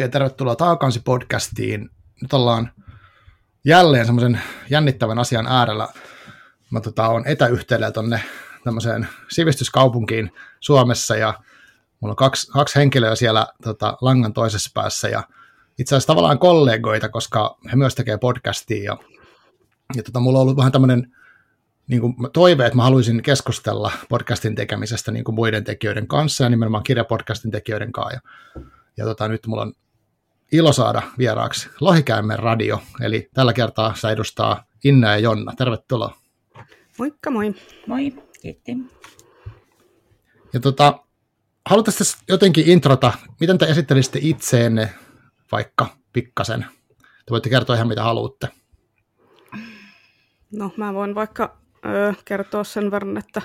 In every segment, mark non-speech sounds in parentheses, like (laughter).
Ja tervetuloa Taakansi podcastiin. Nyt ollaan jälleen semmoisen jännittävän asian äärellä. Mä tota, on etäyhteydellä tonne tämmöiseen sivistyskaupunkiin Suomessa ja mulla on kaksi, kaksi henkilöä siellä tota, langan toisessa päässä ja itse asiassa tavallaan kollegoita, koska he myös tekee podcastia ja, ja tota, mulla on ollut vähän tämmöinen niin kuin toive, että mä haluaisin keskustella podcastin tekemisestä niin kuin muiden tekijöiden kanssa ja nimenomaan kirjapodcastin tekijöiden kanssa. Ja, ja tota, nyt mulla on ilo saada vieraaksi Lohikäimen radio, eli tällä kertaa se edustaa Inna ja Jonna. Tervetuloa. Moikka moi. Moi, kiitti. Ja tota, haluaisitte jotenkin introta, miten te esittelisitte itseenne vaikka pikkasen? Te voitte kertoa ihan mitä haluatte. No mä voin vaikka ö, kertoa sen verran, että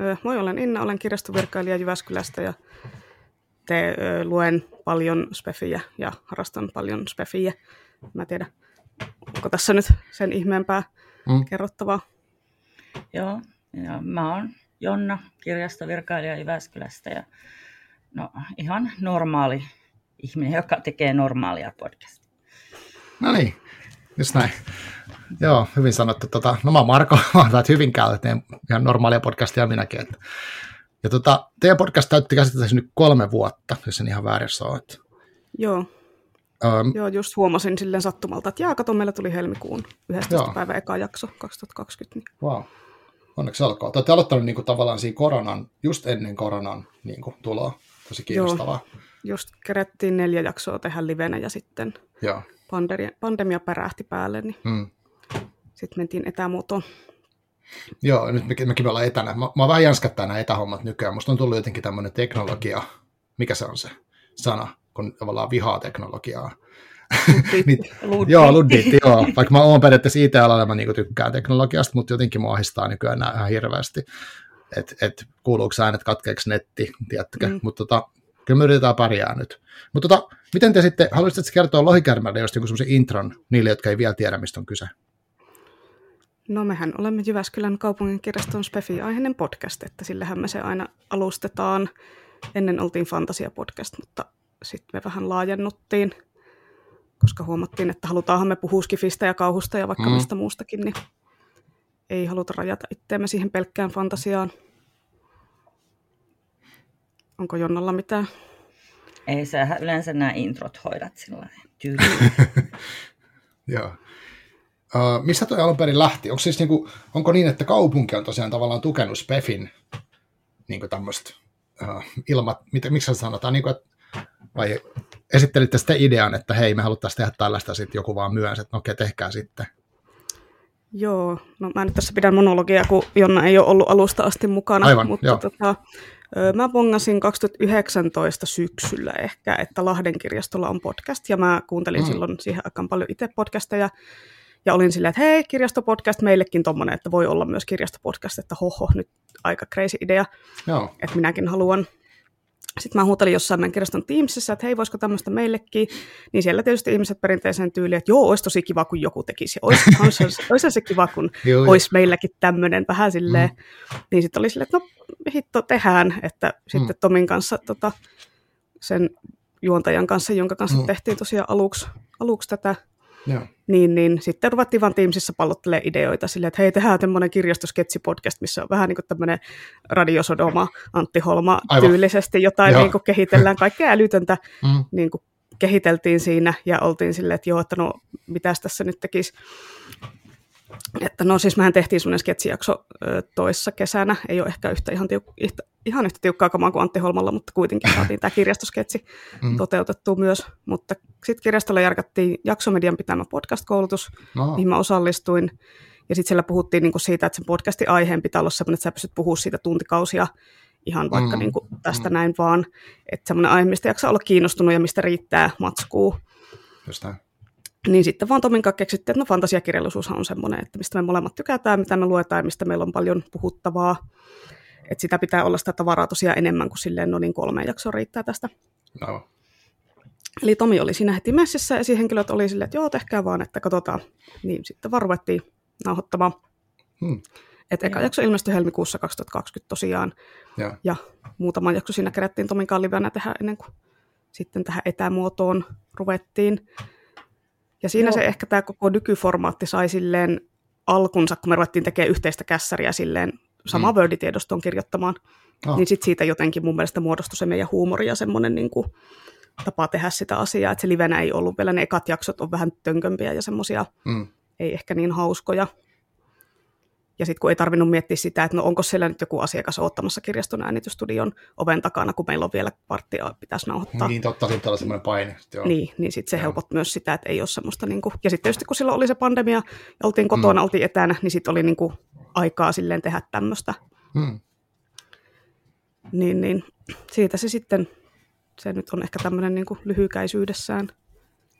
ö, moi olen Inna, olen kirjastovirkailija Jyväskylästä ja te, ö, luen paljon spefiä ja harrastan paljon spefiä. Mä tiedän, onko tässä nyt sen ihmeempää mm. kerrottavaa. Joo, ja mä oon Jonna, kirjastovirkailija Jyväskylästä ja no, ihan normaali ihminen, joka tekee normaalia podcastia. No niin, just näin. Joo, hyvin sanottu. Tota, no mä oon Marko, (laughs) mä oon Hyvinkäällä, teen ihan normaalia podcastia minäkin. Että. Ja tota, teidän podcast täytti käsittääkseni nyt kolme vuotta, jos en ihan väärässä ole. Että. Joo. Um, Joo, just huomasin silleen sattumalta, että jaa, kato, meillä tuli helmikuun 11. Joo. päivä eka jakso 2020. Niin. Wow. Onneksi alkaa. Te olette aloittanut niin kuin, tavallaan siinä koronan, just ennen koronan niin kuin, tuloa. Tosi kiinnostavaa. Joo, just kerättiin neljä jaksoa tehdä livenä ja sitten Joo. Pandemia, pandemia pärähti päälle, niin hmm. sitten mentiin etämuotoon. Joo, nyt mekin, mekin me ollaan etänä. Mä, mä vähän jänskattaa nämä etähommat nykyään. Musta on tullut jotenkin tämmöinen teknologia, mikä se on se sana, kun tavallaan vihaa teknologiaa. (laughs) niin, joo, luddit, joo. Vaikka mä oon periaatteessa IT-alalla, mä niinku tykkään teknologiasta, mutta jotenkin mua ahistaa nykyään nämä ihan hirveästi. Että et, kuuluuko äänet katkeeksi netti, tiedättekö? Mm. Mutta tota, kyllä me yritetään pärjää nyt. Mutta tota, miten te sitten, haluaisitte kertoa Lohikärmälle jos joku semmoisen intron niille, jotka ei vielä tiedä, mistä on kyse? No mehän olemme Jyväskylän kaupungin kirjaston Spefi-aiheinen podcast, että sillähän me se aina alustetaan. Ennen oltiin fantasia-podcast, mutta sitten me vähän laajennuttiin, koska huomattiin, että halutaanhan me puhua skifistä ja kauhusta ja vaikka mm. mistä muustakin, niin ei haluta rajata itseämme siihen pelkkään fantasiaan. Onko Jonnalla mitään? Ei, sä yleensä nämä introt hoidat sillä. (laughs) Joo. Uh, mistä tuo alun perin lähti? Onko, siis niinku, onko niin, että kaupunki on tosiaan tavallaan tukenut Spefin niinku tämmöistä uh, ilmat, mitä, miksi sanotaan, niinku, että, vai esittelitte sitten idean, että hei, me haluttaisiin tehdä tällaista, sitten joku vaan myönsi, että no okei, tehkää sitten. Joo, no mä nyt tässä pidän monologia, kun Jonna ei ole ollut alusta asti mukana. Aivan, mutta joo. Tota, Mä bongasin 2019 syksyllä ehkä, että Lahden kirjastolla on podcast, ja mä kuuntelin mm. silloin siihen aikaan paljon itse podcasteja, ja olin silleen, että hei, kirjastopodcast meillekin tommonen, että voi olla myös kirjastopodcast, että hoho, nyt aika crazy idea, Joo. että minäkin haluan. Sitten mä huutelin jossain meidän kirjaston Teamsissa, että hei, voisiko tämmöistä meillekin, niin siellä tietysti ihmiset perinteiseen tyyliin, että joo, olisi tosi kiva, kun joku tekisi, olisi, (laughs) olisi, se kiva, kun joo, olisi meilläkin tämmöinen vähän silleen, mm. niin sitten oli silleen, että no hitto, tehdään, että mm. sitten Tomin kanssa tota, sen juontajan kanssa, jonka kanssa mm. tehtiin tosiaan aluksi, aluksi tätä, Joo. Niin, niin sitten ruvettiin vaan Teamsissa pallottelemaan ideoita silleen, että hei, tehdään tämmöinen kirjastosketsi-podcast, missä on vähän niin kuin tämmöinen radiosodoma Antti Holma Aivan. tyylisesti, jotain niin kuin kehitellään, kaikkea älytöntä mm. niin kuin kehiteltiin siinä ja oltiin silleen, että joo, että no mitäs tässä nyt tekisi. Että no siis mehän tehtiin semmoinen sketsijakso toissa kesänä, ei ole ehkä yhtä ihan, tiuk- yhtä, ihan yhtä tiukkaa kamaa kuin Antti Holmalla, mutta kuitenkin saatiin tämä kirjastosketsi (laughs) mm. toteutettu myös. Mutta sitten kirjastolla järkättiin Jaksomedian pitämä podcast-koulutus, no. mihin mä osallistuin. Ja sitten siellä puhuttiin niinku siitä, että sen podcastin aiheen pitää olla sellainen, että sä pystyt puhumaan siitä tuntikausia ihan vaikka mm. niinku tästä mm. näin vaan. Että semmoinen aihe, mistä jaksaa olla kiinnostunut ja mistä riittää matskuu. Just. Niin sitten vaan Tomin kanssa keksittiin, että no fantasiakirjallisuushan on semmoinen, että mistä me molemmat tykätään, mitä me luetaan ja mistä meillä on paljon puhuttavaa. Että sitä pitää olla sitä tavaraa tosiaan enemmän kuin silleen, no niin kolme jaksoa riittää tästä. No. Eli Tomi oli siinä heti messissä ja esihenkilöt oli silleen, että joo, tehkää vaan, että katsotaan. Niin sitten vaan ruvettiin nauhoittamaan. Hmm. Että eka jakso ilmestyi helmikuussa 2020 tosiaan. Ja, ja muutama jakso siinä kerättiin Tomin kanssa tehdä ennen kuin sitten tähän etämuotoon ruvettiin. Ja siinä Joo. se ehkä tämä koko nykyformaatti sai silleen alkunsa, kun me ruvettiin tekemään yhteistä kässäriä silleen samaa mm. Word-tiedostoon kirjoittamaan, oh. niin sitten siitä jotenkin mun mielestä muodostui se meidän huumori ja semmoinen niin kuin, tapa tehdä sitä asiaa, että se livenä ei ollut vielä, ne ekat jaksot on vähän tönkömpiä ja semmoisia mm. ei ehkä niin hauskoja. Ja sitten kun ei tarvinnut miettiä sitä, että no onko siellä nyt joku asiakas ottamassa kirjaston äänitystudion oven takana, kun meillä on vielä varttia pitäisi nauhoittaa. Niin, totta, sitten on semmoinen paine. Joo. Niin, niin sitten se helpot myös sitä, että ei ole semmoista, niin kuin... ja sitten tietysti kun silloin oli se pandemia ja oltiin kotona, mm. oltiin etänä, niin sitten oli niin kuin aikaa silleen tehdä tämmöistä. Mm. Niin, niin siitä se sitten, se nyt on ehkä tämmöinen niin kuin lyhykäisyydessään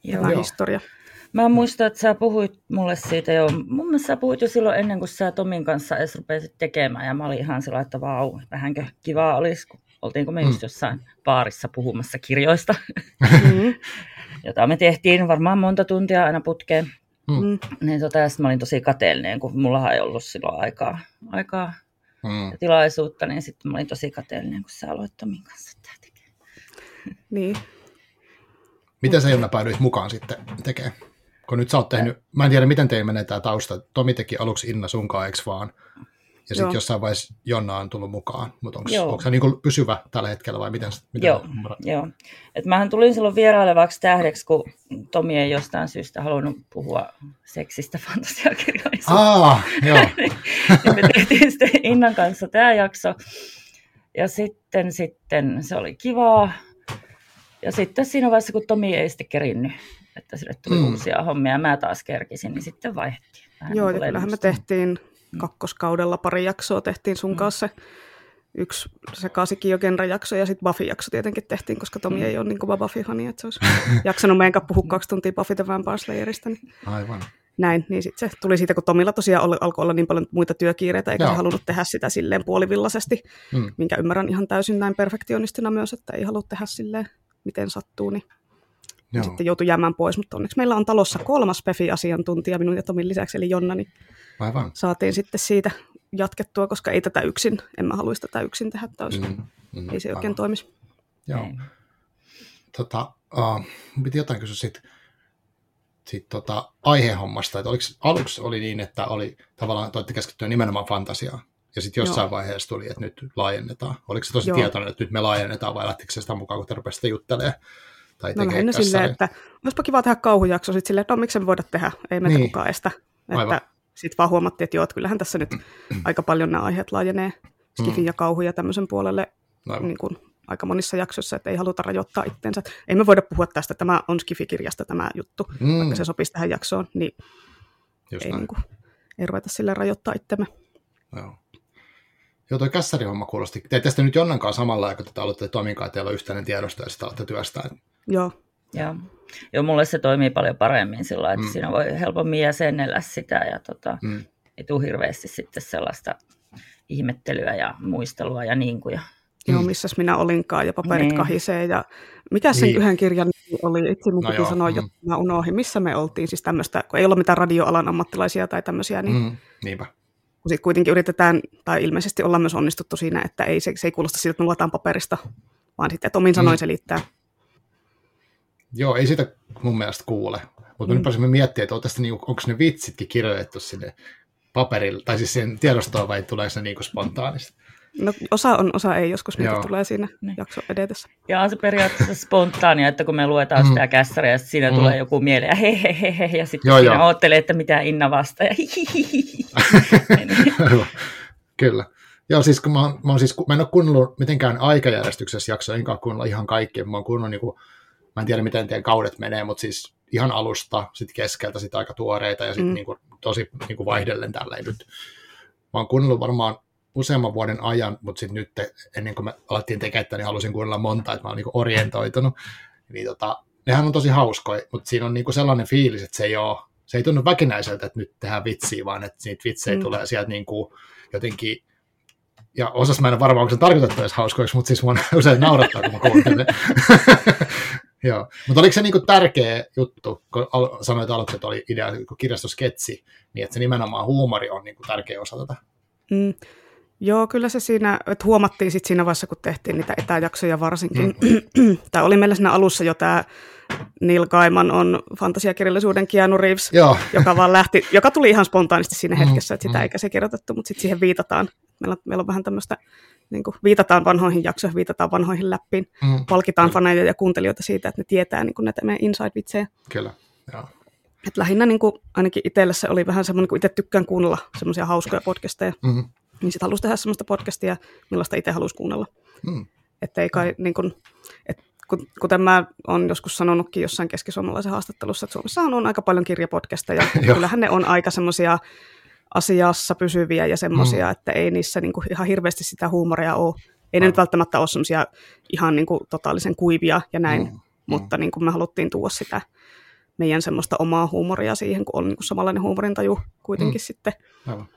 Joo. tämä historia. Mä muistan, että sä puhuit mulle siitä jo, mun mielestä sä puhuit jo silloin ennen kuin sä Tomin kanssa edes rupesit tekemään, ja mä olin ihan sillä että vau, vähänkö kivaa olisi, kun oltiinko me mm. just jossain baarissa puhumassa kirjoista, mm. (laughs) jota me tehtiin varmaan monta tuntia aina putkeen. Mm. Niin tota, ja mä olin tosi kateellinen, kun mulla ei ollut silloin aikaa, aikaa mm. ja tilaisuutta, niin sitten mä olin tosi kateellinen, kun sä aloit Tomin kanssa tämä tekemään. Niin. Miten sä Jonna päädyit mukaan sitten tekemään? Kun nyt sä oot tehnyt, mä en tiedä miten teillä menee tämä tausta, Tomi teki aluksi Inna sunkaan, eikö vaan? Ja sitten jossain vaiheessa Jonna on tullut mukaan, mutta onko se niin pysyvä tällä hetkellä vai miten? miten joo, joo. Et mähän tulin silloin vierailevaksi tähdeksi, kun Tomi ei jostain syystä halunnut puhua seksistä fantasiakirjoissa. Aa, (laughs) joo. ja me tehtiin sitten Innan kanssa tämä jakso. Ja sitten, sitten se oli kivaa. Ja sitten siinä vaiheessa, kun Tomi ei sitten kerinnyt että sille tuli mm. uusia hommia ja mä taas kerkisin, niin sitten vaihdettiin. Vähän Joo, ja kyllähän me tehtiin mm. kakkoskaudella pari jaksoa, tehtiin sun mm. kanssa yksi se Kaasikijo jakso ja sitten Buffy-jakso tietenkin tehtiin, koska Tomi mm. ei ole niin kova Buffy-hani, että se olisi (laughs) jaksanut meidän kanssa puhua kaksi tuntia Buffy the Vampire Slayerista. Niin Aivan. Näin, niin sitten se tuli siitä, kun Tomilla tosiaan oli, alkoi olla niin paljon muita työkiireitä, eikä Joo. se halunnut tehdä sitä silleen puolivillaisesti, mm. minkä ymmärrän ihan täysin näin perfektionistina myös, että ei halua tehdä silleen, miten sattuu, niin Joo. sitten joutui jäämään pois, mutta onneksi meillä on talossa kolmas PEFI-asiantuntija minun ja Tomin lisäksi, eli Jonna, niin Aivan. saatiin sitten siitä jatkettua, koska ei tätä yksin, en mä haluaisi tätä yksin tehdä täysin. Mm, mm, ei se aivan. oikein toimisi. Joo. Tota, uh, piti jotain kysyä siitä, siitä tota, aihehommasta, että oliko, aluksi oli niin, että oli tavallaan toitte keskittyä nimenomaan fantasiaan, ja sitten jossain Joo. vaiheessa tuli, että nyt laajennetaan. Oliko se tosi Joo. tietoinen, että nyt me laajennetaan vai lähtikö se sitä mukaan, kun te rupesitte juttelemaan tai no lähinnä silleen, että olisipa kiva tehdä kauhujakso, sitten silleen, että no miksi me voida tehdä, ei meitä niin. kukaan estä. Että sitten vaan huomattiin, että joo, että kyllähän tässä nyt (clears throat) aika paljon nämä aiheet laajenee skifin mm. ja kauhu ja tämmöisen puolelle niin kuin, aika monissa jaksoissa, että ei haluta rajoittaa itseensä. Ei me voida puhua tästä, tämä on skifikirjasta tämä juttu, mm. vaikka se sopisi tähän jaksoon, niin ei, niin kuin, ei ruveta sille rajoittaa itsemme. Joo. Joo, toi kässärihomma kuulosti. Te tästä nyt Jonnankaan samalla aikaa, kun te aloitte Tominkaan, teillä on yhteinen tiedosto ja sitä alatte työstää. Joo. Joo. Joo, mulle se toimii paljon paremmin sillä että mm. siinä voi helpommin jäsennellä sitä ja tota, mm. ei tule hirveästi sitten sellaista ihmettelyä ja muistelua ja niin kuin. Ja... Joo, mm. missäs minä olinkaan ja paperit niin. kahisee ja mikä sen niin. yhden kirjan oli, itse mun no piti joo. sanoa, mm. että mä unohdin, missä me oltiin, siis tämmöistä, kun ei ole mitään radioalan ammattilaisia tai tämmöisiä, niin mm. Niinpä kun sitten kuitenkin yritetään, tai ilmeisesti ollaan myös onnistuttu siinä, että ei, se, se ei kuulosta siltä, että me luetaan paperista, vaan sitten, että omin sanoin mm. selittää. Joo, ei sitä mun mielestä kuule. Mutta mm. nyt miettiä, että niinku, onko ne vitsitkin kirjoitettu sinne paperille, tai siis siihen tiedostoon, vai tuleeko se niinku spontaanisti? No osa on, osa ei, joskus niitä tulee siinä niin. jakso edetessä. Ja on se periaatteessa spontaania, että kun me luetaan mm. sitä kässäriä, ja siinä mm. tulee joku mieleen, ja he, he, he, he, ja sitten joo, siinä joo. oottelee, että mitä Inna vastaa, ja (laughs) Kyllä. Joo, siis kun mä, oon, mä, oon siis, mä en ole kuunnellut mitenkään aikajärjestyksessä jaksoa, enkä ole kuunnellut ihan kaikkea. Mä oon kuunnellut, niin kuin, mä en tiedä miten teidän kaudet menee, mutta siis ihan alusta, sitten keskeltä, sitten aika tuoreita ja sitten mm. niin kuin, tosi niin kuin vaihdellen tälleen nyt. Mä oon kuunnellut varmaan useamman vuoden ajan, mutta sitten nyt ennen kuin me alettiin tekemään, niin halusin kuunnella monta, että mä oon niin orientoitunut. Niin tota, nehän on tosi hauskoja, mutta siinä on niin kuin sellainen fiilis, että se ei ole, se ei tunnu väkinäiseltä, että nyt tehdään vitsiä, vaan että niitä vitsejä mm. tulee sieltä niin kuin jotenkin ja osassa mä en varmaan, onko se tarkoitettu edes hauskoiksi, mutta siis mua (laughs) usein naurattaa, kun mä kuuntelen. (laughs) Joo. Mutta oliko se niinku tärkeä juttu, kun sanoit aluksi, että oli idea kirjastosketsi, niin että se nimenomaan huumori on niinku tärkeä osa tätä? Mm. Joo, kyllä se siinä, että huomattiin sitten siinä vaiheessa, kun tehtiin niitä etäjaksoja varsinkin. Mm. (clears throat) tämä oli meillä siinä alussa jo tämä Neil Gaiman on fantasiakirjallisuuden Keanu Reeves, Joo. joka vaan lähti, joka tuli ihan spontaanisti siinä hetkessä, että sitä mm. eikä se kirjoitettu, mutta sitten siihen viitataan. Meillä on, meillä on vähän tämmöistä, niin kuin viitataan vanhoihin jaksoihin, viitataan vanhoihin läppiin, mm. palkitaan faneja ja kuuntelijoita siitä, että ne tietää niin kuin näitä meidän inside-vitsejä. Kyllä, joo. Et lähinnä niin kuin, ainakin itselle se oli vähän semmoinen, kun itse tykkään kuunnella semmoisia hauskoja podcasteja, mm-hmm. niin sitten halusi tehdä semmoista podcastia, millaista itse halusi kuunnella. Mm. Että ei kai, niin kuin, et, kuten mä olen joskus sanonutkin jossain keskisuomalaisen haastattelussa, että Suomessa on aika paljon kirjapodcasteja, (laughs) ja kyllähän ne on aika semmoisia asiassa pysyviä ja semmoisia, mm. että ei niissä niin kuin ihan hirveästi sitä huumoria ole. Ei ne nyt välttämättä ole semmoisia ihan niin kuin totaalisen kuivia ja näin, mm. mutta niin kuin me haluttiin tuoda sitä meidän semmoista omaa huumoria siihen, kun on niin kuin samanlainen huumorintaju kuitenkin mm. sitten. Aivan.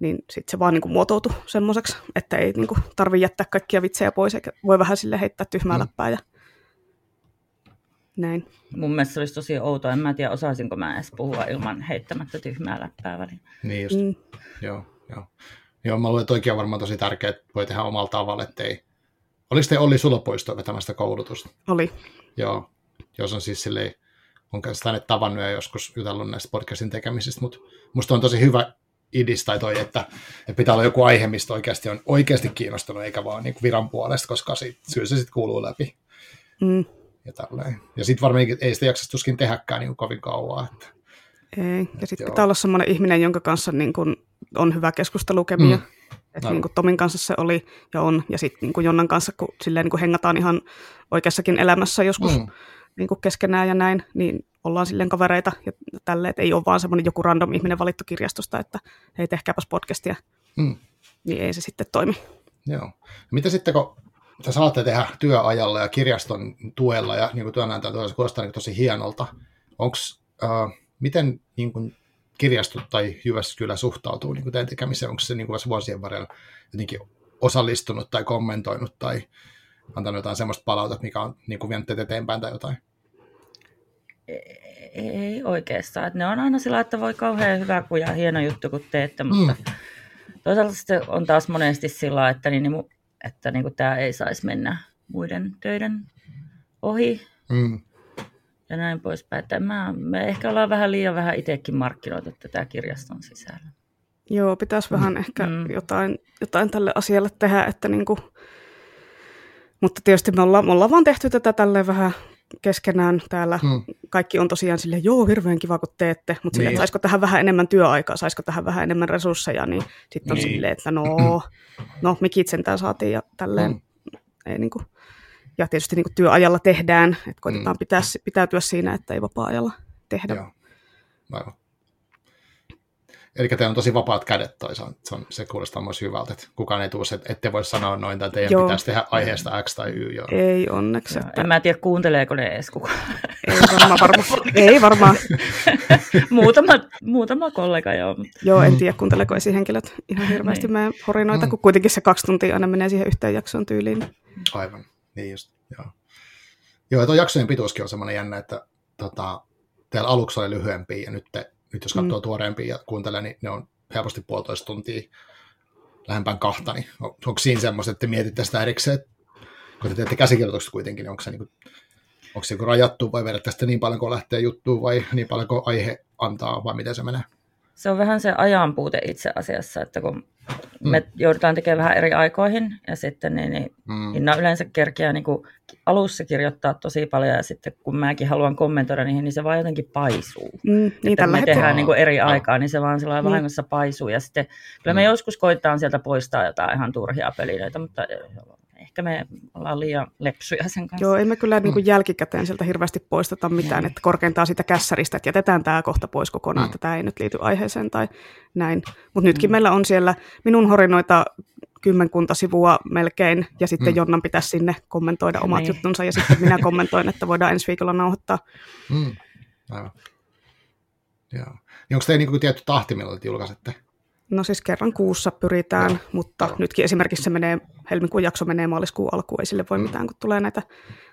Niin sitten se vaan niin kuin muotoutui semmoiseksi, että ei niin kuin tarvitse jättää kaikkia vitsejä pois, eikä voi vähän sille heittää tyhmää mm. läppää ja näin. Mun mielestä se olisi tosi outoa. En mä tiedä, osaisinko mä edes puhua ilman heittämättä tyhmää läppää väliin. Niin just. Mm. Joo, joo. Joo, mä luulen, että oikein on varmaan tosi tärkeää, että voi tehdä omalla tavalla, ettei... Oliko te Olli sulla poistoa vetämästä koulutusta? Oli. Joo, jos on siis silleen, on kanssa hänet tavannut ja joskus jutellut näistä podcastin tekemisistä, mutta musta on tosi hyvä idis tai toi, että, että pitää olla joku aihe, mistä oikeasti on oikeasti kiinnostunut, eikä vaan niin kuin viran puolesta, koska sit, syy se sitten kuuluu läpi. Mm. Ja, ja sitten varmaan ei sitä jaksa tuskin tehdäkään niin kovin kauan. Että, ei, ja sitten pitää olla sellainen ihminen, jonka kanssa niin kuin on hyvä keskustelukemia. Mm. Että niin kuin Tomin kanssa se oli ja on, ja sitten niin kuin Jonnan kanssa, kun silleen niin kuin hengataan ihan oikeassakin elämässä joskus mm. Niin kuin keskenään ja näin, niin ollaan silleen kavereita ja tälleen, että ei ole vaan semmoinen joku random ihminen valittu kirjastosta, että hei tehkääpäs podcastia, mm. niin ei se sitten toimi. Joo. Mitä sitten, kun te saatte tehdä työajalla ja kirjaston tuella ja niin kuin työnantajan tuella, se kuulostaa niin tosi hienolta. Onko, äh, miten niin kuin kirjastot tai Jyväskylä suhtautuu niin kuin teidän tekemiseen? Onko se niin kuin vuosien varrella jotenkin osallistunut tai kommentoinut tai antanut jotain semmoista palautetta, mikä on niin kuin vienyt eteenpäin tai jotain? Ei oikeastaan. Että ne on aina sillä, että voi kauhean hyvä kuin ja hieno juttu, kun teette, mutta mm. toisaalta sitten on taas monesti sillä, että, niin, niin että niin kuin tämä ei saisi mennä muiden töiden ohi. Mm. Ja näin poispäin. Että mä, me ehkä ollaan vähän liian vähän itsekin markkinoitu tätä kirjaston sisällä. Joo, pitäisi vähän mm. ehkä mm. jotain, jotain tälle asialle tehdä, että niin kuin, mutta tietysti me ollaan, me ollaan vaan tehty tätä tälleen vähän keskenään täällä. Hmm. Kaikki on tosiaan silleen, joo, hirveän kiva kun teette, mutta niin. että saisiko tähän vähän enemmän työaikaa, saisiko tähän vähän enemmän resursseja, niin sitten on niin. silleen, että no, (clears throat) no mikit sentään saatiin ja tälleen. Hmm. Ei, niin kuin, ja tietysti niin kuin työajalla tehdään, että koitetaan hmm. pitää, pitäytyä siinä, että ei vapaa-ajalla tehdä. Joo. Aivan. Eli teillä on tosi vapaat kädet toisaalta. Se, on, se kuulostaa myös hyvältä, että kukaan ei tule, että ette voi sanoa noin, tai teidän Joo. pitäisi tehdä aiheesta X tai Y. Jo. Ei onneksi. Että... En mä tiedä, kuunteleeko ne edes kukaan. Ei varmaan. Varma. ei varmaan. (laughs) muutama, muutama kollega joo. Mutta... Joo, en tiedä, kuunteleeko esihenkilöt ihan hirveästi niin. meidän horinoita, mm. kun kuitenkin se kaksi tuntia aina menee siihen yhteen jaksoon tyyliin. Aivan, niin just, joo. Joo, tuo jaksojen pituuskin on semmoinen jännä, että tota, teillä aluksi oli lyhyempi ja nyt te nyt jos katsoo mm. tuoreempia ja kuuntelee, niin ne on helposti puolitoista tuntia lähempään kahta, niin on, onko siinä semmoista, että te mietitte sitä erikseen, kun te teette käsikirjoitusta kuitenkin, niin onko se, niin kuin, onko se rajattu vai vedätte sitä niin paljon, kun lähtee juttuun vai niin paljon, kun aihe antaa, vai miten se menee? Se on vähän se ajanpuute itse asiassa, että kun mm. me joudutaan tekemään vähän eri aikoihin ja sitten niin, niin mm. Inna yleensä kerkeää niin kuin alussa kirjoittaa tosi paljon ja sitten kun mäkin haluan kommentoida niihin, niin se vaan jotenkin paisuu. Mm, niin että me tehdään niin kuin eri aikaa, niin se vaan sillä mm. vahingossa paisuu ja sitten kyllä me mm. joskus koitetaan sieltä poistaa jotain ihan turhia pelineitä, mutta ehkä me ollaan liian lepsuja sen kanssa. Joo, emme kyllä niin kuin mm. jälkikäteen sieltä hirveästi poisteta mitään, että korkeintaan sitä kässäristä, että jätetään tämä kohta pois kokonaan, mm. että tämä ei nyt liity aiheeseen tai näin. Mutta nytkin mm. meillä on siellä minun horinoita kymmenkunta sivua melkein, ja sitten mm. Jonnan pitäisi sinne kommentoida omat niin. juttunsa, ja sitten minä kommentoin, että voidaan ensi viikolla nauhoittaa. Mm. Aivan. Joo. Niin onko teillä niin tietty tahti, milloin julkaisette? No siis kerran kuussa pyritään, no. mutta no. nytkin esimerkiksi se menee, helmikuun jakso menee maaliskuun alkuun, ei sille voi mm. mitään, kun tulee näitä,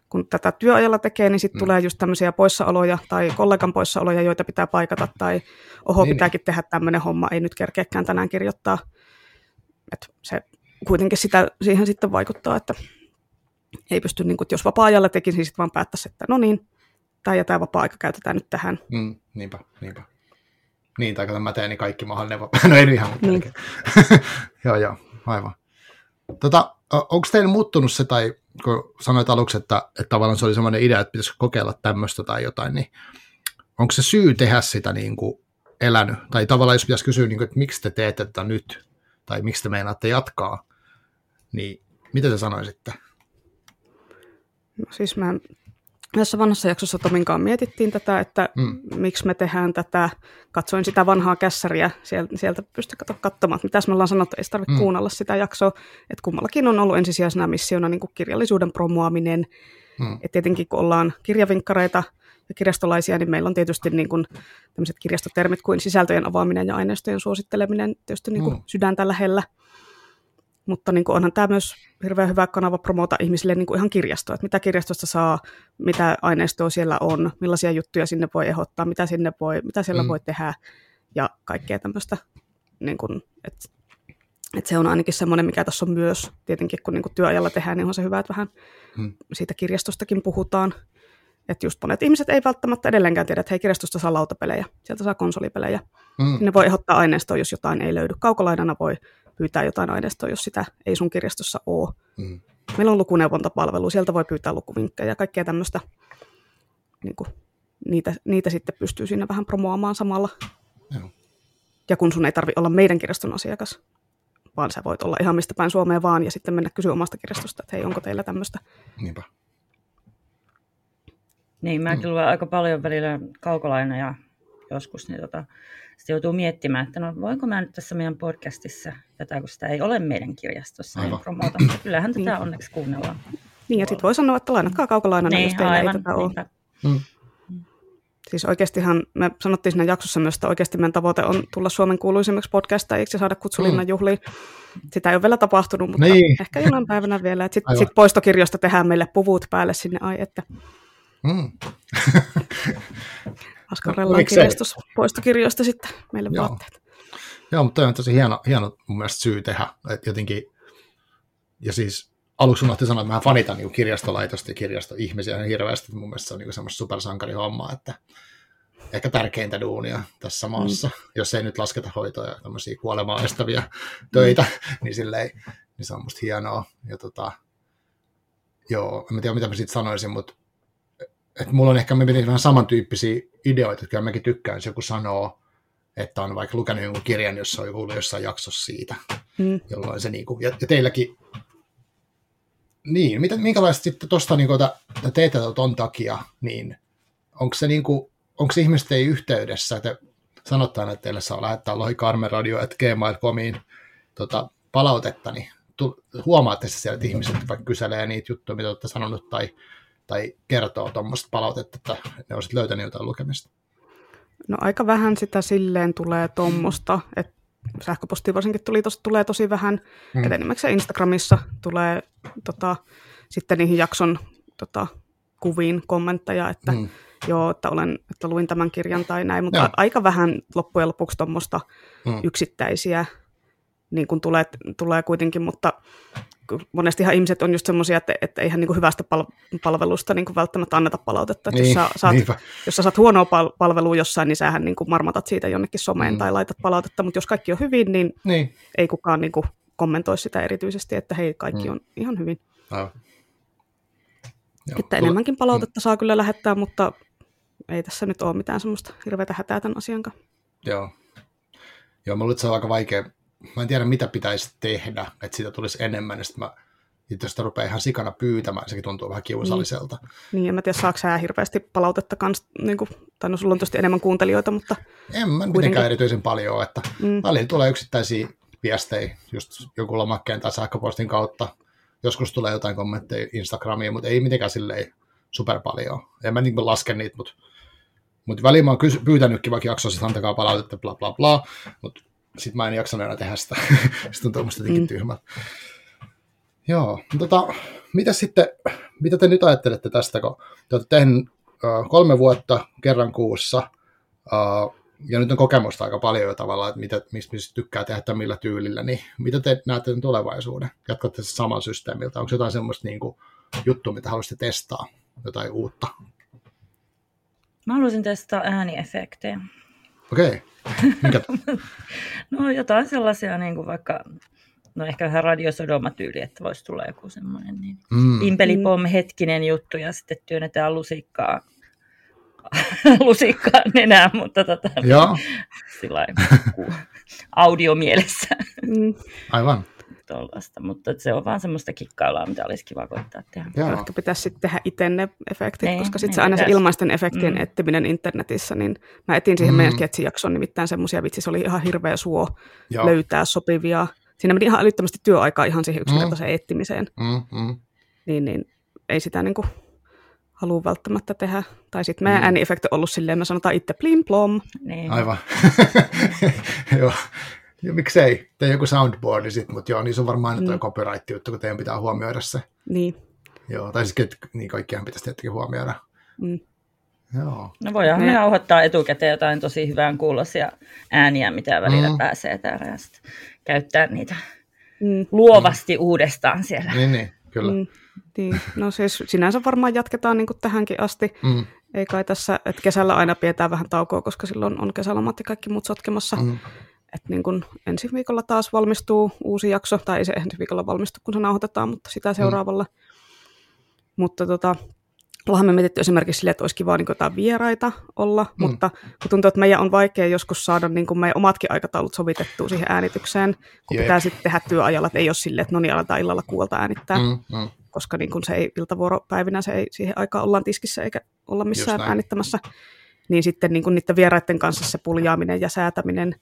kun tätä työajalla tekee, niin sitten mm. tulee just tämmöisiä poissaoloja tai kollegan poissaoloja, joita pitää paikata, tai oho, niin, pitääkin niin. tehdä tämmöinen homma, ei nyt kerkeäkään tänään kirjoittaa. että se kuitenkin sitä, siihen sitten vaikuttaa, että ei pysty, niin että jos vapaa-ajalla tekisi, niin sitten vaan päättäisi, että no niin, tämä ja tämä vapaa-aika käytetään nyt tähän. Mm, niinpä, niinpä. Niin, tai kun mä teen, niin kaikki mahdollinen vapaa. (laughs) No ei ihan, mutta niin. (laughs) joo, joo, aivan. Tota, onko teillä muuttunut se, tai kun sanoit aluksi, että, että tavallaan se oli semmoinen idea, että pitäisi kokeilla tämmöistä tai jotain, niin onko se syy tehdä sitä niin kuin elänyt? Tai tavallaan jos pitäisi kysyä, niin kuin, että miksi te teette tätä nyt, tai miksi te meinaatte jatkaa, niin mitä te sanoisitte? No siis mä tässä vanhassa jaksossa Tominkaan mietittiin tätä, että mm. miksi me tehdään tätä. Katsoin sitä vanhaa kässäriä, sieltä, sieltä pystyi katsomaan, mitä me ollaan sanottu, ei tarvitse mm. kuunnella sitä jaksoa. Että kummallakin on ollut ensisijaisena missiona niin kuin kirjallisuuden promoaminen. Mm. Et tietenkin kun ollaan kirjavinkkareita ja kirjastolaisia, niin meillä on tietysti niin kuin tämmöiset kirjastotermit kuin sisältöjen avaaminen ja aineistojen suositteleminen tietysti niin kuin mm. sydäntä lähellä. Mutta niin kuin onhan tämä myös hirveän hyvä kanava promota ihmisille niin kuin ihan kirjastoa, että mitä kirjastosta saa, mitä aineistoa siellä on, millaisia juttuja sinne voi ehdottaa, mitä, sinne voi, mitä siellä mm. voi tehdä ja kaikkea tämmöistä. Niin kuin, että, että se on ainakin semmoinen, mikä tässä on myös, tietenkin kun niin kuin työajalla tehdään, niin on se hyvä, että vähän mm. siitä kirjastostakin puhutaan. Että just monet ihmiset ei välttämättä edelleenkään tiedä, että hei, kirjastosta saa lautapelejä, sieltä saa konsolipelejä. Mm. Ne voi ehdottaa aineistoa, jos jotain ei löydy. Kaukolaidana voi pyytää jotain aineistoa, jos sitä ei sun kirjastossa ole. Mm. Meillä on lukuneuvontapalvelu, sieltä voi pyytää lukuvinkkejä ja kaikkea tämmöistä. Niin kuin, niitä, niitä sitten pystyy siinä vähän promoamaan samalla. Joo. Ja kun sun ei tarvi olla meidän kirjaston asiakas, vaan sä voit olla ihan mistä päin Suomeen vaan ja sitten mennä kysyä omasta kirjastosta, että hei, onko teillä tämmöistä. Niinpä. Niin, mäkin mm. luen aika paljon välillä kaukolainoja joskus, niin tota, sitten joutuu miettimään, että no voinko mä nyt tässä meidän podcastissa tätä, kun sitä ei ole meidän kirjastossa, niin promota, mutta (clears throat) kyllähän tätä niin. onneksi kuunnellaan. Niin, ja sitten voi sanoa, että lainatkaa kaukolainana, niin, jos teillä aivan, ei tätä ole. Mm. Siis oikeastihan, me sanottiin siinä jaksossa myös, että oikeasti meidän tavoite on tulla Suomen kuuluisimmaksi podcastajiksi ja saada kutsulinnan mm. juhliin. Sitä ei ole vielä tapahtunut, mutta niin. ehkä jonain päivänä vielä. Sitten sit poistokirjoista tehdään meille puvut päälle sinne, ai että. Mm. (laughs) askarrellaan kirjastus poistokirjoista sitten meille Joo. vaatteet. Joo, mutta toi on tosi hieno, hieno mun mielestä syy tehdä, että jotenkin, ja siis aluksi unohti sanoa, että mä fanitan niin kirjastolaitosta ja kirjastoihmisiä hirveästi, että mun mielestä se on niin semmoista supersankarihommaa, että ehkä tärkeintä duunia tässä maassa, mm. jos ei nyt lasketa hoitoja ja tämmöisiä kuolemaa estäviä töitä, mm. niin silleen, niin se on musta hienoa. Ja tota, joo, en tiedä mitä mä siitä sanoisin, mutta että mulla on ehkä me vähän samantyyppisiä ideoita, että kyllä mäkin tykkään, jos joku sanoo, että on vaikka lukenut jonkun kirjan, jossa on joku jossain jaksossa siitä, mm. jolloin se niin kuin, ja, ja teilläkin, niin, mitä, minkälaista sitten tuosta niin että teette ton takia, niin onko se niin kuin, onko ihmiset ei yhteydessä, että sanotaan, että teille saa lähettää lohikarmeradio.gmail.comiin tota, palautetta, niin tu, huomaatte se sieltä, että ihmiset vaikka kyselee niitä juttuja, mitä olette sanonut, tai tai kertoo tuommoista palautetta, että ne olisit löytänyt jotain lukemista? No aika vähän sitä silleen tulee tuommoista, että sähköposti varsinkin tuli tos, tulee tosi vähän, mm. että enimmäkseen Instagramissa tulee tota, sitten niihin jakson tota, kuviin kommentteja, että mm. joo, että, olen, että luin tämän kirjan tai näin, mutta ja. aika vähän loppujen lopuksi tuommoista mm. yksittäisiä niin kuin tulee, tulee kuitenkin, mutta monestihan ihmiset on just semmoisia, että, että eihän niin kuin hyvästä pal- palvelusta niin kuin välttämättä anneta palautetta. Että niin, jos, sä saat, jos sä saat huonoa pal- palvelua jossain, niin sähän niin kuin marmatat siitä jonnekin someen mm. tai laitat palautetta, mutta jos kaikki on hyvin, niin, niin. ei kukaan niin kuin kommentoi sitä erityisesti, että hei, kaikki mm. on ihan hyvin. Aivan. Joo, että enemmänkin palautetta mm. saa kyllä lähettää, mutta ei tässä nyt ole mitään semmoista hirveätä hätää tämän asian kanssa. Joo. Joo, mulla se on aika vaikea mä en tiedä mitä pitäisi tehdä, että siitä tulisi enemmän, ja sitten mä jos sitä rupeaa ihan sikana pyytämään, sekin tuntuu vähän kiusalliselta. Niin, niin en mä tiedä, saako sä hirveästi palautetta kans, niin kuin, tai no sulla on tietysti enemmän kuuntelijoita, mutta... En mä mitenkään erityisen paljon, että mm. välillä tulee yksittäisiä viestejä just joku lomakkeen tai sähköpostin kautta. Joskus tulee jotain kommentteja Instagramiin, mutta ei mitenkään silleen super paljon. En mä niin laske niitä, mutta, mutta väliin mä oon kysy- pyytänytkin vaikka jaksossa, että antakaa palautetta, bla bla bla, mutta sitten mä en jaksa enää tehdä sitä. (laughs) sitten on tuommoista jotenkin mm. tyhmää. Joo, tota, mitä sitten, mitä te nyt ajattelette tästä, kun te olette tehneet uh, kolme vuotta kerran kuussa, uh, ja nyt on kokemusta aika paljon jo tavallaan, että mitä, mistä, mistä tykkää tehdä millä tyylillä, niin mitä te näette tulevaisuuden? Jatkatte se saman systeemiltä? Onko jotain semmoista niin kuin, juttua, mitä haluaisitte testaa? Jotain uutta? Mä haluaisin testaa ääniefektejä. Okei. Minkä? (laughs) no jotain sellaisia niin kuin vaikka, no ehkä vähän radiosodoma-tyyli, että voisi tulla joku semmoinen niin mm. pimpelipom hetkinen juttu ja sitten työnnetään lusikkaa (laughs) lusikkaa nenään, mutta tota, Joo. Sillä audiomielessä. Mm. Aivan. Tuollaista, mutta se on vaan semmoista kikkailua, mitä olisi kiva koittaa tehdä. Joo. Ehkä pitäisi sitten tehdä itse ne efektit, ne, koska sitten se aina se ilmaisten efektien mm. etsiminen internetissä, niin mä etin siihen mm. meidän sketsijakson nimittäin semmoisia, vitsi se oli ihan hirveä suo Joo. löytää sopivia. Siinä meni ihan älyttömästi työaikaa ihan siihen yksinkertaiseen mm. etsimiseen. Mm, mm. Niin, niin ei sitä niin kuin halua välttämättä tehdä. Tai sitten meidän mm. ääniefekti on ollut silleen, me sanotaan itse plim plom. Niin. Aivan. (laughs) (laughs) joo. Ja miksei, tee joku soundboardi sitten, mutta joo, niin se on varmaan aina mm. copyright-juttu, kun teidän pitää huomioida se. Niin. Joo, tai siis niin kaikkiaan pitäisi tietenkin huomioida. Mm. Joo. No voidaan me nauhoittaa etukäteen jotain tosi hyvän kuulosia ääniä, mitä välillä mm. pääsee täällä ja sitten käyttää niitä mm. luovasti mm. uudestaan siellä. Niin, niin kyllä. Mm. Niin, no siis sinänsä varmaan jatketaan niin kuin tähänkin asti. Mm. Ei kai tässä, että kesällä aina pidetään vähän taukoa, koska silloin on kesälomat ja kaikki muut sotkemassa. Mm. Että niin kuin ensi viikolla taas valmistuu uusi jakso, tai ei se ensi viikolla valmistu, kun se nauhoitetaan, mutta sitä seuraavalla. Mm. Mutta tota, Ollaan me mietitty esimerkiksi sille, että olisi kiva niin jotain vieraita olla, mm. mutta kun tuntuu, että meidän on vaikea joskus saada niin kuin meidän omatkin aikataulut sovitettua siihen äänitykseen, kun Jeep. pitää sitten tehdä työajalla, että ei ole silleen, että no niin, aletaan illalla kuulta äänittää. Mm, mm koska niin kun se ei iltavuoropäivinä se ei siihen aikaan ollaan tiskissä eikä olla missään äänittämässä. Niin sitten niin kun niiden vieraiden kanssa se puljaaminen ja säätäminen,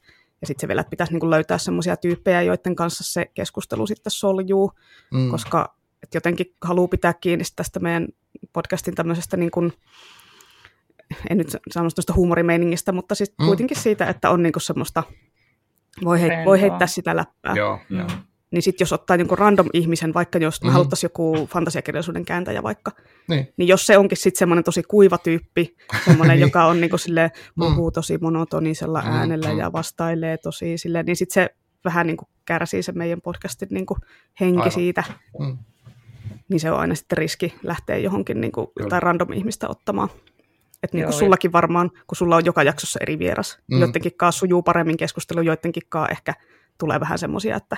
ja sitten se vielä, että pitäisi niin löytää semmoisia tyyppejä, joiden kanssa se keskustelu sitten soljuu, mm. koska että jotenkin haluaa pitää kiinni tästä meidän podcastin tämmöisestä niin kuin, en nyt sano tuosta huumorimeiningistä, mutta siis mm. kuitenkin siitä, että on niin semmoista, voi, hei, voi heittää sitä läppää. Joo, mm. joo niin sitten jos ottaa jonkun random ihmisen, vaikka jos mm-hmm. me haluttaisiin joku fantasiakirjallisuuden kääntäjä vaikka, niin, niin jos se onkin sitten semmoinen tosi kuiva tyyppi, semmoinen, (laughs) niin. joka on niinku sille puhuu mm. tosi monotonisella mm, äänellä mm. ja vastailee tosi silleen, niin sitten se vähän niinku kärsii se meidän podcastin niinku henki Aivan. siitä. Mm. Niin se on aina sitten riski lähteä johonkin niinku jotain random ihmistä ottamaan. Että niin kuin sullakin varmaan, kun sulla on joka jaksossa eri vieras, mm. joidenkin kanssa sujuu paremmin keskustelu, joidenkin kanssa ehkä tulee vähän semmoisia, että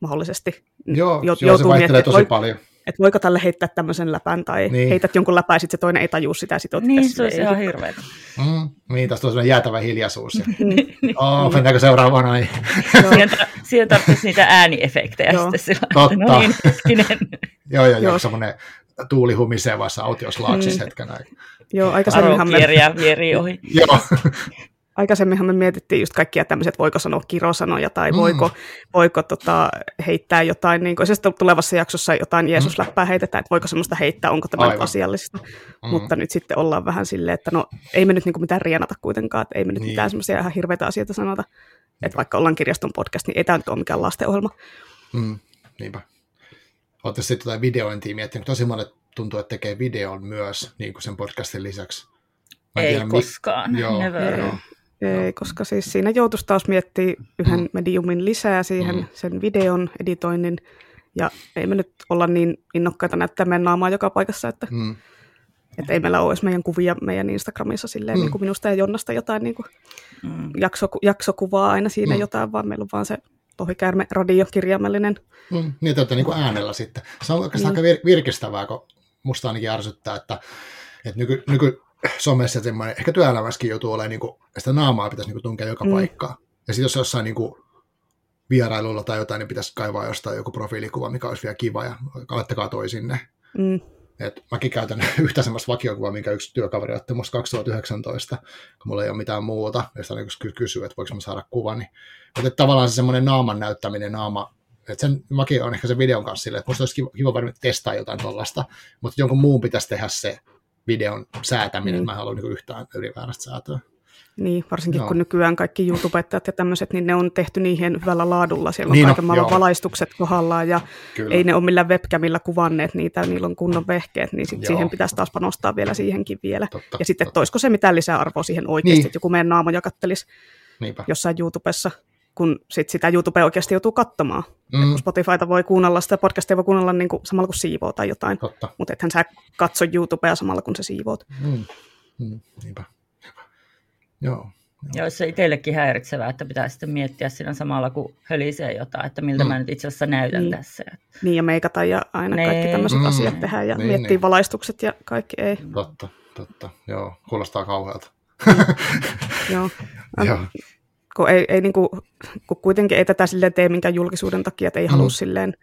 mahdollisesti joo, jo, joo, se vaihtelee tosi voi, paljon. Että voiko tälle heittää tämmöisen läpän, tai niin. heität jonkun läpän, ja sitten se toinen ei tajua sitä, sit Niin, se olisi ihan hirveätä. Mm, niin, tästä on sellainen jäätävä hiljaisuus. Ja... (laughs) oh, mennäänkö seuraavaan? Ai. Siihen tarvitsisi niitä ääniefektejä sitten sillä, Totta. no niin, hetkinen. (laughs) joo, joo, joo, semmoinen tuuli humisee vaiheessa autioslaaksissa mm. hetken aikaa. Joo, aikaisemminhan me... ohi. Joo (laughs) aikaisemminhan me mietittiin just kaikkia tämmöiset, voiko sanoa kirosanoja tai voiko, mm. voiko tota, heittää jotain, niin kuin, siis tulevassa jaksossa jotain mm. Jeesusläppää heitetään, että voiko semmoista heittää, onko tämä Aivan. asiallista. Mm. Mutta nyt sitten ollaan vähän silleen, että no ei me nyt niin kuin mitään rienata kuitenkaan, että ei me nyt niin. mitään semmoisia ihan hirveitä asioita sanota. Että vaikka ollaan kirjaston podcast, niin ei tämä nyt ole mikään lastenohjelma. Mm. Niinpä. Olette sitten jotain videointia miettinyt. Tosi monet tuntuu, että tekee videon myös niin kuin sen podcastin lisäksi. Mä ei tiedä, koskaan, mi- joo, never. Joo. Ei, koska siis siinä joutuisi taas miettiä yhden mm. mediumin lisää siihen, mm. sen videon editoinnin, ja ei me nyt olla niin innokkaita näyttää meidän naamaa joka paikassa, että, mm. että ei meillä ole edes meidän kuvia meidän Instagramissa silleen, mm. niin kuin minusta ja Jonnasta jotain niin kuin mm. jakso, jaksokuvaa aina siinä mm. jotain, vaan meillä on vaan se tohikäärme radiokirjaimellinen. Mm, niin, te niin kuin äänellä sitten. Se on oikeastaan mm. aika virkistävää, kun musta ainakin ärsyttää, että, että nyky, nyky, somessa semmoinen, ehkä työelämässäkin joutuu olemaan, niin kuin, sitä naamaa pitäisi niin kuin, tunkea joka mm. paikkaan. Ja sitten jos jossain niin kuin, vierailulla tai jotain, niin pitäisi kaivaa jostain joku profiilikuva, mikä olisi vielä kiva, ja laittakaa toi sinne. Mm. Et mäkin käytän (laughs) yhtä semmoista vakiokuvaa, minkä yksi työkaveri otti musta 2019, kun mulla ei ole mitään muuta, ja sitä niin kysyy, että voiko mä saada kuvan. Niin, mutta tavallaan se semmoinen naaman näyttäminen, naama, että sen mäkin on ehkä sen videon kanssa silleen, että musta olisi kiva, kiva testaa jotain tuollaista, mutta jonkun muun pitäisi tehdä se videon säätäminen, mm. mä en halua niin yhtään ylivääräistä säätöä. Niin, varsinkin Joo. kun nykyään kaikki YouTubettajat ja tämmöiset, niin ne on tehty niihin hyvällä laadulla. Siellä on Niin on, kaiken maailman joo. valaistukset kohdallaan ja Kyllä. ei ne ole millään webcamilla kuvanneet niitä, niillä on kunnon vehkeet, niin sit Joo. siihen pitäisi taas panostaa vielä siihenkin vielä. Totta, ja sitten, totta. että olisiko se mitään lisäarvoa siihen oikeasti, niin. että joku meidän naamoja kattelisi Niinpä. jossain YouTubessa, kun sit sitä YouTubea oikeasti joutuu katsomaan. Mm. Kun Spotifyta voi kuunnella, sitä podcastia voi kuunnella niin kuin, samalla kun siivoo tai jotain, totta. mutta ethän sä katso YouTubea samalla kun sä siivoot. Mm. Mm. Niinpä. Niinpä. Joo. Ja olisi se itsellekin häiritsevää, että pitää sitten miettiä siinä samalla, kun hölisee jotain, että miltä Mm. mä nyt itse asiassa näytän Niin. tässä. Niin ja meikata ja aina Nee. kaikki tämmöiset Mm. asiat tehdään ja Niin, miettii niin. valaistukset ja kaikki ei. Totta, totta. Joo, kuulostaa kauhealta. Joo. (laughs) Joo. Kun, ei, ei, niin kuin, kun kuitenkin ei tätä silleen tee minkään julkisuuden takia, että ei Mm. halua silleen,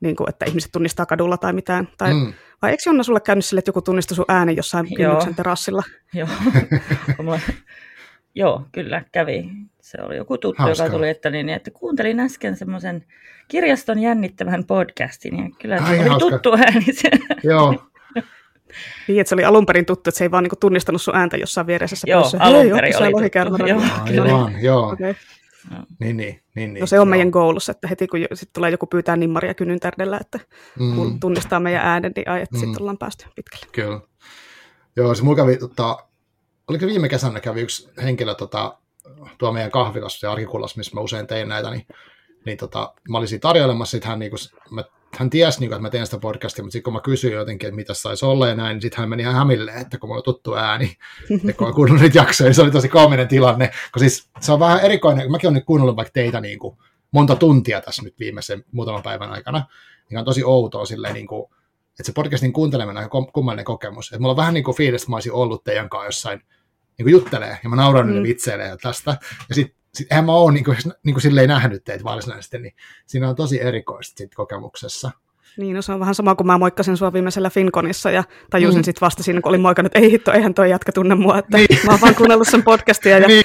niin kuin, että ihmiset tunnistaa kadulla tai mitään. Tai, mm. Vai eikö Jonna sulle käynyt sille, että joku tunnisti sun äänen jossain kynnyksen terassilla? Joo. (laughs) Mulla- Joo, kyllä kävi. Se oli joku tuttu, Hauskaa. joka tuli, että, niin, että kuuntelin äsken semmoisen kirjaston jännittävän podcastin. Ja kyllä Ai, se oli hauska. tuttu ääni. se. Joo, (laughs) Niin, että se oli alun perin tuttu, että se ei vaan niin kuin, tunnistanut sun ääntä jossain viereisessä Joo, pöydässä. alun perin oli tuttu. Joo. aivan, joo. Okay. Niin, niin, niin, niin. No se on joo. meidän goulussa, että heti kun sit tulee joku pyytää nimmaria kynyn tärdellä, että Mm. kun tunnistaa meidän äänen, niin ai, että Mm. sitten ollaan päästy pitkälle. Kyllä. Joo, se mulla kävi, tota, oliko viime kesänä kävi yksi henkilö tota, tuo meidän kahvilassa ja arkikulassa, missä mä usein tein näitä, niin, niin tota, mä olin siinä tarjoilemassa, sit hän, niinku, mä, hän tiesi, niinku, että mä teen sitä podcastia, mutta sitten kun mä kysyin jotenkin, että mitä saisi olla ja näin, niin sitten hän meni ihan hämilleen, että kun mulla on tuttu ääni, (laughs) ja kun on kuunnellut niitä jaksoja, niin se oli tosi koominen tilanne, kun siis se on vähän erikoinen, mäkin olen nyt kuunnellut vaikka teitä niin kuin, monta tuntia tässä nyt viimeisen muutaman päivän aikana, niin on tosi outoa silleen, niin kuin, että se podcastin kuunteleminen on aika kummallinen kokemus. Että mulla on vähän niin kuin fiilis, että mä olisin ollut teidän kanssa jossain niin kuin juttelee, ja mä nauran niille Mm. vitseille ja tästä. Ja sitten sit, eihän mä oon niin kuin, niin kuin silleen nähnyt teitä varsinaisesti, niin siinä on tosi erikoista sit kokemuksessa. Niin, no se on vähän sama kuin mä moikkasin sua viimeisellä Finconissa ja tajusin Mm. mm. sitten vasta siinä, kun olin moikannut, että ei hitto, eihän toi jatka tunne mua, että Niin. mä oon vaan kuunnellut sen podcastia ja, (laughs) niin,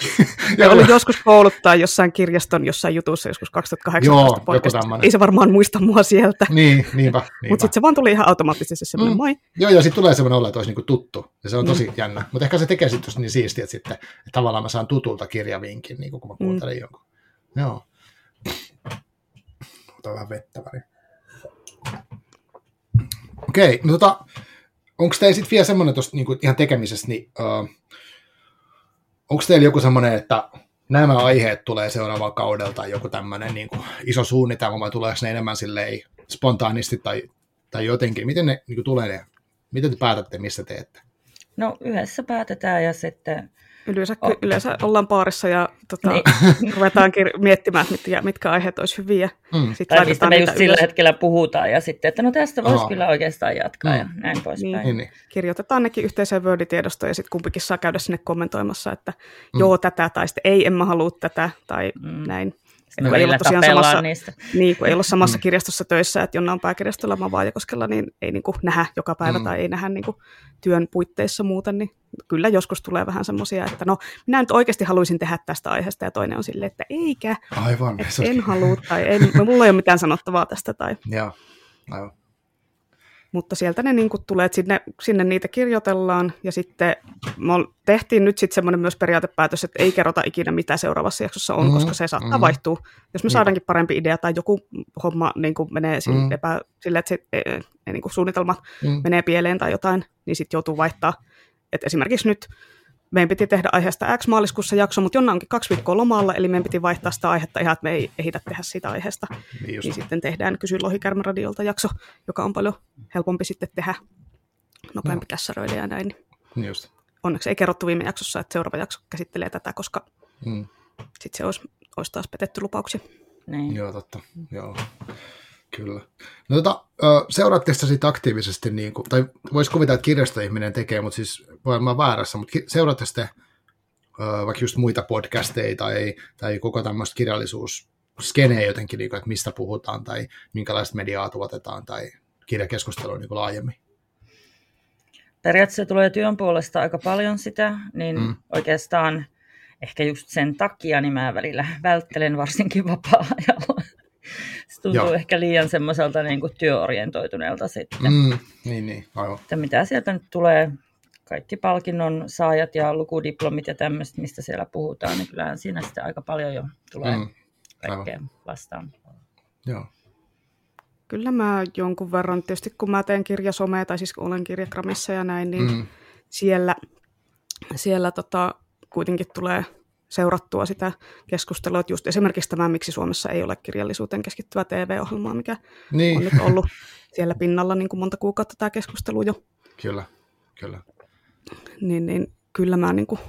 ja olin joskus kouluttaa jossain kirjaston jossain jutussa joskus 2018 Joo, joku podcastissa. tämmönen. Ei se varmaan muista mua sieltä, niin, niinpä, niinpä. mutta sitten se vaan tuli ihan automaattisesti semmoinen Mm. moi. Joo, ja sitten tulee semmoinen olo, että olisi niinku tuttu. Ja se on tosi Mm. jännä. Mutta ehkä se tekee sitten niin siistiä, että, sitten, että tavallaan mä saan tutulta kirjavinkin, niin kun mä kuuntelen mm. jonkun. Joo. Otan vähän vettä väliin. Okei, no tota, onko teillä sitten vielä semmoinen tuosta niinku ihan tekemisestä, niin uh, onko teillä joku semmoinen, että nämä aiheet tulee seuraavalla kaudella tai joku tämmöinen niin iso suunnitelma vai tuleeko ne enemmän silleen spontaanisti tai, tai jotenkin? Miten ne niin tulee ne? Miten te päätätte, missä teette? No yhdessä päätetään ja sitten Yleensä, Oh. yleensä ollaan paarissa ja tota, Niin. (laughs) ruvetaan kir- miettimään, mitkä, mitkä aiheet olisi hyviä. Mm. Sitten Tai mistä me just sillä ylös. hetkellä puhutaan ja sitten, että no tästä voisi Aa. kyllä oikeastaan jatkaa Mm. ja näin poispäin. Niin. Niin, niin. kirjoitetaan nekin yhteiseen Word-tiedostoon ja sitten kumpikin saa käydä sinne kommentoimassa, että Mm. joo tätä tai sitten ei, en mä halua tätä tai Mm. näin. Kun ei olla tosiaan samassa, niistä. niin, kun ei olla samassa Mm. kirjastossa töissä, että Jonna on pääkirjastolla, mä Vaajakoskella, niin ei niin kuin nähdä joka päivä Mm. tai ei nähdä niin kuin työn puitteissa muuten, niin kyllä joskus tulee vähän semmoisia, että no minä nyt oikeasti haluaisin tehdä tästä aiheesta ja toinen on silleen, että eikä, Aivan. että en halua tai en, mulla ei ole mitään sanottavaa tästä tai Joo, aivan. Mutta sieltä ne niin tulee, että sinne, sinne niitä kirjoitellaan, ja sitten me tehtiin nyt sitten semmoinen myös periaatepäätös, että ei kerrota ikinä, mitä seuraavassa jaksossa on, mm, koska se saattaa mm. vaihtua. Jos me Niinpä. saadaankin parempi idea tai joku homma niin kuin menee Mm. mm. epä, sille, että se, e, e, niin kuin suunnitelmat Mm. menee pieleen tai jotain, niin sitten joutuu vaihtaa. Et esimerkiksi nyt meidän piti tehdä aiheesta X maaliskuussa jakso, mutta Jonna onkin kaksi viikkoa lomalla, eli meidän piti vaihtaa sitä aihetta ihan, että me ei ehitä tehdä siitä aiheesta. Niin just. Niin sitten tehdään Kysy Lohikärmäradiolta jakso, joka on paljon helpompi sitten tehdä nopeampi Joo. kässäröille ja näin. Niin just. Onneksi ei kerrottu viime jaksossa, että seuraava jakso käsittelee tätä, koska Mm. sitten se olisi, olisi taas petetty lupauksia. Niin. Joo, totta. Joo. Kyllä. No tota, ö, seuraatteko sitä sit aktiivisesti, niin kuin, tai voisi kuvitella, että kirjastoihminen tekee, mutta siis voi olla väärässä, mutta seuraatte sitten vaikka just muita podcasteja tai, tai koko tämmöistä kirjallisuusskeneä jotenkin, niin kuin, että mistä puhutaan tai minkälaista mediaa tuotetaan tai kirjakeskustelua niin kuin laajemmin. Periaatteessa tulee työn puolesta aika paljon sitä, niin mm. oikeastaan ehkä just sen takia niin mä välillä välttelen varsinkin vapaa-ajalla. Tuntuu Joo. Ehkä liian semmoiselta niin kuin työorientoituneelta sitten. Mm. Mm, niin, niin, aivan. Että mitä sieltä nyt tulee kaikki palkinnon saajat ja lukudiplomit ja tämmöiset, mistä siellä puhutaan, niin kyllähän siinä sitten aika paljon jo tulee mm, kaikkea vastaan. Joo. Kyllä mä jonkun verran, tietysti kun mä teen kirjasomea, tai siis kun olen kirjakramissa ja näin, niin mm. siellä, siellä tota, kuitenkin tulee seurattua sitä keskustelua, että just esimerkiksi tämä, miksi Suomessa ei ole kirjallisuuteen keskittyvä TV-ohjelmaa, mikä niin. on nyt ollut siellä pinnalla niin kuin monta kuukautta tämä keskustelu jo. Kyllä, kyllä. Niin, niin kyllä mä niin kuin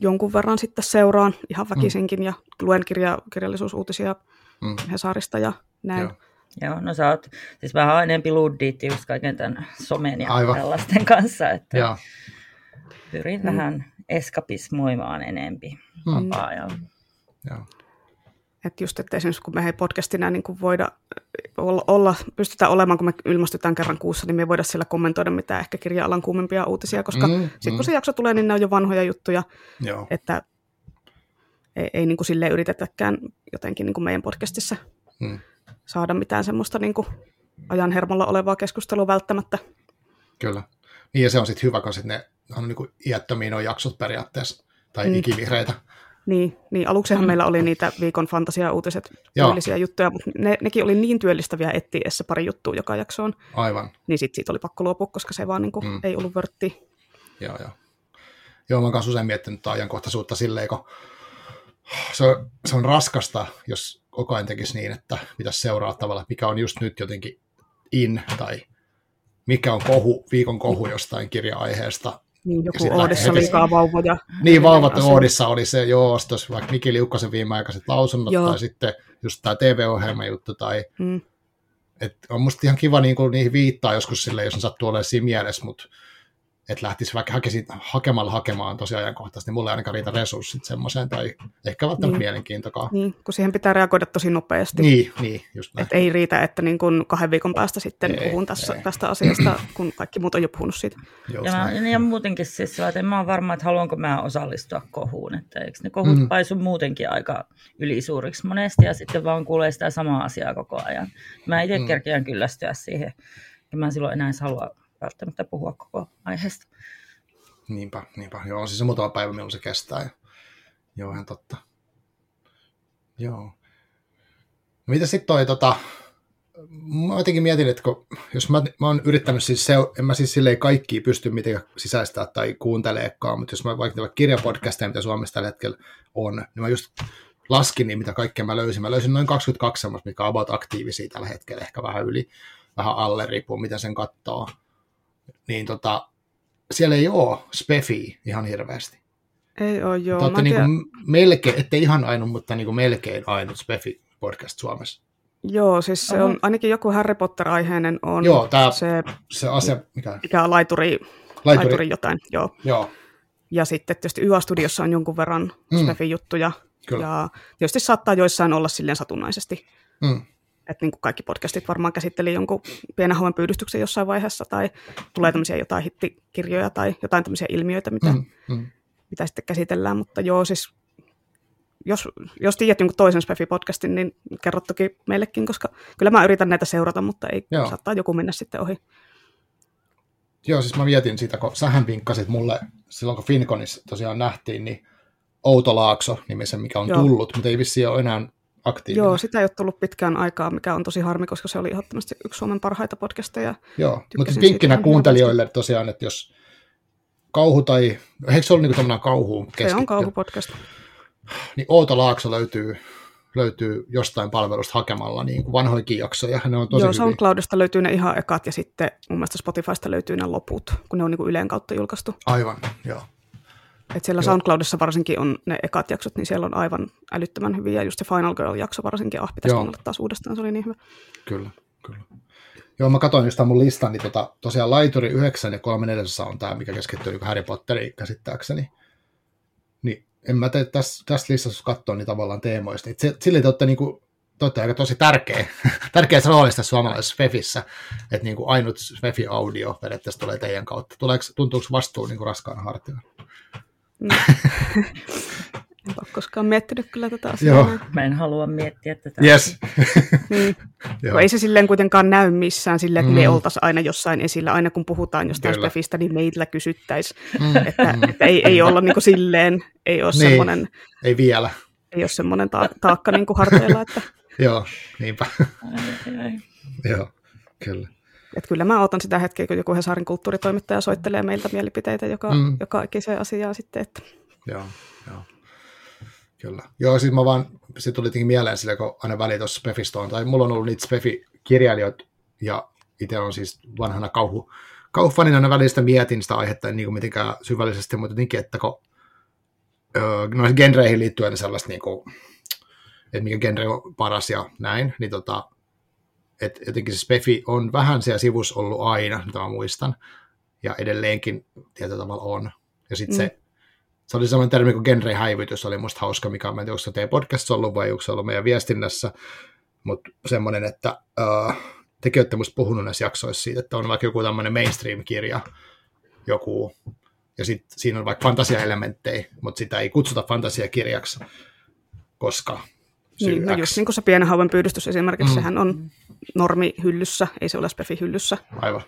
jonkun verran sitten seuraan ihan väkisinkin mm. ja luen kirja, kirjallisuusuutisia mm. Hesarista ja näin. Joo. Joo, no sä oot siis vähän enempi luddiitti just kaiken tämän somen ja Aivan. tällaisten kanssa, että Joo. pyrin mm. vähän eskapismoimaan enempi mm. vapaa-ajalla. Joo. Että just, että esimerkiksi kun me hei podcastina niin kuin voida olla, olla, pystytään olemaan, kun me ilmestytään kerran kuussa, niin me ei voida siellä kommentoida mitään ehkä kirja-alan kuumimpia uutisia, koska mm, sitten mm. kun se jakso tulee, niin ne on jo vanhoja juttuja, Joo. että ei, ei niin kuin silleen yritetäkään jotenkin niin kuin meidän podcastissa mm. saada mitään semmoista niin kuin ajan hermolla olevaa keskustelua välttämättä. Kyllä. Niin ja se on sitten hyvä, koska ne on niin kuin iättömiin on jaksot periaatteessa, tai mm. ikivihreitä. Niin, niin aluksihan mm. meillä oli niitä viikon fantasia-uutiset työllisiä juttuja, mutta ne, nekin oli niin työllistäviä etsiessä pari juttua joka jaksoon. Aivan. Niin sitten siitä oli pakko luopua, koska se vaan niin kuin mm. ei ollut vörtti. Joo, joo. Joo, mä oon kanssa usein miettinyt ajankohtaisuutta silleen, kun se on, se on raskasta, jos koko ajan tekisi niin, että pitäisi seuraa tavalla, mikä on just nyt jotenkin in, tai mikä on kohu, viikon kohu jostain kirja-aiheesta, niin, joku Oodissa liikaa vauvoja. Niin, vauvat Oodissa oli se, joo, tuossa vaikka Miki Liukkasen viimeaikaiset lausunnot, joo. tai sitten just tämä TV-ohjelma juttu, tai mm. et on musta ihan kiva niin kuin, niihin viittaa joskus sille, jos on sattuu olemaan siinä mielessä, mutta että lähtisi vaikka hakesit, hakemalla hakemaan tosi ajankohtaisesti, niin mulla ei ainakaan riitä resurssit semmoiseen, tai ehkä välttämättä niin. mielenkiintokaa. Niin, kun siihen pitää reagoida tosi nopeasti. Niin, niin just näin. Et ei riitä, että niin kun kahden viikon päästä sitten ei, puhun tässä, ei. tästä asiasta, kun kaikki muut on jo puhunut siitä. ja, mä, ja muutenkin siis että en mä ole varma, että haluanko mä osallistua kohuun, että eikö ne kohut mm. paisu muutenkin aika ylisuuriksi monesti, ja sitten vaan kuulee sitä samaa asiaa koko ajan. Mä itse mm. kerkeän kyllästyä siihen, ja mä silloin enää halua välttämättä puhua koko aiheesta. Niinpä, niinpä. Joo, siis se muutama päivä, milloin se kestää. Ja... Joo, ihan totta. Joo. Mitä sitten toi, tota, mä jotenkin mietin, että kun, jos mä, mä oon yrittänyt siis, se, en mä siis silleen kaikki pysty mitenkään sisäistää tai kuunteleekaan, mutta jos mä vaikka kirjapodcasteja, mitä Suomessa tällä hetkellä on, niin mä just laskin niin, mitä kaikkea mä löysin. Mä löysin noin 22 semmoista, mikä on about aktiivisia tällä hetkellä, ehkä vähän yli, vähän alle, riippuu miten sen katsoo niin tota, siellä ei ole spefi ihan hirveästi. Ei ole, joo. Te niin kuin melkein, ettei ihan ainut, mutta niin kuin melkein ainut spefi podcast Suomessa. Joo, siis se on ainakin joku Harry Potter-aiheinen on joo, tää, se, se asia, mikä, mikä on laituri, laituri. laituri jotain, joo. joo. Ja sitten tietysti YA-studiossa on jonkun verran mm. juttuja Kyllä. Ja tietysti saattaa joissain olla silleen satunnaisesti. Mm että niin kuin kaikki podcastit varmaan käsitteli jonkun pienen hauen pyydystyksen jossain vaiheessa, tai tulee tämmöisiä jotain hittikirjoja tai jotain tämmöisiä ilmiöitä, mitä, mm, mm. mitä sitten käsitellään, mutta joo, siis jos, jos tiedät jonkun toisen Spefi-podcastin, niin kerro toki meillekin, koska kyllä mä yritän näitä seurata, mutta ei joo. saattaa joku mennä sitten ohi. Joo, siis mä vietin sitä, kun sähän vinkkasit mulle silloin, kun Finconissa tosiaan nähtiin, niin Outo Laakso nimisen, mikä on Joo. tullut, mutta ei vissiin ole enää aktiivinen. Joo, sitä ei ole tullut pitkään aikaa, mikä on tosi harmi, koska se oli ehdottomasti yksi Suomen parhaita podcasteja. Joo, mutta vinkkinä kuuntelijoille hyvä. tosiaan, että jos kauhu tai, eikö se ollut niin tämmöinen kauhu keskitty? Se on kauhupodcast. Niin Outo Laakso löytyy, löytyy jostain palvelusta hakemalla niin kuin vanhoikin jaksoja. Ne on tosi Joo, SoundCloudista löytyy ne ihan ekat ja sitten mun mielestä Spotifysta löytyy ne loput, kun ne on niin kuin Yleen kautta julkaistu. Aivan, joo. Et siellä Joo. SoundCloudissa varsinkin on ne ekat jaksot, niin siellä on aivan älyttömän hyviä. Just se Final Girl-jakso varsinkin, ah, pitäisi kuunnella taas uudestaan, se oli niin hyvä. Kyllä, kyllä. Joo, mä katsoin just mun listan, niin tota, tosiaan Laituri 9 ja 3 4 on tämä, mikä keskittyy niin Harry Potteriin käsittääkseni. Niin en mä tee tässä, tässä listassa katsoa niin tavallaan teemoista. Niin sille te olette, niin kuin, te olette aika tosi tärkeä, (laughs) tärkeässä roolissa suomalaisessa Fefissä, että niin kuin ainut Fefi-audio periaatteessa tulee teidän kautta. Tuleeko, tuntuuko vastuu niin kuin raskaana hartioon? (laughs) En ole koskaan miettinyt kyllä tätä asiaa. Joo. Mä en halua miettiä tätä. Yes. (laughs) Niin. Joo. Ei se silleen kuitenkaan näy missään, silleen, että Mm. me oltaisiin aina jossain esillä. Aina kun puhutaan jostain Kyllä. Spefistä, niin meillä kysyttäisiin. Mm, Että, mm. että ei, ei olla niin kuin silleen, ei ole Niin. semmoinen, Ei vielä. ei ole semmoinen ta- taakka niin kuin harteilla. Että, (laughs) Joo, niinpä. Ai, ai. Joo, kyllä. Että kyllä mä otan sitä hetkeä, kun joku Hesarin kulttuuritoimittaja soittelee meiltä mielipiteitä joka, Mm. joka ikiseen asiaan sitten. Että, Joo, joo. Kyllä. Joo, siis mä vaan, se tuli jotenkin mieleen sille, kun aina väliin tuossa Spefistä on, tai mulla on ollut niitä Spefi-kirjailijoita, ja itse on siis vanhana kauhu, kauhufanina aina välistä mietin sitä aihetta, en niin kuin mitenkään syvällisesti, mutta jotenkin, että kun öö, noihin genreihin liittyen sellaista, niin kuin, että mikä genre on paras ja näin, niin tota, että jotenkin se Spefi on vähän siellä sivussa ollut aina, mitä mä muistan, ja edelleenkin tietyllä tavalla on. Ja sitten Mm. se, se oli sellainen termi kuin genre-häivytys, oli musta hauska, mikä on, mä en tiedä, onko se teidän podcastissa ollut vai onko se ollut meidän viestinnässä, mutta semmoinen, että äh, tekin olette musta puhunut näissä jaksoissa siitä, että on vaikka joku tämmöinen mainstream-kirja, joku, ja sitten siinä on vaikka fantasiaelementtejä, mutta sitä ei kutsuta fantasiakirjaksi, koska niin, no just niin kuin se pienen hauven pyydystys esimerkiksi, Mm. sehän on normi hyllyssä, ei se ole Spefi hyllyssä. Aivan.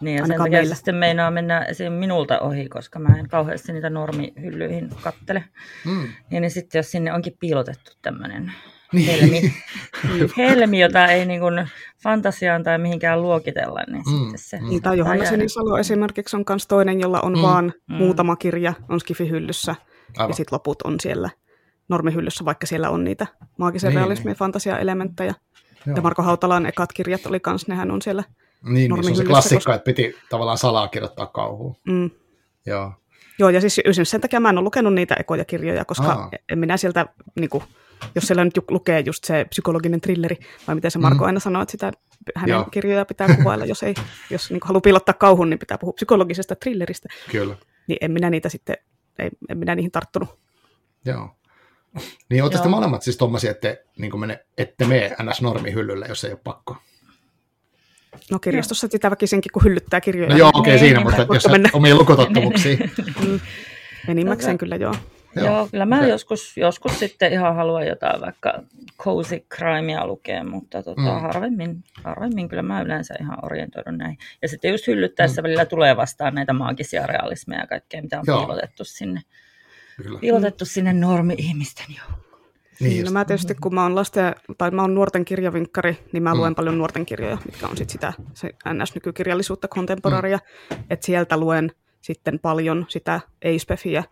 Niin, ja sen Ainakaan takia meillä. se sitten meinaa mennä esim. minulta ohi, koska mä en kauheasti niitä normihyllyihin kattele. Mm. Ja niin sitten jos sinne onkin piilotettu tämmöinen Niin. helmi, (laughs) helmi, jota ei niin kuin fantasiaan tai mihinkään luokitella, niin Mm, sitten se... mm. Niin, tai Johanna. Sinisalo esimerkiksi on myös toinen, jolla on Mm. vaan Mm. mm. muutama kirja, on Skifi-hyllyssä, Aivan. ja sitten loput on siellä normihyllyssä, vaikka siellä on niitä maagisen Niin, niin, realismin ja fantasiaelementtejä. Joo. Ja Marko Hautalan ekat kirjat oli kans, nehän on siellä. Niin, niin se on se klassikko, koska- että piti tavallaan salaa kirjoittaa kauhuun. Mm. Joo. Joo, ja siis esimerkiksi sen takia mä en ole lukenut niitä ekoja kirjoja, koska Aa. en minä sieltä, niin kuin, jos siellä nyt lukee just se psykologinen trilleri, vai miten se Marko Mm. aina sanoo, että sitä hänen Joo. Kirjoja pitää kuvailla, jos, ei, (laughs) jos niin haluaa piilottaa kauhun, niin pitää puhua psykologisesta thrilleristä, Kyllä. niin en minä niitä sitten, ei, en minä niihin tarttunut. Joo. Niin ootte sitten molemmat siis tommosia, että niin mene, ette mene ns. normihyllylle, jos ei ole pakko. No kirjastossa sitä väkisinkin, kun hyllyttää kirjoja. No joo, okei okay, Niin, siinä, niin, mutta jos mennä? omia lukutottumuksia. (laughs) Mm. Enimmäkseen Tota- kyllä joo. Joo. Joo, kyllä mä Okei. joskus, joskus sitten ihan haluan jotain vaikka cozy crimea lukea, mutta tota, Mm. mm. harvemmin, harvemmin kyllä mä yleensä ihan orientoidun näihin. Ja sitten just hyllyttäessä mm. välillä tulee vastaan näitä maagisia realismeja ja kaikkea, mitä on Joo. piilotettu sinne, Kyllä. piilotettu sinne normi-ihmisten joukkoon. Niin, Niin, no mä tietysti, kun mä oon lasten, tai mä oon nuorten kirjavinkkari, niin mä Mm. luen paljon nuorten kirjoja, mitkä on sit sitä se NS-nykykirjallisuutta, kontemporaria, mm. että sieltä luen sitten paljon sitä ei-spefiä,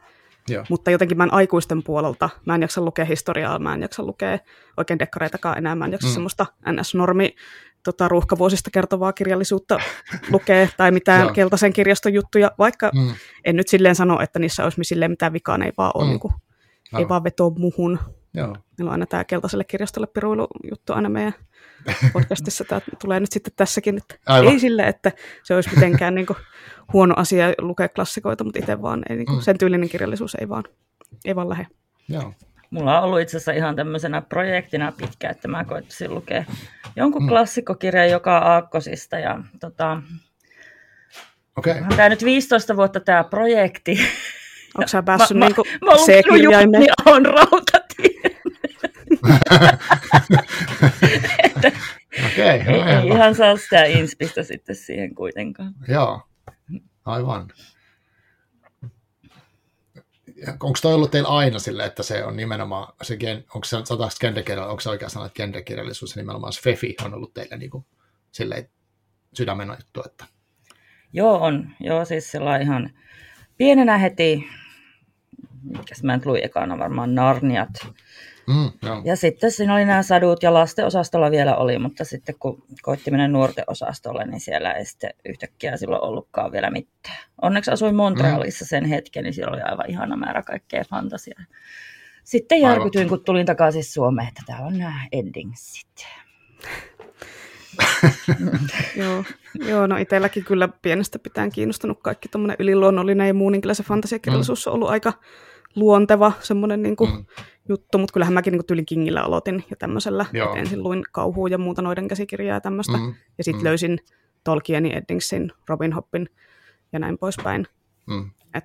Joo. mutta jotenkin mä en aikuisten puolelta, mä en jaksa lukea historiaa, mä en jaksa lukea oikein dekkareitakaan enää, mä en jaksa Mm. mm. semmoista NS-normi tota, ruuhkavuosista kertovaa kirjallisuutta lukea tai mitään keltaisen kirjaston juttuja, vaikka mm. En nyt silleen sano, että niissä olisi silleen mitään vikaa, ne ei vaan ole, Mm. niin kuin, ei vaan vetoa muhun. Joo. Meillä on aina tämä keltaiselle kirjastolle piruilu juttu aina meidän podcastissa. Tämä tulee nyt sitten tässäkin. Että Aivan. ei sille, että se olisi mitenkään niin kuin, huono asia lukea klassikoita, mutta itse vaan ei, niin kuin, Mm. sen tyylinen kirjallisuus ei vaan, ei vaan lähde. Joo. Mulla on ollut itse asiassa ihan tämmöisenä projektina pitkä, että mä koittaisin lukea jonkun Mm. klassikkokirjan joka aakkosista. Ja tota, Okei. onhan tämä nyt 15 vuotta tämä projekti. (laughs) Onko sä päässyt mä, niin kuin mä, mä oon lukenut C-kirjaimeen? Juhani on rautatie. (laughs) Okei. Ei, no, ei ihan saa sitä inspistä sitten siihen kuitenkaan. Joo. Aivan. Onko toi ollut teillä aina sille, että se on nimenomaan, se gen, onko se sataksi genrekirjallisuus, onko se oikea sana, että genrekirjallisuus ja nimenomaan se FEFI on ollut teille niin kuin, silleen sydämen juttu, että Joo, on. Joo, siis sellainen ihan pienenä heti, mikäs mä nyt luin ekana varmaan Narniat. mm, joo. Ja sitten siinä oli nämä sadut ja lasten osastolla vielä oli, mutta sitten kun koitti mennä nuorten osastolle, niin siellä ei sitten yhtäkkiä silloin ollutkaan vielä mitään. Onneksi asuin Montrealissa sen hetken, niin siellä oli aivan ihana määrä kaikkea fantasiaa. Sitten Aivan. järkytyin, kun tulin takaisin Suomeen, että täällä on nämä endingsit. (laughs) Joo, joo, no itselläkin kyllä pienestä pitäen kiinnostunut kaikki tuommoinen yliluonnollinen ja muu, niin kyllä se fantasiakirjallisuus on ollut aika luonteva semmoinen niin Mm. juttu, mutta kyllähän mäkin niin tyylin Kingillä aloitin ja tämmöisellä, Joo. ensin luin kauhua ja muuta noiden käsikirjaa ja tämmöistä, Mm, ja sitten mm. löysin Tolkienin, Eddingsin, Robin Hoppin ja näin poispäin. mm, Et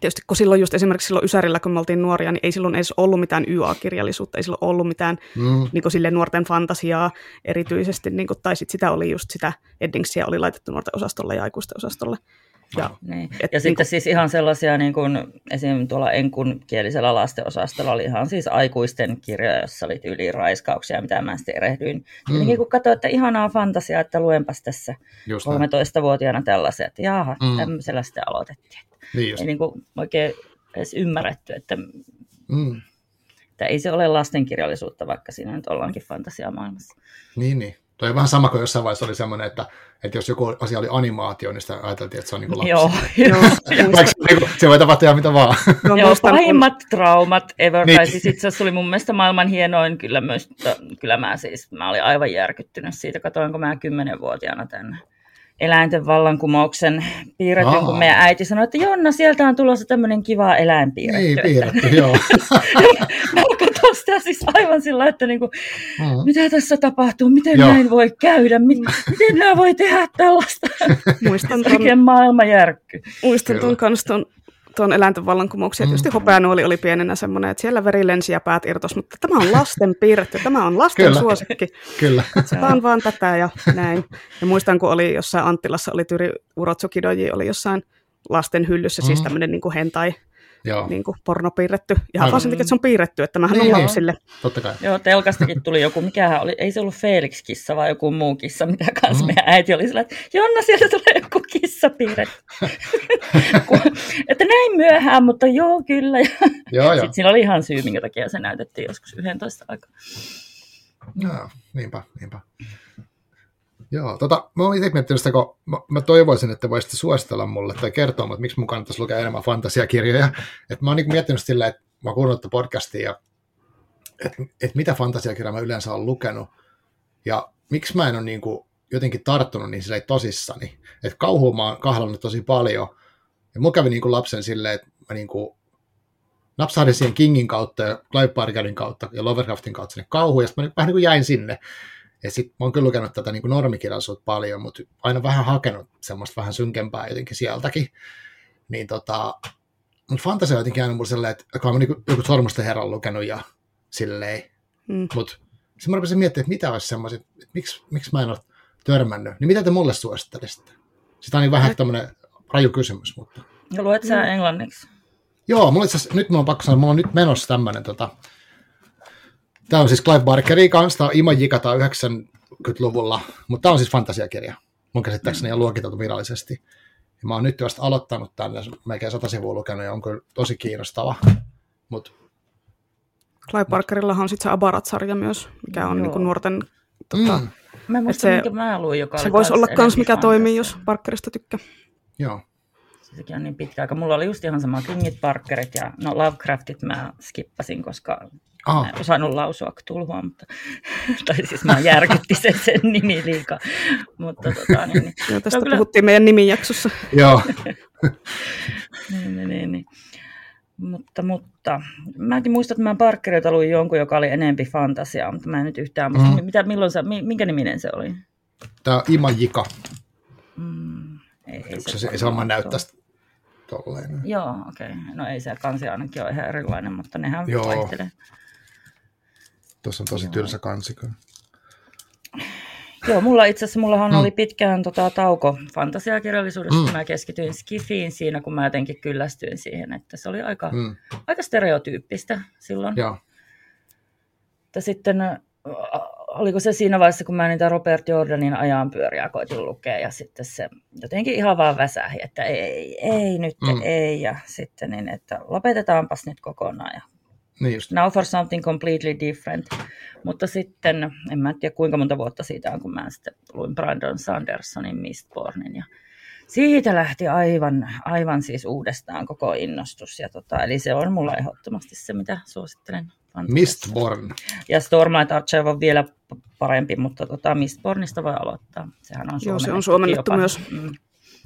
tietysti kun silloin just esimerkiksi silloin Ysärillä, kun me oltiin nuoria, niin ei silloin edes ollut mitään YA-kirjallisuutta, ei silloin ollut mitään mm. niin kuin sille nuorten fantasiaa erityisesti, niin kuin, tai sit sitä oli just sitä Eddingsia oli laitettu nuorten osastolle ja aikuisten osastolle. Ja, niin. et, ja niin sitten kun... siis ihan sellaisia, niin kuin, esim. tuolla enkun kielisellä lastenosastolla oli ihan siis aikuisten kirjoja, jossa oli yli raiskauksia, mitä mä sitten erehdyin. Mm. Niin kun katsoin, että ihanaa fantasiaa, että luenpas tässä Just 13-vuotiaana tällaisia, että jaha, mm. tämmöisellä sitten aloitettiin. Niin ei niin kuin oikein edes ymmärretty, että, mm. että ei se ole lastenkirjallisuutta, vaikka siinä nyt ollaankin fantasiamaailmassa. Niin, niin. Tuo on vähän sama kuin jossain vaiheessa oli semmoinen, että, että jos joku asia oli animaatio, niin sitä ajateltiin, että se on niin kuin lapsi. Joo, (laughs) joo. Vaikka niin kuin, se voi tapahtua ihan mitä vaan. No, (laughs) joo, pahimmat kun... traumat ever. Niin. Tai siis itse asiassa oli mun mielestä maailman hienoin. Kyllä, myös, kyllä mä siis, mä olin aivan järkyttynyt siitä. Katoinko mä kymmenenvuotiaana tänne eläinten vallankumouksen piirretty, kun meidän äiti sanoi, että Jonna, sieltä on tulossa tämmöinen kiva eläin piirretty. Niin, piirretty, joo. (laughs) mä sitä siis aivan sillä, että niinku, mm. mitä tässä tapahtuu, miten joo. näin voi käydä, miten, miten nämä voi tehdä tällaista. Muistan ton, maailma järkky. Muistan tuon kanssa ton tuon eläinten vallankumouksia. Mm. Tietysti hopeanuoli oli pienenä semmoinen, että siellä veri lensi ja päät irtos, mutta tämä on lasten piirretty, tämä on lasten Kyllä. suosikki. Kyllä. Se on vaan tätä ja näin. Ja muistan, kun oli jossain Anttilassa, oli Tyri Urotsukidoji, oli jossain lasten hyllyssä, siis mm. siis tämmöinen niin kuin hentai Joo. Niin kuin porno piirretty. Ihan vaan sen takia, että se on piirretty, että tämähän niin, on lapsille. Totta kai. Joo, telkastakin tuli joku, mikähän oli, ei se ollut Felix-kissa, vaan joku muu kissa, mitä kanssa mm. meidän äiti oli sillä, että Jonna, sieltä tulee joku kissa piirretty. (laughs) että näin myöhään, mutta joo, kyllä. joo, joo. Sitten siinä oli ihan syy, minkä takia se näytettiin joskus 11 aikaa. Joo, niinpä, niinpä. Joo, tota, mä oon itse miettinyt sitä, kun mä, mä toivoisin, että voisitte suositella mulle tai kertoa, että miksi mun kannattaisi lukea enemmän fantasiakirjoja. Et mä oon niin miettinyt sillä, että mä oon kuunnellut podcastia ja että et mitä fantasiakirjaa mä yleensä olen lukenut ja miksi mä en ole niin kuin jotenkin tarttunut niin silleen tosissani. Että kauhua mä oon kahlannut tosi paljon ja mulla kävi niin kuin lapsen silleen, että mä niin kuin napsahdin siihen Kingin kautta ja Clive Barkerin kautta ja Lovercraftin kautta sinne kauhuun ja sitten mä vähän niin kuin jäin sinne. Ja sitten mä oon kyllä lukenut tätä niin normikirjallisuutta paljon, mutta aina vähän hakenut semmoista vähän synkempää jotenkin sieltäkin. Niin tota, mutta fantasia on jotenkin aina mulle silleen, että mä niin joku Sormusten herran lukenut ja silleen. Mm. Mutta sitten mä rupesin miettimään, että mitä olisi semmoiset, että miksi, miksi mä en ole törmännyt. Niin mitä te mulle suosittelisitte? Sitä on niin vähän tämmöinen raju kysymys. Mutta... Ja luet sä mm. englanniksi? Joo, mulla itse nyt mä oon pakko sanoa, mulla on nyt menossa tämmöinen tota, Tämä on siis Clive Barkeri kanssa, tämä on Imajikata 90-luvulla, mutta tämä on siis fantasiakirja, mun käsittääkseni ja luokiteltu virallisesti. Ja mä oon nyt vasta aloittanut tänne, melkein sata sivua lukenut ja on kyllä tosi kiinnostava. Mut... Clive Barkerillahan on sitten se Abarat-sarja myös, mikä on niinku nuorten... Tota, mm. Mä en muista, se, minkä mä luin, joka Se voisi olla kans mikä toimii, jos Barkerista tykkää. Joo. Sekin on niin pitkä aika. Mulla oli just ihan sama Kingit, Parkerit ja no Lovecraftit mä skippasin, koska Oh. Mä en osannut lausua tulhua, mutta, (laughs) tai siis mä järkytti sen, sen nimi liikaa. Mutta, tota, niin, niin. Joo, tästä kyllä... puhuttiin meidän nimijaksossa. Joo. (laughs) niin, niin, niin, niin. Mutta, mutta mäkin muistan, että mä Parkerilta luin jonkun, joka oli enempi fantasiaa, mutta mä en nyt yhtään muista. Mm. Mitä, milloin sä, minkä niminen se oli? Tämä on Imajika. Mm, ei, ei se, se, ei se varmaan näyttäisi tolleen. Joo, okei. Okay. No ei se kansi ainakin ole ihan erilainen, mutta nehän Joo. vaihtelee. Tuossa on tosi Joo. tylsä kansi Joo, mulla itse asiassa mullahan mm. oli pitkään tota, tauko fantasiakirjallisuudessa, mm. mä keskityin skifiin siinä, kun mä jotenkin kyllästyin siihen, että se oli aika, mm. aika stereotyyppistä silloin. Joo. Mutta sitten oliko se siinä vaiheessa, kun mä niitä Robert Jordanin ajanpyöriä koitin lukea, ja sitten se jotenkin ihan vaan väsähi, että ei, ei nyt, mm. ei, ja sitten niin, että lopetetaanpas nyt kokonaan, ja niin just. Now for something completely different. Mutta sitten, en mä tiedä kuinka monta vuotta siitä on, kun mä sitten luin Brandon Sandersonin Mistbornin. Ja siitä lähti aivan, aivan siis uudestaan koko innostus. Ja tota, eli se on mulla ehdottomasti se, mitä suosittelen. Mistborn. Ja Stormlight Archive on vielä parempi, mutta tota, Mistbornista voi aloittaa. Sehän on Joo, se on suomennettu myös. Mm.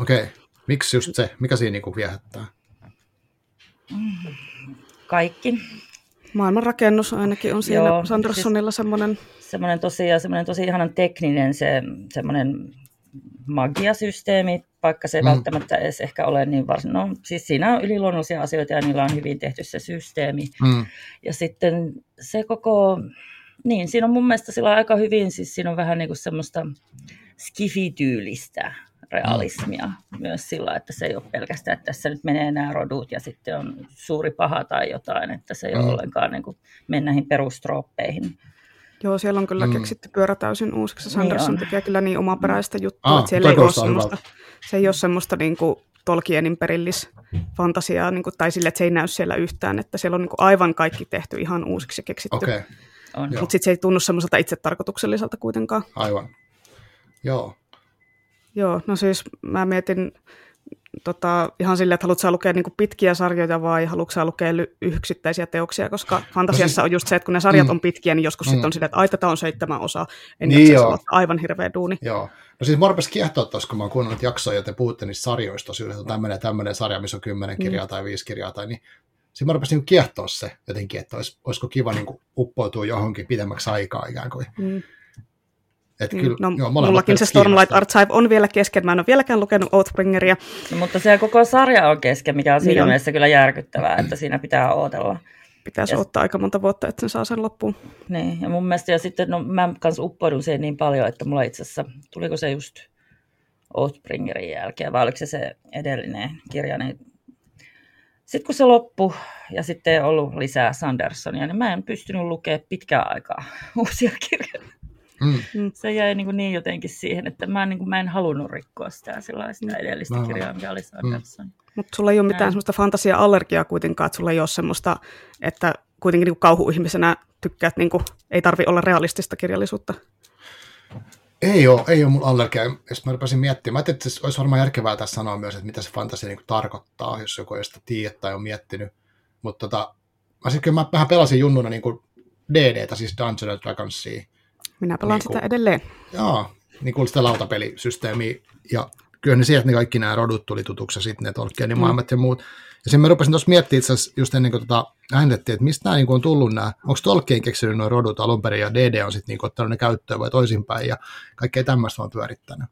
Okei. Okay. Miksi just se? Mikä siinä niinku viehättää? Kaikki. Maailman rakennus ainakin on siinä Joo, Sandersonilla siis semmoinen. Semmoinen tosi, ja semmoinen tosi ihanan tekninen se, semmoinen magiasysteemi, vaikka se ei mm. välttämättä edes ehkä ole niin varsin, no siis siinä on yliluonnollisia asioita ja niillä on hyvin tehty se systeemi. Mm. Ja sitten se koko, niin siinä on mun mielestä sillä aika hyvin, siis siinä on vähän niin kuin semmoista skifityylistä realismia myös sillä, että se ei ole pelkästään, että tässä nyt menee nämä rodut ja sitten on suuri paha tai jotain, että se ei mm. ole ollenkaan niin kuin mennä näihin perustroppeihin. Joo, siellä on kyllä mm. keksitty pyörä täysin uusiksi. Sanderson niin tekee kyllä niin omaperäistä juttua, ah, että siellä ei ole semmoista, se ei ole semmoista niin kuin Tolkienin perillis fantasiaa, niin kuin, tai sille, että se ei näy siellä yhtään, että siellä on niin kuin aivan kaikki tehty ihan uusiksi ja keksitty. Okay. Mutta sitten se ei tunnu semmoiselta itsetarkoitukselliselta kuitenkaan. Aivan. Joo. Joo, no siis mä mietin tota, ihan silleen, että haluatko lukea niin pitkiä sarjoja vai haluatko lukea yksittäisiä teoksia, koska fantasiassa no siis, on just se, että kun ne sarjat mm, on pitkiä, niin joskus mm. sitten on silleen, että ai, tätä on seitsemän osaa, en niin joo. aivan hirveä duuni. Joo. No siis mä rupesin kiehtoa tuossa, kun mä oon kuunnellut jaksoja ja te puhutte niistä sarjoista, että on tämmöinen, tämmöinen sarja, missä on kymmenen kirjaa mm. tai viisi kirjaa, tai niin Sitten mä rupesin niin kiehtoa se jotenkin, että olisi, olisiko kiva niin kuin, uppoutua johonkin pidemmäksi aikaa ikään kuin. Mm. Et mm, kyllä, no, joo, mullakin se Stormlight Archive on vielä kesken. Mä en ole vieläkään lukenut Oathbringeria. No, mutta se koko sarja on kesken, mikä on siinä niin mielessä kyllä järkyttävää, että siinä pitää odotella. Pitäisi ja... ottaa aika monta vuotta, että sen saa sen loppuun. Niin, ja mun mielestä, ja sitten no, mä kanssa uppoudun siihen niin paljon, että mulla itse asiassa, tuliko se just Oathbringerin jälkeen, vai oliko se se edellinen kirja, niin sitten kun se loppui ja sitten ei ollut lisää Sandersonia, niin mä en pystynyt lukemaan pitkään aikaa (laughs) uusia kirjoja. Mm. mm. Se jäi niin, kuin niin jotenkin siihen, että mä, niin kuin, mä en halunnut rikkoa sitä, sellaista mm. edellistä no. kirjaa, mikä oli Sanderson. Mm. Mutta sulla ei ole mitään semmoista fantasia-allergiaa kuitenkaan, että sulla ei ole semmoista, että kuitenkin niin kauhuihmisenä tykkäät, niin kuin, ei tarvi olla realistista kirjallisuutta. Ei ole, ei ole mulla allergia. Jos mä rupesin miettimään, mä että olisi varmaan järkevää tässä sanoa myös, että mitä se fantasia niin tarkoittaa, jos joku ei sitä tiedä tai on miettinyt. Mutta tota, mä, kyllä mä vähän pelasin junnuna niin kuin DDtä, siis Dungeons and Dragonsia, minä pelaan niin kuin, sitä edelleen. Joo, niin kuin sitä lautapelisysteemiä. Ja kyllä ne sieltä ne kaikki nämä rodut tuli tutuksi, sitten ne Tolkienin mm. maailmat ja muut. Ja sen mä rupesin tuossa miettimään itse asiassa just ennen kuin tota äänetettiin, että mistä nämä niin on tullut nämä, onko Tolkien keksinyt nuo rodut alun perin ja DD on sitten niin ottanut ne käyttöön vai toisinpäin ja kaikkea tämmöistä on pyörittänyt.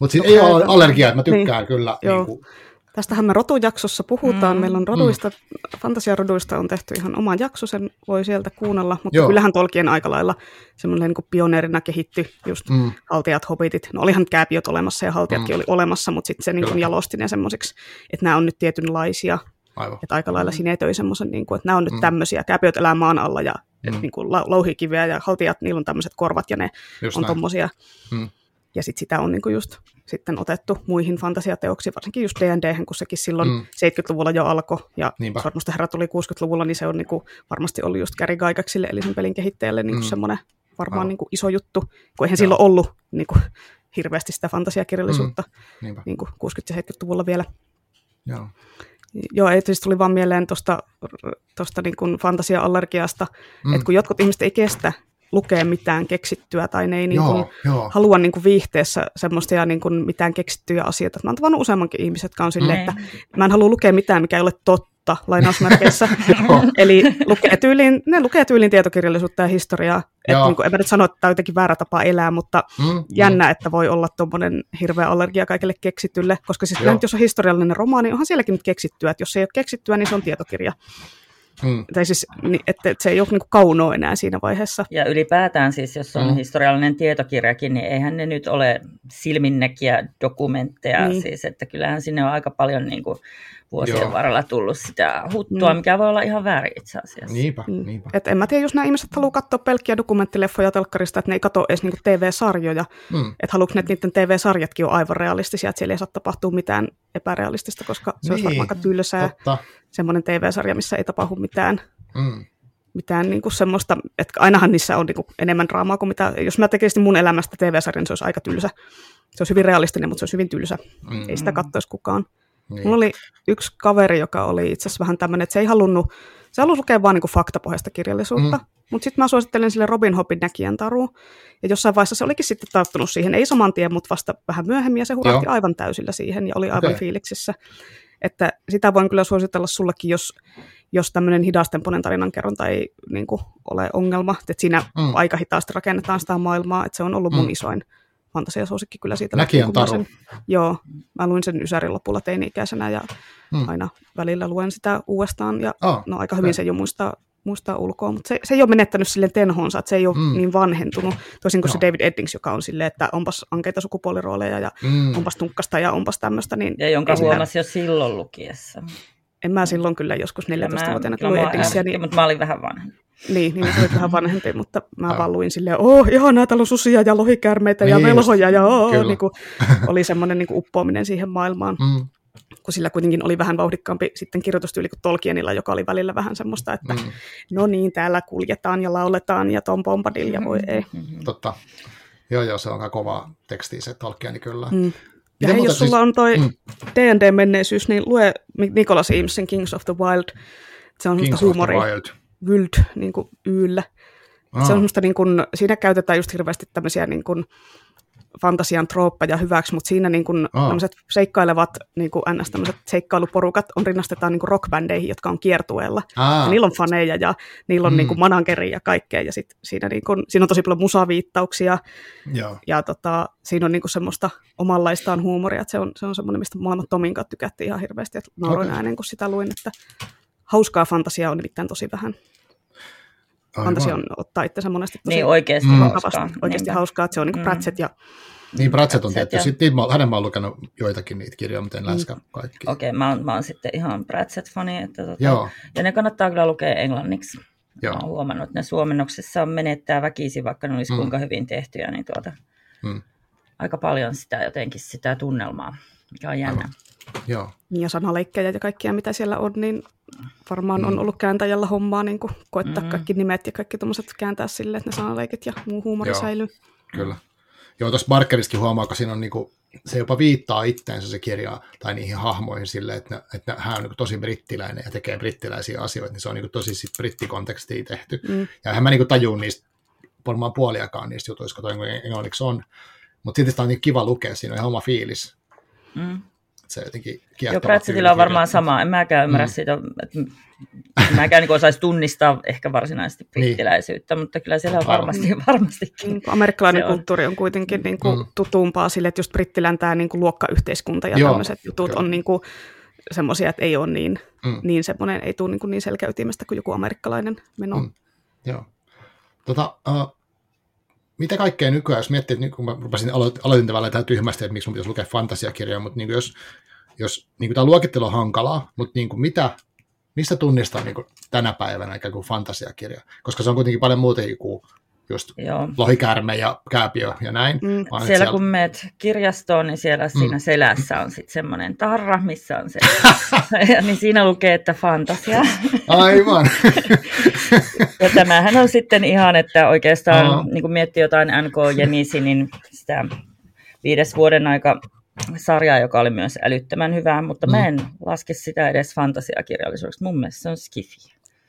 Mutta no, ei ole allergiaa, että mä tykkään niin, kyllä. Niin kuin, Tästähän me rotujaksossa puhutaan. Mm. Meillä on roduista, mm. fantasiaroduista on tehty ihan oma jakso, sen voi sieltä kuunnella. Mutta Joo. kyllähän Tolkien aika lailla semmoinen niin pioneerina kehitty just mm. haltijat, hobitit. No olihan kääpiöt olemassa ja haltijatkin mm. oli olemassa, mutta sitten se niin jalosti ne semmoisiksi, että nämä on nyt tietynlaisia. Aivan. Että aika lailla mm. sinetöi semmoisen, niin kuin, että nämä on nyt mm. tämmöisiä. Kääpiöt elää maan alla ja mm. niin kuin louhikiviä ja haltijat, niillä on tämmöiset korvat ja ne just on tommosia. Mm ja sit sitä on niinku just sitten otettu muihin fantasiateoksiin, varsinkin just D&D, kun sekin silloin mm. 70-luvulla jo alkoi, ja Sormusten herra tuli 60-luvulla, niin se on niinku varmasti ollut just Gary Gygaxille, eli sen pelin kehittäjälle niinku mm. semmoinen varmaan niinku iso juttu, kun eihän Joo. silloin ollut niinku hirveästi sitä fantasiakirjallisuutta mm. niinku 60- ja 70-luvulla vielä. Joo. Joo, ei siis tuli vaan mieleen tuosta tosta niin fantasia-allergiasta, mm. että kun jotkut ihmiset ei kestä lukea mitään keksittyä tai ne ei niin kuin joo, halua niin kuin viihteessä semmoista ja niin kuin mitään keksittyjä asioita. Mä oon tavannut useammankin ihmiset, jotka on silleen, että mä en halua lukea mitään, mikä ei ole totta, lainausmerkeissä. (laughs) Eli lukee tyyliin, ne lukee tyyliin tietokirjallisuutta ja historiaa. Että niin kuin, en mä nyt sano, että tämä on jotenkin väärä tapa elää, mutta mm, mm. jännä, mm. että voi olla tuommoinen hirveä allergia kaikille keksitylle. Koska siis nyt, jos on historiallinen romaani, onhan sielläkin nyt keksittyä. Että jos ei ole keksittyä, niin se on tietokirja. Hmm. Tai siis, että, että se ei ole niin kaunoa enää siinä vaiheessa. Ja ylipäätään siis, jos on hmm. historiallinen tietokirjakin, niin eihän ne nyt ole silminnäkiä dokumentteja. Niin. Siis, että kyllähän sinne on aika paljon niin kuin, vuosien Joo. varrella tullut sitä huttua, mm. mikä voi olla ihan väärin itse asiassa. Niinpä, mm. niinpä. Et en mä tiedä, jos nämä ihmiset haluaa katsoa pelkkiä dokumenttileffoja telkkarista, että ne ei katso edes niinku TV-sarjoja. Mm. Että haluatko ne, että niiden TV-sarjatkin on aivan realistisia, että siellä ei saa tapahtua mitään epärealistista, koska se niin, olisi varmaan aika tylsää. Totta. Semmoinen TV-sarja, missä ei tapahdu mitään. Mm mitään niin kuin semmoista, että ainahan niissä on niin kuin enemmän draamaa kuin mitä, jos mä tekisin mun elämästä TV-sarjan, niin se olisi aika tylsä. Se olisi hyvin realistinen, mutta se olisi hyvin tylsä. Mm. Ei sitä katsoisi kukaan. Niin. Mulla oli yksi kaveri, joka oli itse asiassa vähän tämmöinen, että se ei halunnut, se halusi lukea vaan niin kuin faktapohjaista kirjallisuutta, mm. mutta sitten mä suosittelen sille Robin Hoodin näkijän taru, ja jossain vaiheessa se olikin sitten tarttunut siihen, ei saman tien, mutta vasta vähän myöhemmin, ja se hurahti Joo. aivan täysillä siihen, ja oli aivan okay. fiiliksissä. Että sitä voin kyllä suositella sullekin, jos, jos tämmöinen hidastempoinen tarinankerronta ei niin kuin, ole ongelma. Että siinä mm. aika hitaasti rakennetaan sitä maailmaa, että se on ollut mun mm. isoin fantasiasuosikki kyllä siitä. Näkijän taru. Sen, joo, mä luin sen Ysärin lopulla teini-ikäisenä ja Hmm. aina välillä luen sitä uudestaan ja Ah, no aika hyvin se jo muistaa, muistaa ulkoa, mutta se, se ei ole menettänyt silleen tenhonsa, että se ei ole Mm. niin vanhentunut, toisin kuin Joo. se David Eddings, joka on silleen, että onpas ankeita sukupuolirooleja ja mm, onpas tunkkasta ja onpas tämmöistä, niin Ja jonka huomasi jo silloin lukiessa. en mä silloin kyllä joskus 14-vuotiaana, kun kyllä Eddingsia, niin, mutta mä olin vähän vanha. Niin, niin se oli vähän vanhempi, mutta mä vaan luin silleen, oh, ihanaa, täällä on susia ja lohikärmeitä ja Niin just, velhoja ja oh, kyllä. niin kuin, oli semmoinen niin kuin uppoaminen siihen maailmaan, mm, kun sillä kuitenkin oli vähän vauhdikkaampi sitten kirjoitustyyli kuin Tolkienilla, joka oli välillä vähän semmoista, että mm, no niin, täällä kuljetaan ja lauletaan ja Tom Bombadil ja voi ei. Mhm. totta. Joo, joo, se on aika kovaa tekstiä se Tolkieni kyllä. Mm. Ja hei, jos sulla siis- on toi Mm. D&D-menneisyys, niin lue Nicholas Eamesin Kings of the Wild. Se on Kings semmoista of the. Wild. Wyld, niin kuin yllä. Ah, Se on semmoista, niin kuin, siinä käytetään just hirveästi tämmöisiä niin kuin, fantasian trooppeja hyväksi, mutta siinä niin kuin, Aa. tämmöiset seikkailevat niin kuin ns. tämmöiset seikkailuporukat on rinnastetaan niin kuin rockbändeihin, jotka on kiertueella. Ja niillä on faneja ja niillä on Mm. mm. niin kuin manageri ja kaikkea. Ja sit siinä, niin kuin, siinä on tosi paljon musaviittauksia joo. ja tota, siinä on niin kuin semmoista omanlaistaan huumoria. Että se on, se on semmoinen, mistä molemmat Tomin kanssa tykättiin ihan hirveästi. Että nauroin Okei. ääneen, kun sitä luin, että hauskaa fantasiaa on nimittäin tosi vähän. Aivan. Fantasia on ottaa itsensä monesti tosi Niin oikeasti Mm. hauskaa. Oikeasti Niinpä. hauskaa, että se on niin kuin Mm. Pratchett ja Niin, Pratchett on tietty. ja- Sitten mä, hänen mä oon lukenut joitakin niitä kirjoja, mutta en Mm. läheskään kaikki. Okei, mä, oon, mä oon sitten ihan Pratchett-fani. Että tota, Joo, Ja ne kannattaa kyllä lukea englanniksi. joo. Mä oon huomannut, että ne suomennoksissa menettää väkisin, vaikka ne olisi Mm. kuinka hyvin tehtyjä, niin tuota, Mm. aika paljon sitä jotenkin sitä tunnelmaa, mikä on jännä. Joo. Niin ja sanaleikkejä ja kaikkia, mitä siellä on, niin varmaan Mm. on ollut kääntäjällä hommaa niin kuin koittaa Mm. kaikki nimet ja kaikki tuommoiset kääntää sille, että ne sanaleikit ja muu huumori Joo. säilyy. Kyllä. Joo, tuossa Barkeriskin huomaa, kun siinä on niinku, se jopa viittaa itteensä se kirja tai niihin hahmoihin sille, että, ne, että hän on niinku tosi brittiläinen ja tekee brittiläisiä asioita, niin se on niinku tosi sit brittikontekstiin tehty. Mm. Ja eihän mä niinku tajun niistä varmaan puoliakaan niistä jutuista, kun englanniksi on. Mutta silti sitä on niin kiva lukea, siinä on ihan oma fiilis. Mm. Että Se jotenkin Joo, kiehtova Pratchettilla on varmaan sama. En mäkään ymmärrä Mm. mm. siitä, että en mäkään niin osaisi tunnistaa ehkä varsinaisesti Niin. brittiläisyyttä, mutta kyllä siellä on varmasti, varmastikin. Niin amerikkalainen on. kulttuuri on kuitenkin niin kuin Mm. tutumpaa sille, että just brittilän tämä niin kuin luokkayhteiskunta ja Joo, tämmöiset jutut kyllä. on niin kuin semmoisia, että ei ole niin, Mm. niin semmoinen, ei tule niin, kuin niin selkäytimestä kuin joku amerikkalainen meno. Mm. Joo. Tota, uh, mitä kaikkea nykyään, jos miettii, että kun mä rupesin, aloitin, tavallaan tähän tyhmästi, että miksi mun pitäisi lukea fantasiakirjoja, mutta niin kuin jos, jos niin kuin tämä luokittelu on hankalaa, mutta niin kuin mitä, mistä tunnistaa niin kuin tänä päivänä ikään kuin fantasiakirja? Koska se on kuitenkin paljon muutakin kuin just Joo. lohikäärme ja kääpiö ja näin. Mm. Että Siellä kun meet kirjastoon, niin siellä Mm. siinä selässä on sitten semmoinen tarra, missä on se. (laughs) (laughs) niin siinä lukee, että fantasia. Aivan. (laughs) Ja tämähän on sitten ihan, että oikeastaan Aa. niin kun miettii jotain NK Jenisi, niin sitä viides vuoden aika sarjaa, joka oli myös älyttömän hyvää, mutta Mm. mä en laske sitä edes fantasiakirjallisuudeksi. Mun mielestä se on skifi.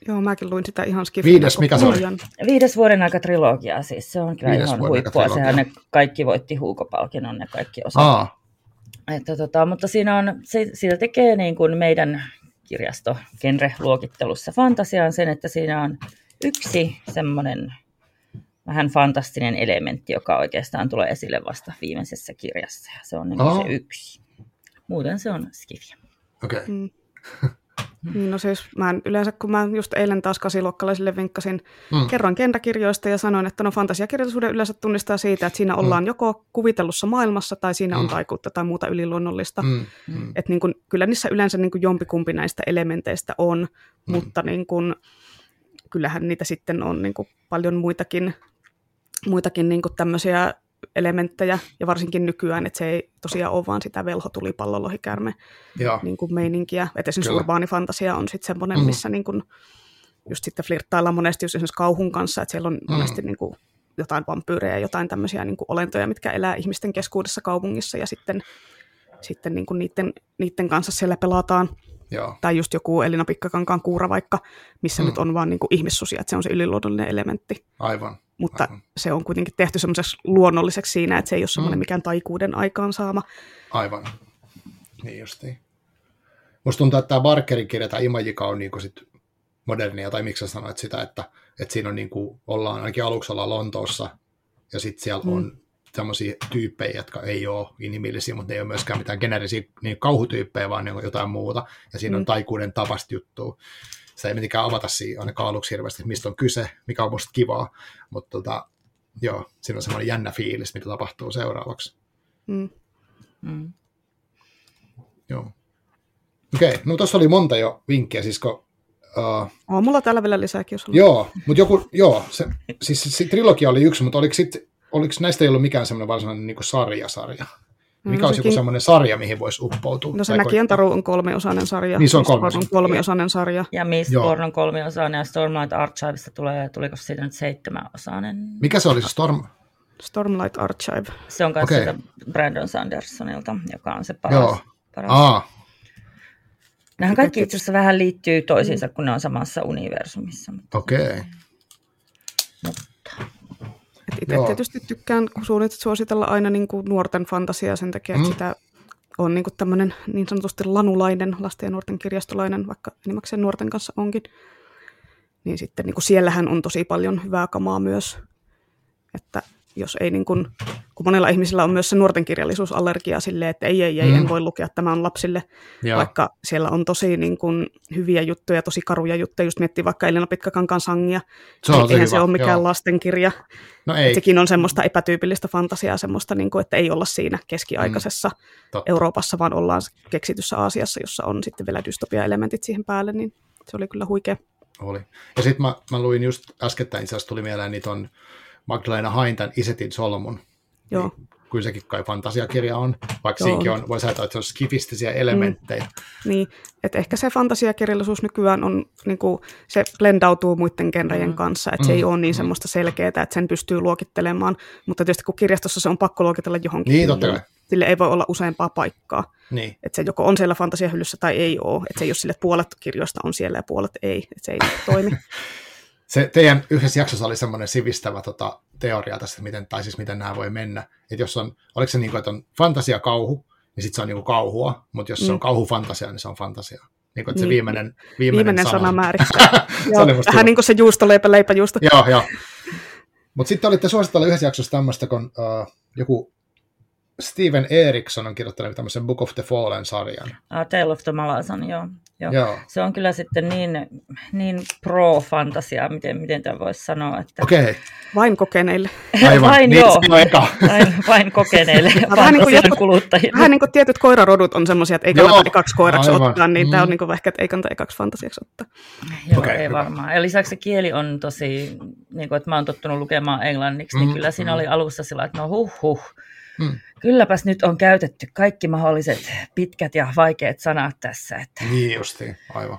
Joo, mäkin luin sitä ihan skifinä Viides, mikä se oli? Viides vuoden aika trilogia, siis se on kyllä Viides ihan huippua. Sehän ne kaikki voitti Huuko-palkinnon, ne kaikki osat. Aa, Että tota, mutta siinä on, se, siitä tekee niin kuin meidän kirjasto genre-luokittelussa fantasiaan sen, että siinä on yksi semmoinen vähän fantastinen elementti, joka oikeastaan tulee esille vasta viimeisessä kirjassa. Ja se on niin se yksi. Muuten se on skifiä. okei. Okay. Mm. (laughs) Niin no siis mä en, yleensä, kun mä just eilen taas kasiluokkalaisille vinkkasin, Mm. kerroin kentäkirjoista ja sanoin, että no fantasiakirjallisuuden yleensä tunnistaa siitä, että siinä ollaan joko kuvitellussa maailmassa tai siinä on Mm. taikuutta tai muuta yliluonnollista. Mm. Mm. Et niin kun, kyllä niissä yleensä niin kun jompikumpi näistä elementeistä on, Mm. mutta niin kun, kyllähän niitä sitten on niin kun paljon muitakin, muitakin niin kun tämmöisiä elementtejä, ja varsinkin nykyään, että se ei tosiaan ole vaan sitä velhotulipallolohikärme Joo. niin kuin meininkiä. Et esimerkiksi Kyllä. urbaanifantasia on sitten semmoinen, Mm. missä niin kuin just sitten flirttaillaan monesti just esimerkiksi kauhun kanssa, että siellä on Mm. monesti niin kuin jotain vampyyrejä, jotain tämmöisiä niin kuin olentoja, mitkä elää ihmisten keskuudessa kaupungissa ja sitten, sitten niin kuin niiden, niiden kanssa siellä pelataan. Joo. Tai just joku Elina Pikkakankaan kuura vaikka, missä Mm. nyt on vaan niin kuin ihmissusia, että se on se yliluonnollinen elementti. Aivan. Mutta Aivan. se on kuitenkin tehty semmoiseksi luonnolliseksi siinä, että se ei ole semmoinen Mm. mikään taikuuden aikaansaama. Aivan. Niin justiin. Musta tuntuu, että tämä Barkerin kirja, tämä Imajika on niinku sit modernia, tai miksi sä sanoit sitä, että, että siinä on niinku, ollaan ainakin aluksi ollaan Lontoossa, ja sitten siellä Mm. on tämmöisiä tyyppejä, jotka ei ole inhimillisiä, mutta ne ei ole myöskään mitään generisiä niin kauhutyyppejä, vaan ne on jotain muuta. Ja siinä on Mm. taikuuden tavasta juttua. Se ei mitenkään avata siinä ainakaan aluksi hirveästi, että mistä on kyse, mikä on musta kivaa. Mutta tota, joo, siinä on semmoinen jännä fiilis, mitä tapahtuu seuraavaksi. Mm. Mm. Joo. Okei, no tuossa oli monta jo vinkkiä, siis kun, uh, On mulla täällä vielä lisääkin, jos on. joo, mutta joku, joo, se, siis se, se, trilogia oli yksi, mutta oliko, sit, oliko näistä ei ollut mikään semmoinen varsinainen niin sarja-sarja? Mikä No olisi joku sekin- semmoinen sarja, mihin voisi uppoutua? No se Tai Mäkien koittaa? taru on kolmiosainen sarja. Niin, se on kolmiosainen. kolmiosainen sarja. Ja Joo. Mistborn on kolmiosainen ja Stormlight Archivesta tulee, tuliko siitä nyt seitsemänosainen? Mikä se oli se Storm? Stormlight Archive. Se on myös Okei. okay. Brandon Sandersonilta, joka on se paras. Joo. paras. Aa, Nämähän kaikki itse asiassa vähän liittyy toisiinsa, kun ne on samassa universumissa. mutta- okei. Et itse tietysti tykkään suunnit- suositella aina niin kuin nuorten fantasiaa sen takia, että Mm. sitä on niin tämmöinen niin sanotusti lanulainen, lasten ja nuorten kirjastolainen, vaikka enimmäkseen nuorten kanssa onkin. Niin sitten niin kuin siellähän on tosi paljon hyvää kamaa myös. Että jos ei niin kuin, kun monella ihmisillä on myös se nuorten kirjallisuusallergia silleen, että ei, ei, ei, Mm. en voi lukea, tämä on lapsille. Joo. Vaikka siellä on tosi niin kuin, hyviä juttuja, tosi karuja juttuja, just miettii vaikka Elina Pitkäkankaan sangia. se on Niin eihän hyvä. se ole mikään joo. lastenkirja. No Ei. Sekin on semmoista epätyypillistä fantasiaa, semmoista, niin kuin, että ei olla siinä keskiaikaisessa mm, totta. Euroopassa, vaan ollaan keksityssä Aasiassa, jossa on sitten vielä dystopia-elementit siihen päälle, niin se oli kyllä huikea. Oli. Ja sitten mä, mä luin just äskettäin, itse asiassa tuli mieleen, niitä on Magdalena Haintan Isetin solmun. Joo. Niin, kyllä sekin kai fantasiakirja on, vaikka Joo. siinäkin on, voisi ajatella, että se on skifistisiä elementtejä. Niin, että ehkä se fantasiakirjallisuus nykyään on, niin kuin, se blendautuu muiden genrejen Mm. kanssa, että se Mm, ei ole niin mm. semmoista selkeää, että sen pystyy luokittelemaan, mutta tietysti kun kirjastossa se on pakko luokitella johonkin, Niin, totta kai. sille ei voi olla useampaa paikkaa, Niin. että se joko on siellä fantasiahyllyssä tai ei ole, että se ei ole sille, että puolet kirjoista on siellä ja puolet ei, että se ei toimi. (laughs) Se teidän yhdessä jaksossa oli semmoinen sivistävä tota, teoria tästä, miten, tai siis miten nämä voi mennä. Että jos on, oliko se niin kuin, että on fantasia kauhu, niin sitten se on niin kuin kauhua, mutta jos se on Mm. kauhu fantasia, niin se on fantasia. Niin kuin, että se Niin. viimeinen, viimeinen, Viimeinen sana (laughs) määrittää. oli musta vähän niin kuin se juustoleipä, leipäjuusto. Joo, joo. Mutta sitten olitte suositella yhdessä jaksossa tämmöistä, kun uh, joku Steven Eriksson on kirjoittanut tämmöisen Book of the Fallen-sarjan. Uh, Tale of the Malazan, joo. Joo. Joo. Se on kyllä sitten niin, niin pro-fantasiaa, miten, miten tämä voisi sanoa. Että Okei, okay. Vain kokeneille. (laughs) aivan. Vain niin, joo. se on eka. (laughs) Vain, vain kokeneille (laughs) Vähän niin kuin jotkut- kuluttajille. Vähän niin kuin tietyt koirarodut on semmoisia, että ei Joo, kannata ekaksi koiraksi aivan. ottaa, niin tämä on Mm. niin kuin ehkä, että ei kannata ekaksi fantasiaksi ottaa. Joo, Okei, ei hyvä. varmaan. Ja lisäksi se kieli on tosi, niin kuin, että mä oon tottunut lukemaan englanniksi, niin Mm, kyllä siinä mm. oli alussa sillä, että no huh huh. Mm. Kylläpäs nyt on käytetty kaikki mahdolliset pitkät ja vaikeat sanat tässä. Että Niin justiin, aivan.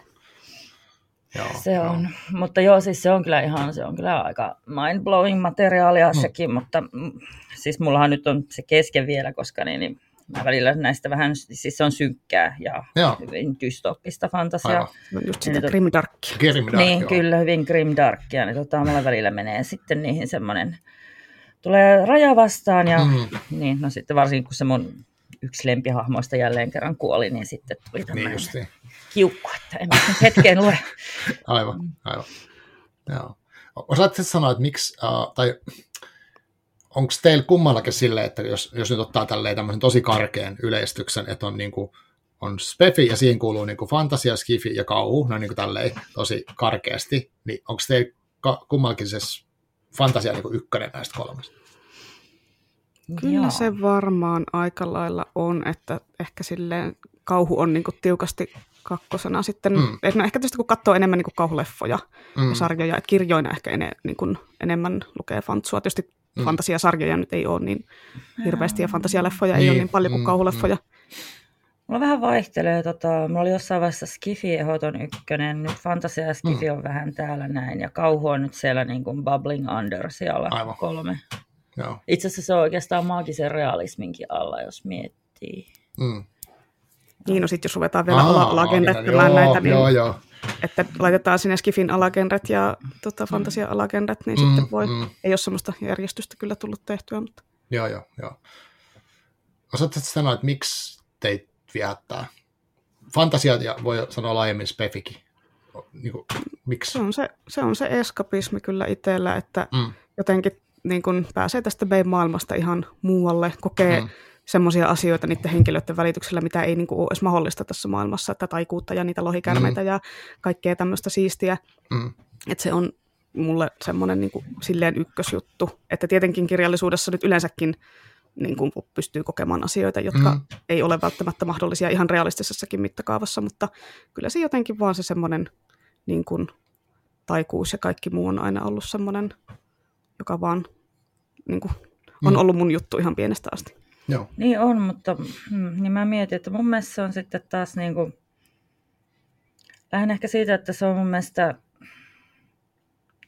Joo, se joo. on, mutta joo, siis se on kyllä ihan, se on kyllä aika mind-blowing materiaalia Mm. sekin, mutta mm, siis mullahan nyt on se kesken vielä, koska niin, niin mä välillä näistä vähän, siis se on synkkää ja Joo. hyvin dystoppista fantasiaa. Aivan. On just Niin, sitä tot- grimdarkia. Grimdark, Niin, joo. kyllä, hyvin grimdarkia. Niin tota, mulla välillä menee sitten niihin semmoinen, tulee raja vastaan ja Mm. niin, no sitten varsinkin kun se mun yksi lempihahmoista jälleen kerran kuoli, niin sitten tuli Niin tämmöinen justiin. kiukku, että en mä hetkeen lue. (laughs) Aivan, aivan. Joo. Osaatko sanoa, että miksi, uh, tai onko teillä kummallakin silleen, että jos, jos nyt ottaa tälleen tämmöisen tosi karkean yleistyksen, että on niinku, on spefi ja siihen kuuluu niinku fantasia, skifi ja kauhu, no tälleen tosi karkeasti, niin onko teillä kummallakin se fantasia niinku ykkönen näistä kolmesta? Kyllä Joo. se varmaan aika lailla on, että ehkä silleen kauhu on niin kuin tiukasti kakkosena sitten. Mm. Mm. No ehkä tietysti kun katsoo enemmän niin kuin kauhuleffoja Mm. ja sarjoja, että kirjoina ehkä ene, niin kuin enemmän lukee fantsua. Tietysti Mm. mm. fantasiasarjoja nyt ei ole niin hirveästi ja fantasialeffoja ei Niin, ole niin paljon kuin mm, kauhuleffoja. Mulla vähän vaihtelee, tota, mulla oli jossain vaiheessa Skifi ehdoton ykkönen, nyt fantasia ja Skifi Mm. on vähän täällä näin, ja kauhu on nyt siellä niin kuin bubbling under siellä Aivan. kolme. Joo. Itse asiassa se on oikeastaan maagisen realisminkin alla, jos miettii. Mm. Niin, no sitten jos ruvetaan vielä ala- alagenrettämään joo, näitä, niin Joo, joo. että laitetaan sinne Skifin alagenret ja tota, fantasia-alagenret, niin Mm, sitten voi, mm. ei ole semmoista järjestystä kyllä tullut tehtyä, mutta Joo, joo, joo. Osaatko sanoa, että miksi teit viehättää? Fantasia ja voi sanoa laajemmin spefikin. Niin kuin, miksi? se on se, se on se eskapismi kyllä itsellä, että Mm. jotenkin niin kun pääsee tästä meidän maailmasta ihan muualle, kokee Mm. mm. semmoisia asioita niiden henkilöiden välityksellä, mitä ei niin kuin, ole edes mahdollista tässä maailmassa, että taikuutta ja niitä lohikärmeitä mm. ja kaikkea tämmöistä siistiä. Mm. Että se on mulle semmoinen niin kuin, silleen ykkösjuttu, että tietenkin kirjallisuudessa nyt yleensäkin niin kuin pystyy kokemaan asioita, jotka Mm. ei ole välttämättä mahdollisia ihan realistisessakin mittakaavassa, mutta kyllä se jotenkin vaan se semmoinen niin kuin, taikuus ja kaikki muu on aina ollut semmoinen, joka vaan niin kuin, on Mm. ollut mun juttu ihan pienestä asti. Joo. Niin on, mutta mm, niin mä mietin, että mun mielestä se on sitten taas niin kuin, lähinnä ehkä siitä, että se on mun mielestä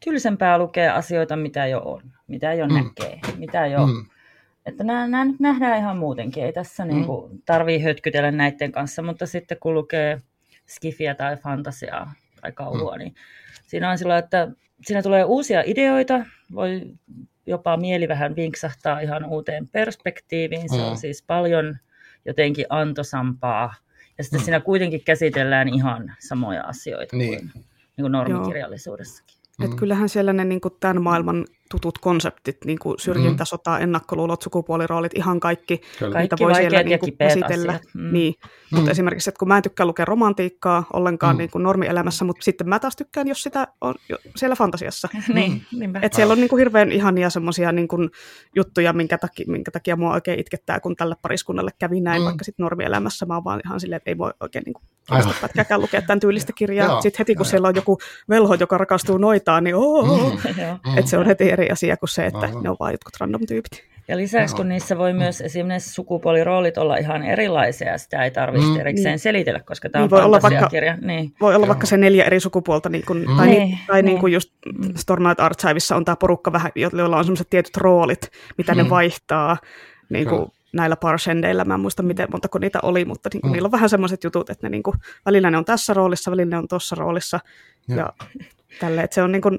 tylsempää lukea asioita, mitä jo on, mitä jo mm. näkee, mitä jo... Mm. Että nämä, nämä nyt nähdään ihan muutenkin, ei tässä mm. niin kuin, tarvii hötkytellä näiden kanssa, mutta sitten kun lukee skifiä tai fantasiaa tai kauhua, mm. niin siinä on sillä, että siinä tulee uusia ideoita, voi jopa mieli vähän vinksahtaa ihan uuteen perspektiiviin, se Mm. on siis paljon jotenkin antosampaa, ja sitten Mm. siinä kuitenkin käsitellään ihan samoja asioita Niin. kuin, niin kuin normikirjallisuudessakin. Mm. Et Mm. kyllähän siellä ne niin kuin tämän maailman tutut konseptit, niin kuin syrjintä, sota, ennakkoluulot, sukupuoliroolit, ihan kaikki, Kyllä. Kaikki voi siellä niin kuin käsitellä. asiat. Mm. Niin. Mm. Mutta esimerkiksi, että kun mä en tykkää lukea romantiikkaa ollenkaan Mm. mm. niin kuin normielämässä, mutta sitten mä taas tykkään, jos sitä on jo siellä fantasiassa. (laughs) niin, niinpä. Et siellä on niin kuin hirveän ihania semmoisia niin kuin juttuja, minkä takia, minkä takia mua oikein itkettää, kun tälle pariskunnalle kävi näin, Mm. mm. vaikka sitten normielämässä mä oon vaan ihan silleen, että ei voi oikein niin kuin Aivan. pätkääkään lukea tämän tyylistä (laughs) kirjaa. Sitten heti kun siellä on joku velho, joka rakastuu noitaan, niin oo, oo. Mm. (laughs) Joo. Mm. että se on heti eri asia kuin se, että Aivan. ne on vaan jotkut random tyypit. Ja lisäksi, kun niissä voi myös esimerkiksi sukupuoliroolit olla ihan erilaisia, ja sitä ei tarvitse Mm. erikseen Niin. selitellä, koska tämä Niin on voi olla fantasiakirja. Niin. Voi olla Joo. vaikka se neljä eri sukupuolta, niin kuin, Mm. tai, niin, Niin, tai niin niin. kuin just Mm. Stormlight Archiveissa on tämä porukka vähän, joilla on sellaiset tietyt roolit, mitä Mm. ne vaihtaa niin kuin, näillä parshendeillä. Mä en muista, miten montako niitä oli, mutta niin kuin, Mm. niillä on vähän sellaiset jutut, että ne niin kuin, välillä ne on tässä roolissa, välillä ne on tuossa roolissa. Joo. Ja tälle, että se on niin kuin,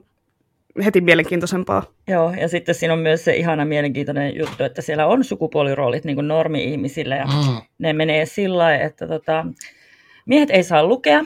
heti mielenkiintoisempaa. Joo, ja sitten siinä on myös se ihana mielenkiintoinen juttu, että siellä on sukupuoliroolit niin kuin normi-ihmisillä, ja Mm. ne menee sillä lailla, että tota, miehet ei saa lukea,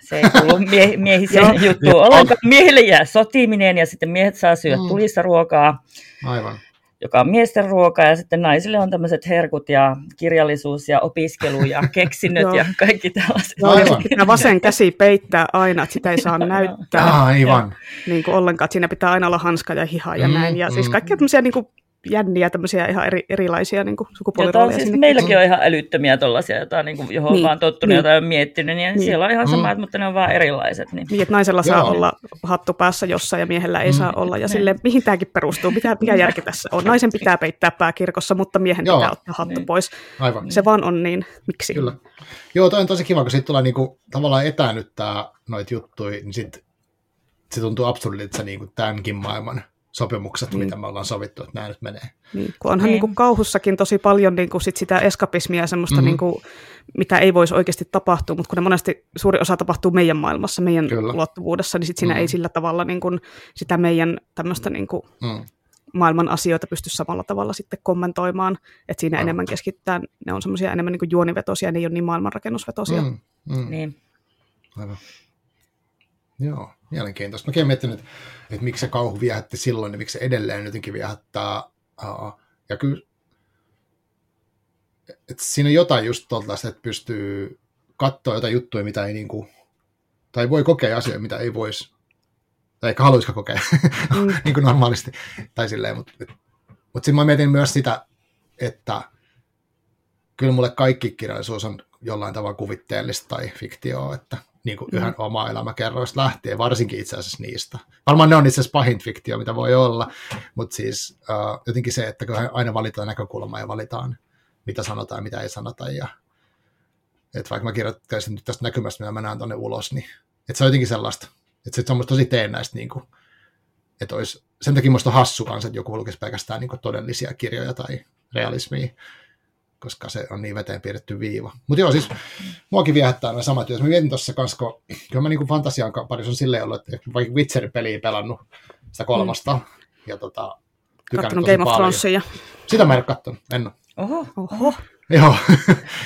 se ei kuulu (laughs) mie- miehiseen juttuun ollenkaan. Miehille jää sotiminen ja sitten miehet saa syödä Mm. tulista ruokaa, Aivan. Joka on miesten ruokaa ja sitten naisille on tämmöiset herkut ja kirjallisuus ja opiskelu ja (laughs) keksinnöt ja kaikki tällaiset. Joo, Aivan. pitää vasen käsi peittää aina, että sitä ei saa näyttää Aivan. niin kuin ollenkaan, että siinä pitää aina olla hanska ja hiha ja Mm, näin. Ja siis mm. kaikkia tämmöisiä niin kuin jänniä, tämmöisiä ihan eri, erilaisia niin kuin Jota sukupuolirooleja. siis sinne. meilläkin on ihan älyttömiä tuollaisia, jotain, niin kuin, johon Niin, vaan tottunut, niin. jotain on miettinyt, niin, Niin. siellä on ihan Mm. samat, mutta ne on vaan erilaiset. Niin. Niin, että naisella saa Joo. olla hattu päässä jossain ja miehellä ei Mm. saa olla. Ja Niin. sille mihin tämäkin perustuu? Mikä, mikä järki tässä on? Naisen pitää peittää pää kirkossa, mutta miehen Joo. pitää ottaa hattu Niin. pois. Aivan. Se vaan on niin. Miksi? Kyllä. Joo, toi on tosi kiva, kun siitä tulee niinku, tavallaan etäännyttää noita juttuja, niin sit, se tuntuu absurdilta se niinku tämänkin maailman sopimukset, Niin. mitä me ollaan sovittu, että nämä nyt menee. Niin, kun onhan Niin. niin. Niin kauhussakin tosi paljon niin kuin sit sitä eskapismia ja semmoista, Mhm. mm-hmm. niin kuin, mitä ei voisi oikeasti tapahtua, mutta kun ne monesti suuri osa tapahtuu meidän maailmassa, meidän Kyllä. Ulottuvuudessa, niin sit siinä Mhm. mm-hmm. ei sillä tavalla niin kuin, sitä meidän tämmöistä niin kuin, Mm. maailman asioita pysty samalla tavalla sitten kommentoimaan, että siinä Aivan. enemmän keskittää, ne on semmoisia enemmän niin kuin juonivetosia, ne ei ole niin maailmanrakennusvetosia. Mm. Mm. Mm. Niin. Aivan. Joo, mielenkiintoista. Mäkin olen miettinyt, että, että miksi se kauhu viehätti silloin ja miksi se edelleen jotenkin viehättää. Ja kyllä, että siinä on jotain just tuollaista, että pystyy katsoa jotain juttuja, mitä ei niinku, tai voi kokea asioita, mitä ei voisi, tai ehkä haluaisikaan kokea (laughs) Mm. niin kuin normaalisti, tai silleen, mutta mut sitten mä mietin myös sitä, että kyllä mulle kaikki kirjallisuus on jollain tavalla kuvitteellista tai fiktioa, että niin kuin Mm. yhden oma elämäkerroista lähtee, varsinkin itse asiassa niistä. Varmaan ne on itse asiassa pahin fiktio, mitä voi olla, mutta siis uh, jotenkin se, että kyllähän aina valitaan näkökulma ja valitaan, mitä sanotaan ja mitä ei sanota. Ja, että vaikka mä kirjoittaisin nyt tästä näkymästä, mitä mä näen tuonne ulos, niin että se on jotenkin sellaista, että se on tosi teennäistä, niin kuin, että olisi, sen takia musta on hassu kanssa, että joku lukisi pelkästään niin kuin todellisia kirjoja tai realismia, koska se on niin veteen piirretty viiva. Mutta joo, siis muakin viehättää nämä samat työt. Mä mietin tuossa kanssa, kun kyllä mä niin fantasian parissa on silleen ollut, että vaikka Witcherin peliä pelannut sitä kolmasta, mm. ja tota, tykännyt Kattonut Game of. Thronesia. Sitä mä en ole kattonut, en ole. Oho. Oho, Joo.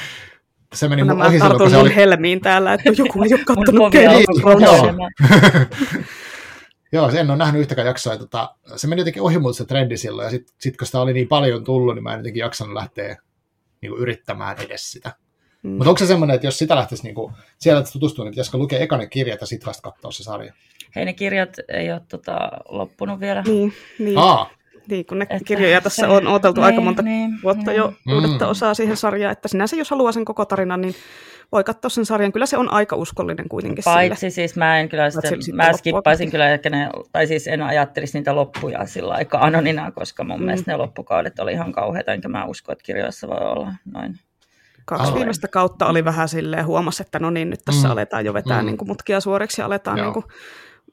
(laughs) se meni mun ohi silloin, kun se niin oli... helmiin täällä, että joku ei ole kattonut Game Niin, of alkoi Thronesia. joo. (laughs) en ole nähnyt yhtäkään jaksoa. Tota, se meni jotenkin ohi se trendi silloin, ja sitten sit, kun sitä oli niin paljon tullut, niin mä en jotenkin jaksanut lähteä niin kuin, yrittämään edes sitä. Mm. Mutta onko se semmoinen, että jos sitä lähtisi niin kuin, siellä tutustua, niin pitäisikö lukea ekanen kirjat ja sitten vasta katsoa se sarja? Hei, ne kirjat ei ole tota, loppunut vielä. Niin, niin. Aa, Niin, kun ne Että kirjoja tässä se- on odoteltu aika niin, monta niin, vuotta niin. jo Mm. uudetta osaa siihen sarjaan, että sinänsä jos haluaa sen koko tarinan, niin voi katsoa sen sarjan. Kyllä se on aika uskollinen kuitenkin sille. Paitsi siis mä en kyllä Paitsi sitten, sitten mä skippaisin kyllä, ehkä ne, tai siis en ajattelisi niitä loppuja sillä aikaa anonina, koska mun Mm. mm. mielestä ne loppukaudet oli ihan kauheita, enkä mä usko, että kirjoissa voi olla noin. Kaksi Aivan. viimeistä kautta oli vähän silleen, huomasi, että no niin, nyt tässä Mm. aletaan jo vetää Mm. niin kuin mutkia suoriksi ja aletaan Joo. niin kuin,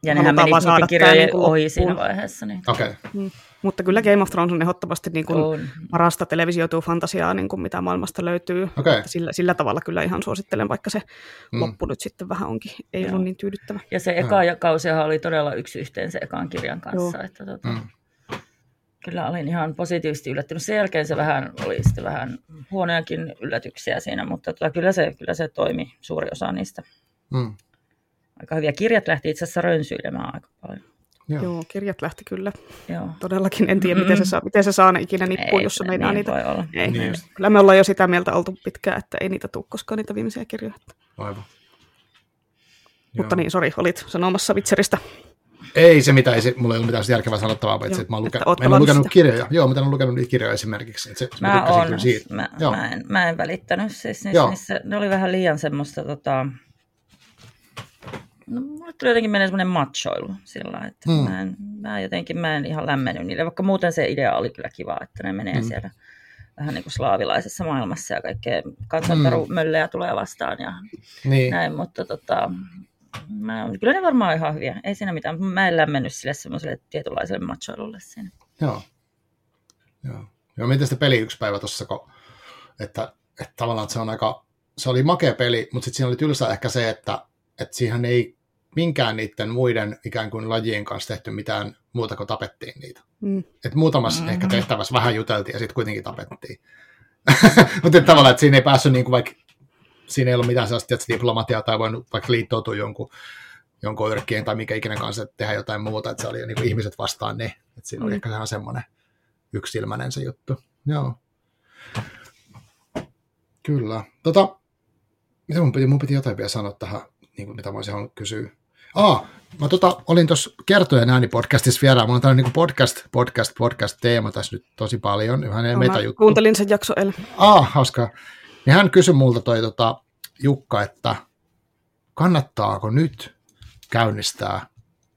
Ja nehän meni niiden tää kirjojen niinku ohi siinä vaiheessa. Niin okei. Okay. Mutta kyllä Game of Thrones on ehdottomasti niin kuin on. parasta televisioituu fantasiaa, niin kuin mitä maailmasta löytyy. Että Sillä, sillä tavalla kyllä ihan suosittelen, vaikka se Mm. loppu nyt sitten vähän onkin, ei Joo. ollut niin tyydyttävä. Ja se eka ja kausihan oli todella yksi yhteen se ekan kirjan kanssa. Joo. Että tota, Mm. Kyllä olin ihan positiivisesti yllättynyt. Sen jälkeen se vähän oli sitten vähän huonojakin yllätyksiä siinä, mutta tota, kyllä, se, kyllä se toimi suuri osa niistä. Mm. Aika hyviä kirjat lähti itse asiassa rönsyilemään aika paljon. Joo. Joo, kirjat lähti kyllä. Joo. Todellakin en tiedä, miten se saa, miten se saa ne ikinä nippuun, Ei jos se meinaa niin niitä. voi olla. Ei. Niin. Kyllä me ollaan jo sitä mieltä oltu pitkään, että ei niitä tule koskaan niitä viimeisiä kirjoja. Aivan. Mutta Joo. niin, sori, olit sanomassa Witcheristä. Ei se mitään, ei se, mulla ei ollut mitään järkevää sanottavaa, paitsi Joo, että mä, oon oot mä en ole lukenut sitä. kirjoja. Joo, mä en ole lukenut niitä kirjoja esimerkiksi. Että se, Mä, tykkäsin on, kyllä siitä. mä, Joo. mä, en, mä en välittänyt. Siis Joo. niissä, niissä, ne oli vähän liian semmoista, tota, no, mulle tuli jotenkin menee semmoinen machoilu sillä että Mm. mm. mä, en, mä jotenkin mä en ihan lämmennyt niille, vaikka muuten se idea oli kyllä kiva, että ne menee Mm. mm. siellä vähän niin kuin slaavilaisessa maailmassa ja kaikkea kansantarumöllejä tulee vastaan ja Niin. näin, mutta tota, mä, kyllä ne varmaan on ihan hyviä, ei siinä mitään, mä en lämmennyt sille semmoiselle tietynlaiselle machoilulle siinä. Joo. Joo. Joo, miten sitten peli yksi päivä tuossa, kun, että, että tavallaan että se on aika, se oli makea peli, mutta sitten siinä oli tylsä ehkä se, että, että siihen ei minkään niiden muiden ikään kuin lajien kanssa tehty mitään muuta kuin tapettiin niitä. Mm. Et muutamassa Mhm. ehkä tehtävässä vähän juteltiin ja sitten kuitenkin tapettiin. (laughs) mutta tavallaan, että siinä ei päässyt niin kuin vaikka, siinä ei ollut mitään sellaista tietysti, diplomatiaa tai voinut vaikka liittoutua jonkun, jonkun yrkkien tai mikä ikinä kanssa, että tehdä jotain muuta, että se oli niin kuin ihmiset vastaan ne. Että siinä oli Mm. ehkä ihan semmoinen yksilmäinen se juttu. Joo. Kyllä. Tota, mitä mun piti, mun piti jotain vielä sanoa tähän, niin kuin mitä mä olisin halunnut kysyä. Aa, mä tota, olin tuossa kertojen äänipodcastissa vieraan. Mulla on tällainen niin podcast, podcast, podcast teema tässä nyt tosi paljon. Ihan Mä metajuttu. kuuntelin sen jakso eilen. Aa, hauskaa. Niin hän kysyi multa toi tota, Jukka, että kannattaako nyt käynnistää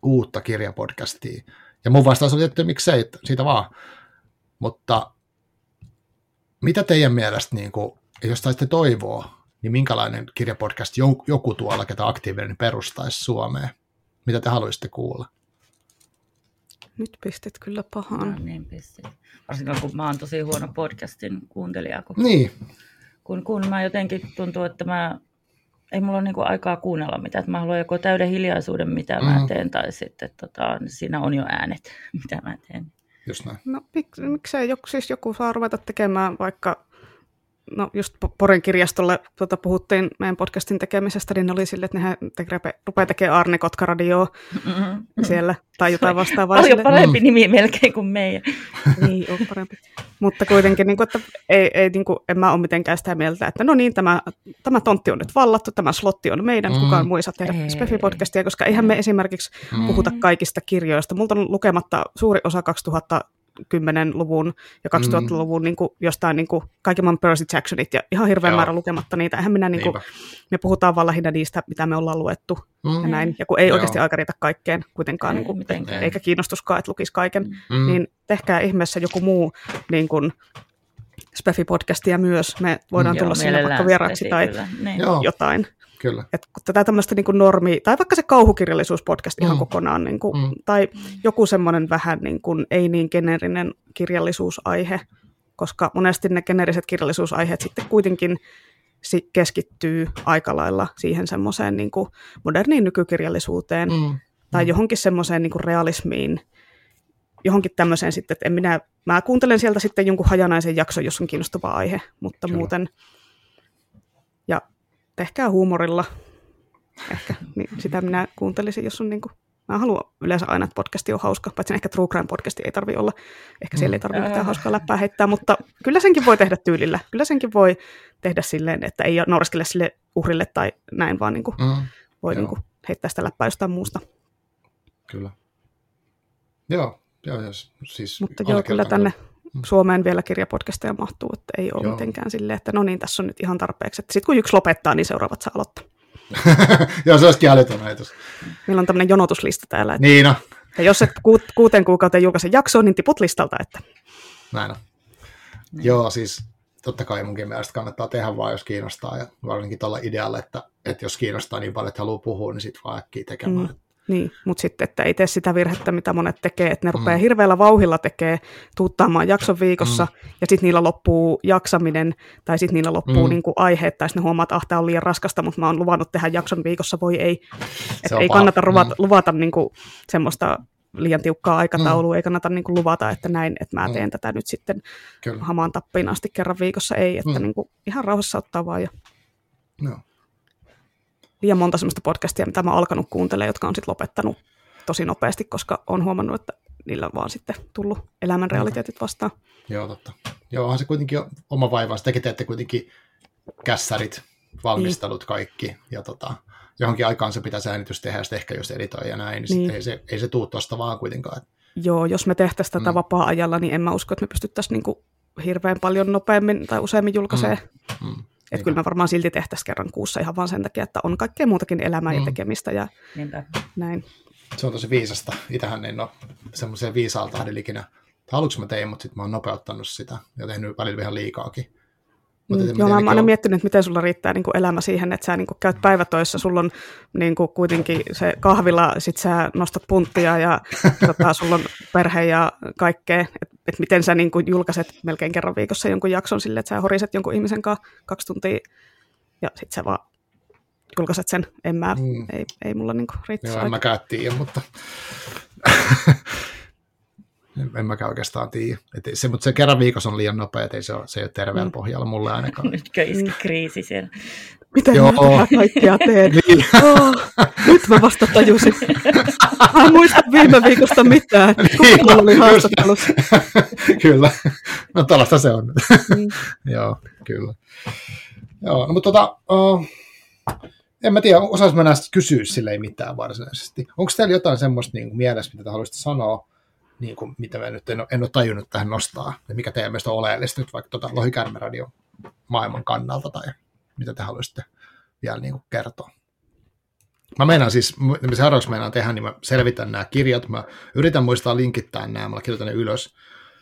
uutta kirjapodcastia. Ja mun vastaus oli, että miksei, että siitä vaan. Mutta mitä teidän mielestä, niin kuin, jos saisitte toivoa, niin minkälainen kirjapodcast joku, joku tuolla, ketä aktiivinen perustaisi Suomeen? Mitä te haluaisitte kuulla? Nyt pistit kyllä No, pahaan. niin pistin. Varsinkin kun mä oon tosi huono podcastin kuuntelija, kun Niin, kun, kun mä jotenkin tuntuu, että mä, ei mulla ole niinku aikaa kuunnella mitään, että mä haluan joko täyden hiljaisuuden, mitä mm. Mä teen, tai sitten tota, siinä on jo äänet, (laughs) mitä mä teen. just näin. No mik, miksei joku, siis joku saa ruveta tekemään vaikka, no just Po- Poren kirjastolle tuota, puhuttiin meidän podcastin tekemisestä, niin ne oli sille, että nehän te, rupeaa tekemään Arne Kotka radioa Mm-hmm. siellä tai jotain vastaavaa. Paljon sille- parempi nimi melkein kuin meidän. (laughs) Niin, on parempi. Mutta kuitenkin, niin kuin, että ei, ei, niin kuin, en mä ole mitenkään sitä mieltä, että no niin, tämä, tämä tontti on nyt vallattu, tämä slotti on meidän, Mm. mm. kukaan muu ei saa tehdä Ei. Spefi-podcastia, koska eihän me esimerkiksi Mm. puhuta kaikista kirjoista. Multa on lukematta suuri osa 2010-luvun ja 2000-luvun niin kuin, jostain niin kuin, kaiken maailman Percy Jacksonit ja ihan hirveän Joo. määrä lukematta niitä. Eihän minä, niin kuin, Niinpä. me puhutaan vaan lähinnä niistä, mitä me ollaan luettu Mm. ja näin. Ja kun ei Joo. oikeasti aika riitä kaikkeen kuitenkaan, Ei niin kuin, mitenkään. eikä kiinnostuskaan, että lukisi kaiken Mm. niin tehkää ihmeessä joku muu niin kuin Spefi-podcastia myös. Me voidaan Mm. tulla sinne vaikka vieraaksi tai. Niin. Joo, jotain. Kyllä. Et tätä tämmöistä niin normi, tai vaikka se kauhukirjallisuuspodcast ihan Mm. kokonaan, niin kuin, Mm. tai joku semmoinen vähän niin kuin, ei niin generinen kirjallisuusaihe, koska monesti ne generiset kirjallisuusaiheet sitten kuitenkin keskittyy aika lailla siihen semmoiseen niin kuin moderniin nykykirjallisuuteen, Mm. tai johonkin semmoiseen niin realismiin, johonkin tämmöiseen sitten, että en minä, mä kuuntelen sieltä sitten jonkun hajanaisen jakson, jos on kiinnostava aihe, mutta Kyllä. muuten, tehkää huumorilla, ehkä, niin sitä minä kuuntelisin, jos on niin kuin Mä haluan yleensä aina, että podcasti on hauska, paitsi ehkä True Crime podcasti ei tarvi olla. Ehkä siellä ei tarvitse mitään hauskaa läppää heittää, mutta kyllä senkin voi tehdä tyylillä. Kyllä senkin voi tehdä silleen, että ei nauraskele sille uhrille tai näin, vaan niin kuin mm, voi niin kuin heittää sitä läppää jostain muusta. Kyllä. Joo, joo, joo siis Mutta joo, kyllä tänne mm. Suomeen vielä kirjapodcasteja mahtuu, että ei ole joo. mitenkään silleen, että no niin, tässä on nyt ihan tarpeeksi. Sitten kun yksi lopettaa, niin seuraavat saa aloittaa. (laughs) Joo, se olisikin älytön ajatus. Meillä on tämmöinen jonotuslista täällä. Että... Niin no. Ja jos et ku- kuuteen kuukauteen julkaise jaksoa, niin tiput listalta. Että... Näin on. Niin. Joo, siis totta kai munkin mielestä kannattaa tehdä vaan, jos kiinnostaa. Ja varsinkin tuolla idealla, että, että jos kiinnostaa niin paljon, että haluaa puhua, niin sitten vaan äkkiä tekemään. Mm. Niin, mutta sitten, että ei tee sitä virhettä, mitä monet tekee, että ne rupeaa mm. hirveällä vauhilla tekee, tuuttaamaan jakson viikossa, mm. ja sitten niillä loppuu jaksaminen, tai sitten niillä loppuu mm. niinku aiheet, tai ne huomaa, että ah, on liian raskasta, mutta mä oon luvannut tehdä jakson viikossa, voi ei. Että ei kannata luvata, mm. luvata niinku semmoista liian tiukkaa aikataulua, mm. ei kannata niinku luvata, että näin, että mä mm. teen mm. tätä nyt sitten Kyllä. hamaan tappiin asti kerran viikossa, ei, että mm. niinku ihan rauhassa ottaa vaan. Ja... No liian monta sellaista podcastia, mitä mä oon alkanut kuuntelemaan, jotka on sitten lopettanut tosi nopeasti, koska on huomannut, että niillä on vaan sitten tullut elämän realiteetit vastaan. Joo, totta. Joo, onhan se kuitenkin oma vaiva. Tekin teette kuitenkin kässärit, valmistelut kaikki, ja tota, johonkin aikaan se pitää äänitys tehdä, ja ehkä jos editoi ja näin, niin, niin. ei se, ei se tuu tuosta vaan kuitenkaan. Joo, jos me tehtäisiin tätä mm. vapaa-ajalla, niin en mä usko, että me pystyttäisiin niinku hirveän paljon nopeammin tai useammin julkaisemaan mm. Mm. Että kyllä me varmaan silti tehtäisiin kerran kuussa ihan vaan sen takia, että on kaikkea muutakin elämää mm. ja tekemistä ja Niinpä. näin. Se on tosi viisasta. Itähän en ole semmoiseen viisaalta ikinä. Aluksi mä tein, mutta sitten mä oon nopeuttanut sitä ja tehnyt välillä ihan liikaakin. Mm, joo, mä oon aina miettinyt, että miten sulla riittää niin kuin elämä siihen, että sä niin kuin käyt päivätoissa, sulla on niin kuin kuitenkin se kahvila, sit sä nostat punttia ja (laughs) tota, sulla on perhe ja kaikkea. Että et miten sä niin kuin julkaiset melkein kerran viikossa jonkun jakson sille, että sä horiset jonkun ihmisen kanssa kaksi tuntia ja sit sä vaan julkaiset sen. En mä, mm. ei, ei mulla niin riittäisi Joo, en mä tiedä, mutta en, mäkään oikeastaan tiedä. Et se, mutta se kerran viikossa on liian nopea, että ei se ole, se ei ole terveellä mm. pohjalla mulle ainakaan. (laughs) Nytkö iski kriisi siellä? Miten Joo. mä kaikkia teen? (laughs) niin. oh, nyt mä vasta tajusin. Mä en muista viime viikosta mitään. Kuka niin, oli haastattelussa? (laughs) kyllä. No tällaista se on. Mm. Joo, kyllä. Joo, no, mutta tota, uh, en mä tiedä, osaisi mä näistä kysyä sille ei mitään varsinaisesti. Onko teillä jotain semmoista niin mielessä, mitä te haluaisitte sanoa, niin kuin, mitä mä nyt en ole, en ole tajunnut tähän nostaa, ja mikä teidän mielestä on oleellista nyt vaikka tuota Lohikärmeradio maailman kannalta, tai mitä te haluaisitte vielä niin kuin kertoa? Mä meinaan siis, mitä seuraavaksi meinaan tehdä, niin mä selvitän nämä kirjat, mä yritän muistaa linkittää nämä, mä kirjoitan ne ylös,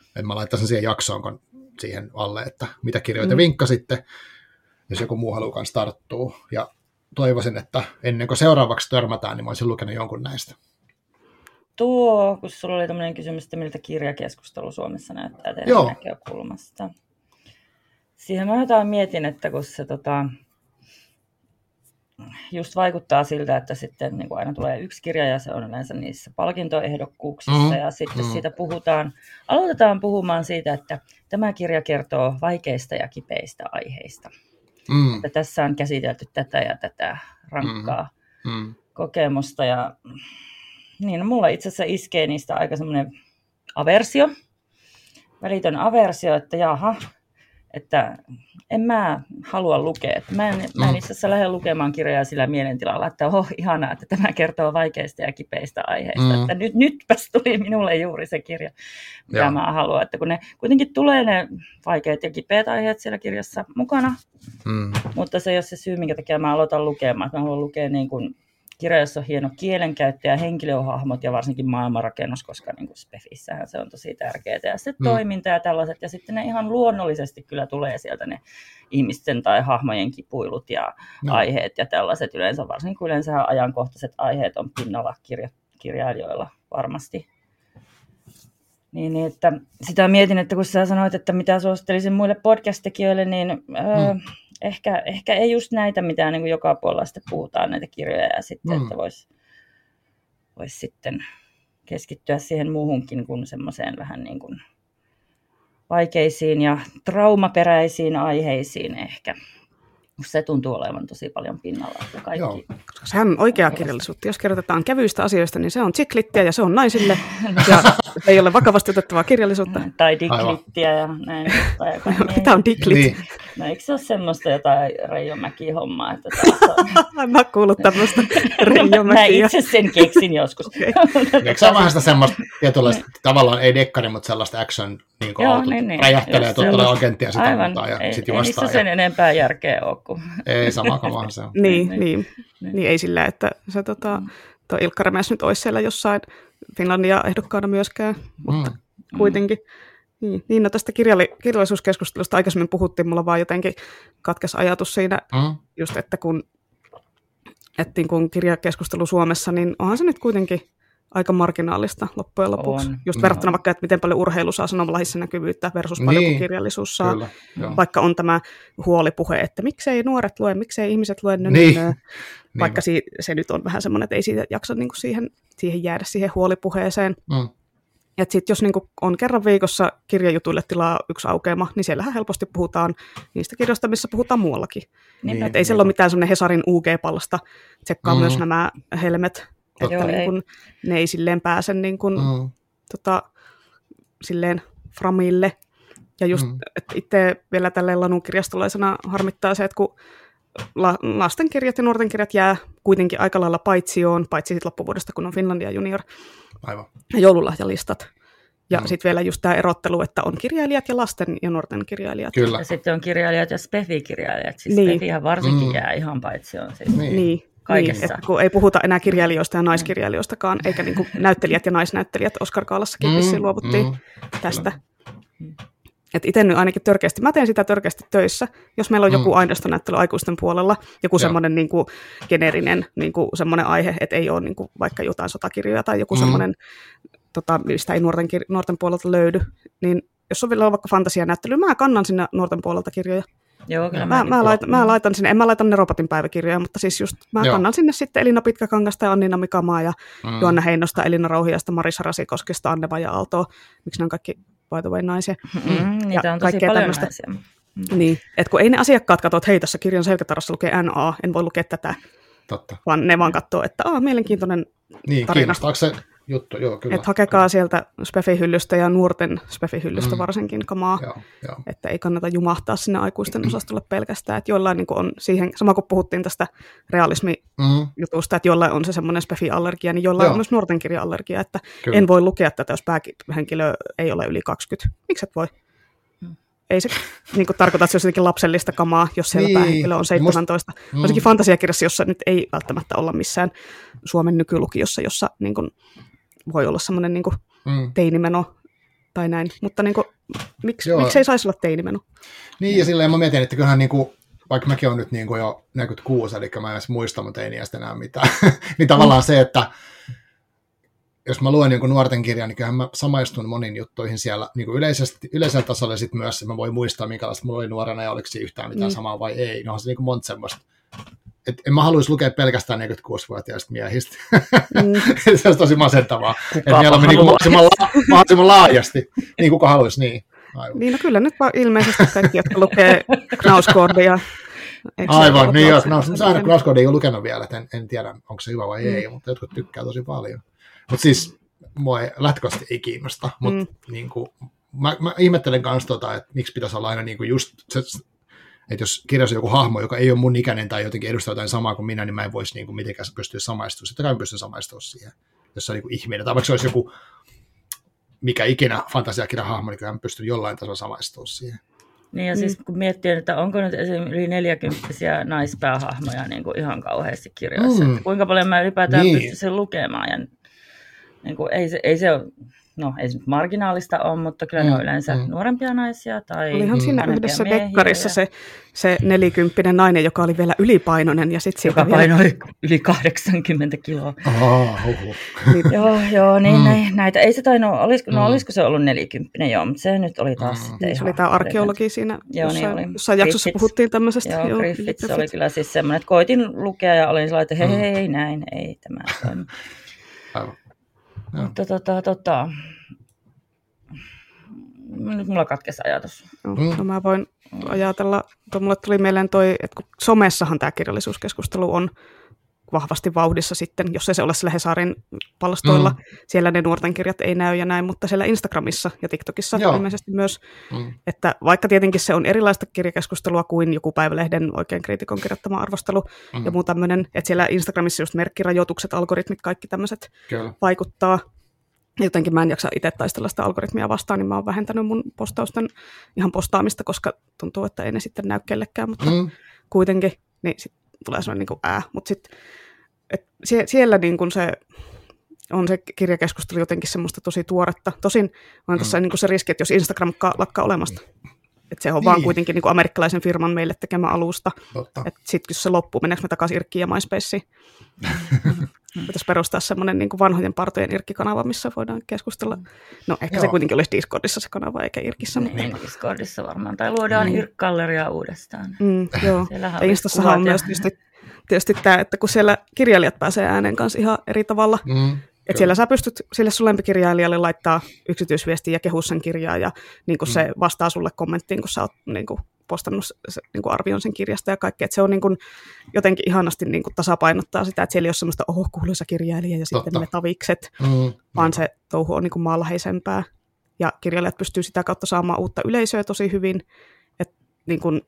että mä laittaisin siihen jaksoon kun siihen alle, että mitä kirjoita mm. vinkkasitte, jos joku muu haluaa tarttua, ja toivoisin, että ennen kuin seuraavaksi törmätään, niin mä olisin lukenut jonkun näistä tuo, kun sulla oli tämmöinen kysymys, että miltä kirjakeskustelu Suomessa näyttää teidän Joo. näkökulmasta. Siihen mä jotain mietin, että kun se tota, just vaikuttaa siltä, että sitten niin kuin aina tulee yksi kirja ja se on yleensä niissä palkintoehdokkuuksissa mm. ja sitten mm. siitä puhutaan, aloitetaan puhumaan siitä, että tämä kirja kertoo vaikeista ja kipeistä aiheista. Mm. Että tässä on käsitelty tätä ja tätä rankkaa mm. Mm. kokemusta ja niin, no mulla itse asiassa iskee niistä aika semmoinen aversio, välitön aversio, että jaha, että en mä halua lukea. Että mä, en, mä en mm. itse asiassa lähde lukemaan kirjaa sillä mielentilalla, että oh, ihanaa, että tämä kertoo vaikeista ja kipeistä aiheista. Mm. Että nyt, nytpäs tuli minulle juuri se kirja, mitä Joo. mä haluan. Että kun ne kuitenkin tulee ne vaikeat ja kipeät aiheet siellä kirjassa mukana, mm. mutta se ei ole se syy, minkä takia mä aloitan lukemaan. Mä haluan lukea niin kuin kirjassa on hieno kielenkäyttö ja henkilöhahmot ja varsinkin maailmanrakennus, koska niin kuin Spefissähän se on tosi tärkeää. Ja sitten mm. toiminta ja tällaiset, ja sitten ne ihan luonnollisesti kyllä tulee sieltä ne ihmisten tai hahmojen kipuilut ja no. aiheet ja tällaiset. Yleensä varsinkin yleensä ajankohtaiset aiheet on pinnalla kirja, kirjailijoilla varmasti. Niin, niin, että sitä mietin, että kun sä sanoit, että mitä suosittelisin muille podcast-tekijöille, niin mm. Ehkä, ehkä ei just näitä, mitä niin kuin joka puolella sitten puhutaan, näitä kirjoja, ja sitten, mm. että voisi vois sitten keskittyä siihen muuhunkin kuin semmoiseen vähän niin kuin vaikeisiin ja traumaperäisiin aiheisiin ehkä. se tuntuu olevan tosi paljon pinnalla. Että kaikki... Joo. Koska sehän on oikea kirjallisuutta. Jos kirjoitetaan kevyistä asioista, niin se on tsiklittiä ja se on naisille. (laughs) ja ei ole vakavasti otettavaa kirjallisuutta. Tai diklittiä ja näin. Mitä (laughs) on diklit? Niin. No eikö se ole semmoista jotain Reijo Mäki-hommaa? Että (laughs) on... Mä oon kuullut tämmöistä (laughs) Reijo Mä itse sen keksin joskus. okay. Eikö se ole vähän sitä semmoista tietynlaista, niin. tavallaan ei dekkari, mutta sellaista action, niin kuin Joo, niin, niin. räjähtelee, että tulee agenttia sitä Aivan. ja sitten juostaa. Ei niissä sen enempää järkeä ole kuin ei sama kama se on. niin, niin, niin, niin. niin, ei sillä, että se tota, tuo Ilkka Remes nyt olisi siellä jossain Finlandia ehdokkaana myöskään, mutta mm. kuitenkin. Niin, niin no tästä kirjalli- kirjallisuuskeskustelusta aikaisemmin puhuttiin, mulla vaan jotenkin katkes ajatus siinä, mm. just että kun, että niin kun kirjakeskustelu Suomessa, niin onhan se nyt kuitenkin aika marginaalista loppujen lopuksi. On. Just no. verrattuna vaikka, että miten paljon urheilu saa sanomalahissa näkyvyyttä versus paljon niin. kirjallisuus saa. Kyllä, vaikka on tämä huolipuhe, että miksei nuoret lue, miksei ihmiset lue. Niin. nö. Vaikka si- se nyt on vähän semmoinen, että ei siitä jaksa niinku siihen, siihen jäädä siihen huolipuheeseen. Mm. Että sitten jos niinku on kerran viikossa kirjajutuille tilaa yksi aukeama, niin siellähän helposti puhutaan niistä kirjoista, missä puhutaan muuallakin. Niin, Et ei niin. siellä ole mitään semmoinen Hesarin UG-pallasta. Tsekkaa mm. myös nämä helmet että Joo, niin kun, ne ei silleen pääse niin kun, mm. tota, silleen framille. Ja just mm. että itse vielä tälleen lanun kirjastolaisena harmittaa se, että kun la, lastenkirjat ja nuorten kirjat jää kuitenkin aika lailla paitsioon, paitsi sitten loppuvuodesta, kun on Finlandia Junior. Aivan. Ja joululahjalistat. Ja mm. sitten vielä just tämä erottelu, että on kirjailijat ja lasten ja nuorten kirjailijat. Kyllä. Ja sitten on kirjailijat ja spefi-kirjailijat. Siis niin. spefihän varsinkin mm. jää ihan paitsioon. Siis. Niin. niin kaikessa. Niin, kun ei puhuta enää kirjailijoista ja naiskirjailijoistakaan, eikä niin kuin näyttelijät ja naisnäyttelijät Oscar Kaalassakin mm, luovuttiin mm, tästä. Et itse nyt ainakin törkeästi, mä teen sitä törkeästi töissä, jos meillä on joku mm. aineistonäyttely aikuisten puolella, joku semmoinen niin kuin, geneerinen niin kuin, semmoinen aihe, että ei ole niin kuin, vaikka jotain sotakirjoja tai joku mm. semmoinen, tota, mistä ei nuorten, nuorten puolelta löydy, niin jos on vielä vaikka fantasianäyttely, mä kannan sinne nuorten puolelta kirjoja. Joo, kyllä mä, mä, laitan, mä laitan sinne, en mä laitan ne robotin päiväkirjoja, mutta siis just mä Joo. kannan sinne sitten Elina Pitkäkangasta ja Annina Mikamaa ja mm. Joanna Heinosta, Elina Rauhiasta, Marisa Rasikoskesta, Anne Vaja Aaltoa. Miksi ne on kaikki by the way naisia? Mm, mm. Niitä on tosi paljon tämmöistä. naisia. Mm. Niin, että kun ei ne asiakkaat katso, että hei, tässä kirjan selkätarassa lukee NA, en voi lukea tätä. Totta. Vaan ne vaan katsoo, että Aa, mielenkiintoinen niin, tarina. kiinnostaako se juttu, joo, kyllä. Et hakekaa sieltä spefihyllystä ja nuorten spefihyllystä mm. varsinkin kamaa, joo, joo. että ei kannata jumahtaa sinne aikuisten osastolle pelkästään, että jollain niin on siihen, sama kuin puhuttiin tästä realismi-jutusta, mm. että jollain on se semmoinen spefi-allergia, niin jollain joo. on myös nuorten kirja-allergia, että kyllä. en voi lukea tätä, jos päähenkilö ei ole yli 20. Miksi et voi? Mm. ei se niin kuin, tarkoita, että se olisi jotenkin lapsellista kamaa, jos siellä niin. päähenkilö on 17. Must... Mm. Varsinkin fantasiakirjassa, jossa nyt ei välttämättä olla missään Suomen nykylukiossa, jossa niin kuin, voi olla semmoinen niin mm. teinimeno tai näin, mutta niin kuin, miksi, miksi ei saisi olla teinimeno? Niin, ja silleen mä mietin, että kyllähän niin kuin, vaikka mäkin olen nyt niin kuin jo 46, eli mä en edes muista mun teiniästä enää mitään, (laughs) niin tavallaan mm. se, että jos mä luen jonkun nuorten kirjan, niin kyllähän mä samaistun moniin juttuihin siellä niin kuin yleisesti, yleisellä tasolla, sitten myös mä voin muistaa, minkälaista mulla oli nuorena, ja oliko siinä yhtään mitään mm. samaa vai ei. No on se niin kuin monta semmoista et en mä haluaisi lukea pelkästään 46-vuotiaista miehistä. Mm. (laughs) se olisi tosi masentavaa. Että mieluummin niin mahdollisimman, la- mahdollisimman laajasti. Niin kuka haluaisi, niin. Aivan. Niin, no kyllä nyt vaan ilmeisesti kaikki, jotka lukee Knauskordia. Aivan, niin joo. Knaus, mä Knauskordia ei ole lukenut vielä, että en, en tiedä, onko se hyvä vai mm. ei, mutta jotkut tykkää tosi paljon. Mutta siis mua ei, lähtökohtaisesti ei kiinnosta, mutta mm. niin kuin, mä, mä ihmettelen myös tota, että miksi pitäisi olla aina niin kuin just se, että jos kirjassa joku hahmo, joka ei ole mun ikäinen tai jotenkin edustaa jotain samaa kuin minä, niin mä en voisi niin kuin mitenkään pystyä samaistumaan. Sitten kai pystyn samaistumaan siihen, jos se on niin kuin ihminen. Tai vaikka se olisi joku mikä ikinä fantasiakirjan hahmo, niin kyllä mä pystyn jollain tasolla samaistumaan siihen. Niin ja siis kun miettii, että onko nyt esimerkiksi yli 40 naispäähahmoja niin kuin ihan kauheasti kirjoissa, mm. kuinka paljon mä ylipäätään niin. pystyn lukemaan. Ja niin kuin, ei, se, ei se ole no ei se nyt marginaalista ole, mutta kyllä mm, ne on yleensä mm. nuorempia naisia tai Olihan siinä yhdessä dekkarissa ja... se, se nelikymppinen nainen, joka oli vielä ylipainoinen. Ja sit joka vielä... painoi yli 80 kiloa. Oh, niin, (laughs) joo, joo, niin mm. näitä. Ei se tainnut, olisiko, no, mm. olisiko se ollut nelikymppinen, joo, mutta se nyt oli taas mm. sitten Se oli tämä arkeologi siinä, joo, jossain, niin oli. jossain jaksossa puhuttiin tämmöisestä. Joo, joo Griffiths, Griffiths oli kyllä siis semmoinen, että koitin lukea ja olin sellainen, että hei, mm. hei, näin, ei tämä toimi. Mutta tota, tota, nyt mulla katkesi ajatus. No, mm. no mä voin ajatella, että mulle tuli mieleen toi, että kun somessahan tämä kirjallisuuskeskustelu on vahvasti vauhdissa sitten, jos ei se ole sillä Hesarin palstoilla. Mm. Siellä ne nuorten kirjat ei näy ja näin, mutta siellä Instagramissa ja TikTokissa Joo. ilmeisesti myös. Mm. Että vaikka tietenkin se on erilaista kirjakeskustelua kuin joku päivälehden oikein kriitikon kirjoittama arvostelu mm. ja muu tämmöinen, että siellä Instagramissa just merkkirajoitukset, algoritmit, kaikki tämmöiset vaikuttaa. Jotenkin mä en jaksa itse taistella sitä algoritmia vastaan, niin mä oon vähentänyt mun postausten ihan postaamista, koska tuntuu, että ei ne sitten näy kellekään, mutta mm. kuitenkin, niin sit tulee sellainen niin kuin ää. Mutta sitten sie, siellä niin kuin se on se kirjakeskustelu jotenkin semmoista tosi tuoretta. Tosin on mm. tässä niin kuin se riski, että jos Instagram lakkaa olemasta, että se on niin. vaan kuitenkin niin kuin amerikkalaisen firman meille tekemä alusta. Että sitten kun se loppuu, meneekö me takaisin Irkkiin ja MySpaceen? (laughs) Pitäisi perustaa semmoinen niin kuin vanhojen partojen Irkki-kanava, missä voidaan keskustella. No ehkä Joo. se kuitenkin olisi Discordissa se kanava, eikä Irkissä. Mutta... Niin, Discordissa varmaan. Tai luodaan mm. Irk-galleria uudestaan. Mm, joo. ja Instassahan on myös tietysti, tietysti tämä, että kun siellä kirjailijat pääsee ääneen kanssa ihan eri tavalla, mm. Et siellä sä pystyt sille sun lempikirjailijalle laittaa yksityisviestiä ja kehua sen kirjaa ja niin kuin mm. se vastaa sulle kommenttiin, kun sä oot niin kuin, postannut se, niin kuin arvion sen kirjasta ja kaikkea. Et se on niin kuin, jotenkin ihanasti niin kuin, tasapainottaa sitä, että siellä ei ole semmoista oho, kuuluisa kirjailija ja Totta. sitten ne tavikset, mm. vaan se touhu on niin kuin maanläheisempää. Ja kirjailijat pystyy sitä kautta saamaan uutta yleisöä tosi hyvin. Et, niin kuin,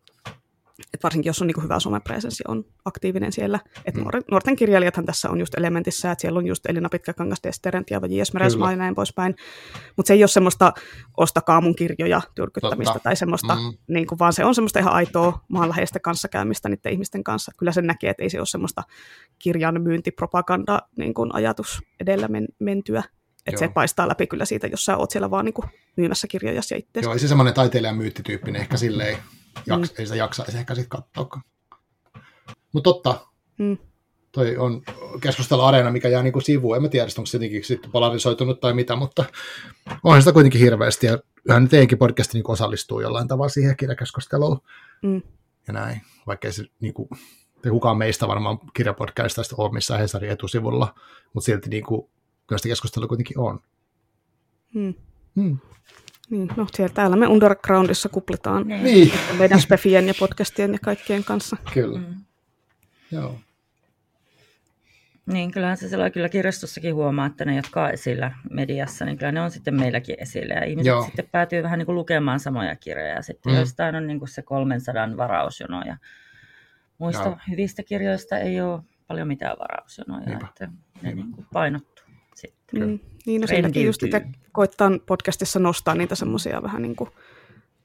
et varsinkin jos on niin hyvä somepresenssi, on aktiivinen siellä. Et mm. nuorten kirjailijathan tässä on just elementissä, että siellä on just Elina Pitkäkangas, Desterent ja J.S. Meresmaa ja näin poispäin. Mutta se ei ole semmoista ostakaa mun kirjoja tyrkyttämistä Totta. tai semmoista, mm. niin kuin, vaan se on semmoista ihan aitoa maanläheistä kanssakäymistä niiden ihmisten kanssa. Kyllä sen näkee, että ei se ole semmoista kirjan myyntipropaganda niin kuin ajatus edellä men- mentyä. Että se paistaa läpi kyllä siitä, jos sä oot siellä vaan niin kuin myymässä kirjoja ja itse. Joo, ei se semmoinen taiteilijan myyttityyppinen ehkä silleen jaks, mm. ei sitä jaksaisi ehkä sitten katsoa. Mutta totta, mm. toi on keskustelu-areena, mikä jää niinku sivuun. En mä tiedä, onko se jotenkin sitten polarisoitunut tai mitä, mutta onhan sitä kuitenkin hirveästi. Ja yhä teidänkin podcasti niinku osallistuu jollain tavalla siihen kirjakeskusteluun. Mm. Ja näin, vaikka se niinku, kukaan meistä varmaan kirjapodcastista ole missään Hesarin etusivulla, mutta silti niinku, kyllä sitä keskustelua kuitenkin on. Mm. Mm. Niin, no siellä täällä me undergroundissa kuplitaan niin. niin. meidän spefien ja podcastien ja kaikkien kanssa. Kyllä. Mm. Joo. Niin, kyllähän se siellä kyllä kirjastossakin huomaa, että ne, jotka on esillä mediassa, niin kyllä ne on sitten meilläkin esillä. Ja ihmiset Joo. sitten päätyy vähän niin kuin lukemaan samoja kirjoja. Ja sitten mm. joistain on niin kuin se 300 varausjono. Ja muista Joo. hyvistä kirjoista ei ole paljon mitään varausjonoja. Niinpä. Että ne niin kuin painottuu sitten. Mm. Niin, no siitäkin just itse koittaa podcastissa nostaa niitä semmoisia vähän niin kuin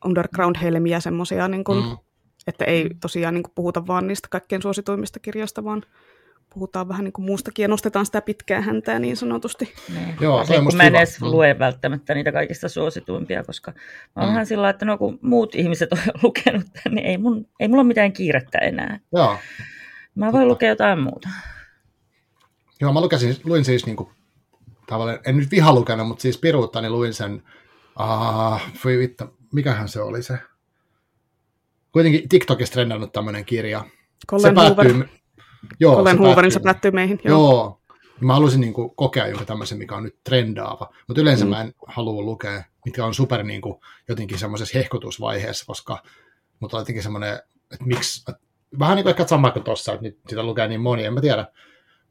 underground-helmiä semmoisia, niin kuin, mm. että ei tosiaan niin kuin puhuta vaan niistä kaikkein suosituimmista kirjoista, vaan puhutaan vähän niin kuin muustakin ja nostetaan sitä pitkää häntää niin sanotusti. Niin. Joo, se on mä en edes lue välttämättä niitä kaikista suosituimpia, koska mä oon mm. vähän sillä että no kun muut ihmiset on (laughs) lukenut tämän, niin ei, mun, ei mulla ole mitään kiirettä enää. Joo. Mä voin lukea jotain muuta. Joo, mä lukesin, luin siis niin kuin tavallaan, en nyt vihalukenut, mutta siis piruutta, niin luin sen, ah, voi vittu, mikähän se oli se? Kuitenkin TikTokissa trendannut tämmöinen kirja. Colin se Hoover. Päättyy, joo, Colin se Hooverin päättyy, se päättyy meihin. Joo. joo. Mä haluaisin niin kuin, kokea jonkun tämmöisen, mikä on nyt trendaava. Mutta yleensä mm. mä en halua lukea, mitkä on super niin kuin, jotenkin semmoisessa hehkutusvaiheessa, koska mutta on jotenkin semmoinen, että miksi, että, vähän niin kuin ehkä sama kuin tuossa, että nyt sitä lukee niin moni, en mä tiedä.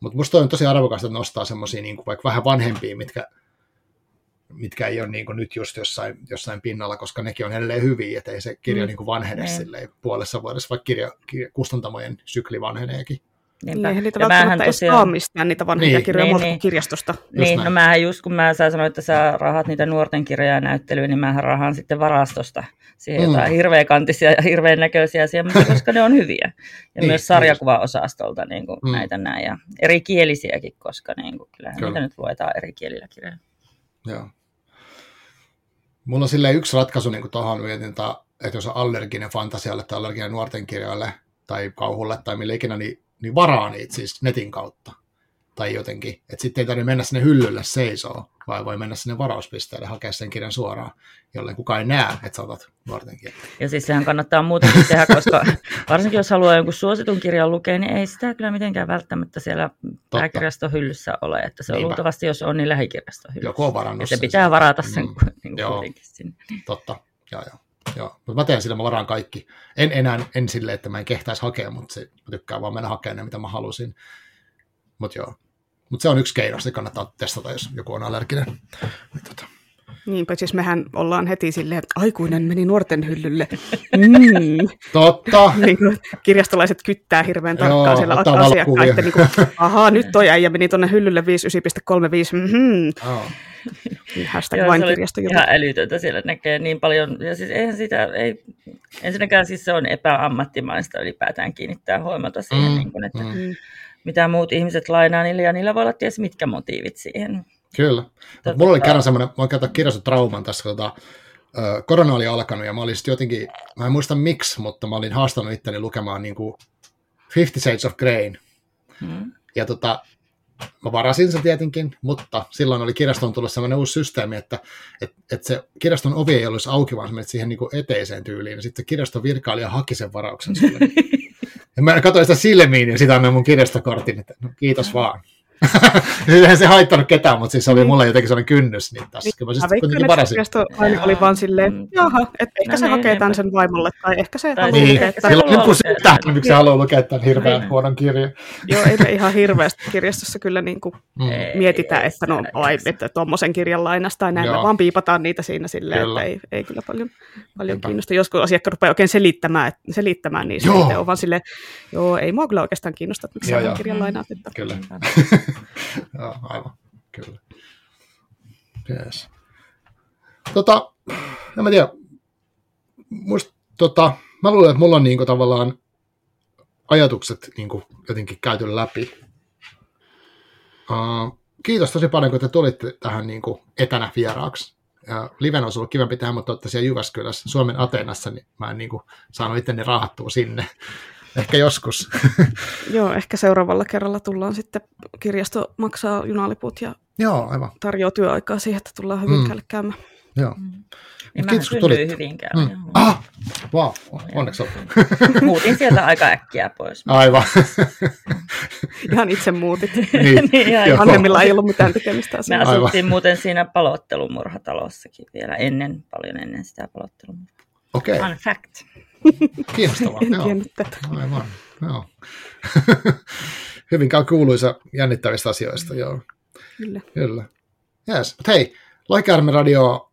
Mutta musta on tosi arvokasta nostaa semmoisia niin vaikka vähän vanhempia, mitkä, mitkä ei ole niin kuin nyt just jossain, jossain pinnalla, koska nekin on edelleen hyviä, että ei se kirja mm. niin kuin vanhene niin. puolessa vuodessa, vaikka kirja, kirja, kustantamojen sykli vanheneekin. Niinpä. Niin, niitä ja välttämättä tosiaan... saa mistään niitä vanhoja niin. kirjoja niin, niin. kirjastosta. Niin, no mähän just kun mä sä sanoin, että sä rahat niitä nuorten kirjoja näyttelyyn, niin mähän rahaan sitten varastosta siihen mm. jotain hirveän kantisia ja hirveän näköisiä semmoisia, (laughs) koska ne on hyviä. Ja niin, myös sarjakuvaosastolta niin kuin mm. näitä näin. Ja eri kielisiäkin, koska niin kuin, kyllähän Kyllä. niitä nyt luetaan eri kielillä kirjoja. Joo. Mulla on silleen yksi ratkaisu niin tuohon mietintä, että jos on allerginen fantasialle tai allerginen nuorten kirjoille tai kauhulle tai mille ikinä, niin niin varaa niitä siis netin kautta. tai jotenkin. Että sitten ei tarvitse mennä sinne hyllylle seisoo, vai voi mennä sinne varauspisteelle hakea sen kirjan suoraan, jolle kukaan ei näe, että sä otat nuorten kirjan. Ja siis sehän kannattaa muutenkin tehdä, koska (laughs) varsinkin jos haluaa jonkun suositun kirjan lukea, niin ei sitä kyllä mitenkään välttämättä siellä pääkirjastohyllyssä ole. Että se on Niinpä. luultavasti, jos on, niin lähikirjastohyllyssä. Joku on varannut ja se pitää varata sen mm, niin joo, sinne. Totta, joo joo. Joo, mutta mä teen sillä, mä varaan kaikki. En enää en silleen, että mä en kehtäisi hakea, mutta se, mä tykkään vaan mennä hakemaan ne, mitä mä halusin. Mutta joo, mutta se on yksi keino, se kannattaa testata, jos joku on allerginen. Niin, tota. Niinpä, siis mehän ollaan heti silleen, että aikuinen meni nuorten hyllylle. Mm. (laughs) Totta. (laughs) niin kuin, kirjastolaiset kyttää hirveän tarkkaan Joo, siellä asiakkaiden. Niin kuin, ahaa, nyt toi äijä meni tuonne hyllylle 59.35. Mm-hmm. Oh. Hashtag Joo, vain se ihan älytöntä, siellä näkee niin paljon. Ja siis eihän sitä, ei, ensinnäkään siis se on epäammattimaista ylipäätään kiinnittää huomiota siihen, mm, niin kuin, että mm mitä muut ihmiset lainaa niille, ja niillä voi olla ties mitkä motiivit siihen. Kyllä. Tota, mulla oli kerran semmoinen, mä oon kirjastotrauman tässä, tota, korona oli alkanut, ja mä olin jotenkin, mä en muista miksi, mutta mä olin haastanut itteni lukemaan niin kuin Fifty Shades of Grey. Hmm. Ja tota, mä varasin sen tietenkin, mutta silloin oli kirjastoon tullut sellainen uusi systeemi, että et, et se kirjaston ovi ei olisi auki, vaan se siihen niin kuin eteiseen tyyliin, ja sitten se kirjaston virkailija haki sen varauksen sulle. (laughs) Ja mä katsoin sitä silmiin ja sitä annoin mun kirjastokortin, että no, kiitos vaan. (laughs) Eihän se haittanut ketään, mutta siis oli niin. mulle jotenkin sellainen kynnys. Niin taas, niin, mä siis kuitenkin varasin. Aina oli vaan silleen, mm. jaha, että ehkä no, se niin, hakee tämän sen vaimolle, tai ehkä se tai haluaa niin, lukea tämän. Sillä on joku syytä, miksi se haluaa lukea tämän hirveän niin. huonon kirjan. Joo, ei me ihan hirveästi kirjastossa kyllä niin kuin mm. mietitään, että no, ai, että tuommoisen kirjan lainasta tai näin, me vaan piipataan niitä siinä silleen, että ei, ei kyllä paljon, paljon kiinnosta. Joskus asiakkaat rupeaa oikein selittämään, selittämään niistä, joo. on vaan silleen, joo, ei mua kyllä oikeastaan kiinnosta, että miksi kirjan lainaat. Kyllä. (laughs) Joo, aivan, kyllä. Yes. Tota, en mä tiedä, Must, tota, mä luulen, että mulla on niinku tavallaan ajatukset niinku jotenkin käyty läpi. Uh, kiitos tosi paljon, kun te tulitte tähän niinku etänä vieraaksi. Ja liven olisi ollut kivempi tehdä, mutta olette siellä Jyväskylässä, Suomen Ateenassa, niin mä en niinku saanut itteni rahattua sinne. Ehkä joskus. (laughs) Joo, ehkä seuraavalla kerralla tullaan sitten, kirjasto maksaa junaliput ja Joo, aivan. tarjoaa työaikaa siihen, että tullaan Hyvinkäälle mm. käymään. Joo. Mm. Niin Kiitos, kun tulit. Hyvinkäälle. Mm. Ah, wow, onneksi on. (laughs) Muutin sieltä aika äkkiä pois. Aivan. (laughs) Ihan itse muutit. niin, niin Vanhemmilla ei ollut mitään tekemistä asiaa. Me asuttiin Aivan. muuten siinä palottelumurhatalossakin vielä ennen, paljon ennen sitä palottelumurhaa. Okei. Okay. Fun fact. Kiinnostavaa. en joo. tiennyt tätä. Aivan, joo. (laughs) Hyvinkään kuuluisa jännittävistä asioista, joo. Kyllä. Kyllä. Yes. Mutta hei, Laikärme Radio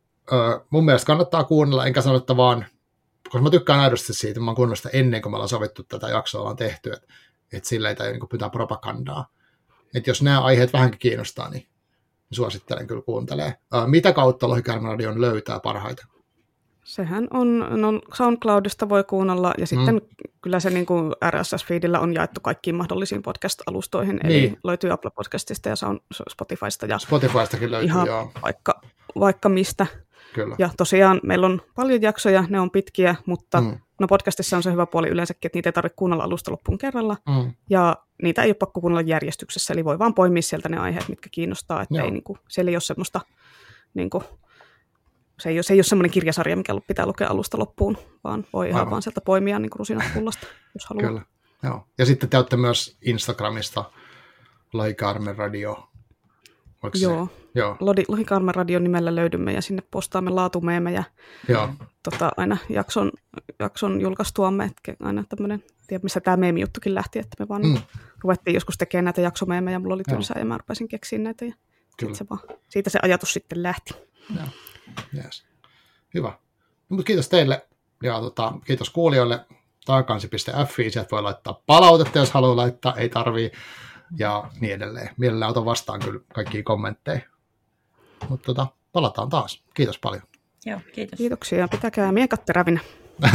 mun mielestä kannattaa kuunnella, enkä sano, että vaan, koska mä tykkään aidosti siitä, mä oon kuunnellut sitä ennen kuin me ollaan sovittu tätä jaksoa, ollaan tehty, että, että sillä ei niin pitää propagandaa. Että jos nämä aiheet vähänkin kiinnostaa, niin suosittelen kyllä kuuntelee. Mitä kautta Lohikärmen radion löytää parhaiten? Sehän on, no SoundCloudista voi kuunnella, ja sitten mm. kyllä se niin kuin RSS-feedillä on jaettu kaikkiin mahdollisiin podcast-alustoihin, niin. eli löytyy Apple Podcastista ja Sound, Spotifysta. Ja Spotifystakin löytyy, ihan joo. Vaikka, vaikka mistä. Kyllä. Ja tosiaan meillä on paljon jaksoja, ne on pitkiä, mutta mm. no podcastissa on se hyvä puoli yleensäkin, että niitä ei tarvitse kuunnella alusta loppuun kerralla, mm. ja niitä ei ole pakko kuunnella järjestyksessä, eli voi vaan poimia sieltä ne aiheet, mitkä kiinnostaa, että ei, niin kuin, siellä ei ole semmoista niin kuin, se ei ole, se ei ole semmoinen kirjasarja, mikä pitää lukea alusta loppuun, vaan voi ihan vaan sieltä poimia niin rusinat pullasta, jos haluaa. Kyllä, joo. Ja sitten te olette myös Instagramista Lohikarmen Radio. Joo. Se? Joo. Lohikarmen Radio nimellä löydymme ja sinne postaamme laatumeemejä. Joo. Tota, aina jakson, jakson julkaistuamme, että aina tämmöinen, tiedä missä tämä meemijuttukin lähti, että me vaan mm. ruvettiin joskus tekemään näitä jaksomeemejä, mulla oli tylsää ja mä rupesin keksiä näitä ja Kyllä. Se vaan, siitä se ajatus sitten lähti. Joo. Yes. Hyvä. No, mutta kiitos teille ja tota, kiitos kuulijoille. Taakansi.fi, sieltä voi laittaa palautetta, jos haluaa laittaa, ei tarvii. Ja niin edelleen. Mielellään otan vastaan kyllä kaikkia kommentteja. Mutta tota, palataan taas. Kiitos paljon. Joo, kiitos. Kiitoksia. Pitäkää miekat terävinä. (laughs)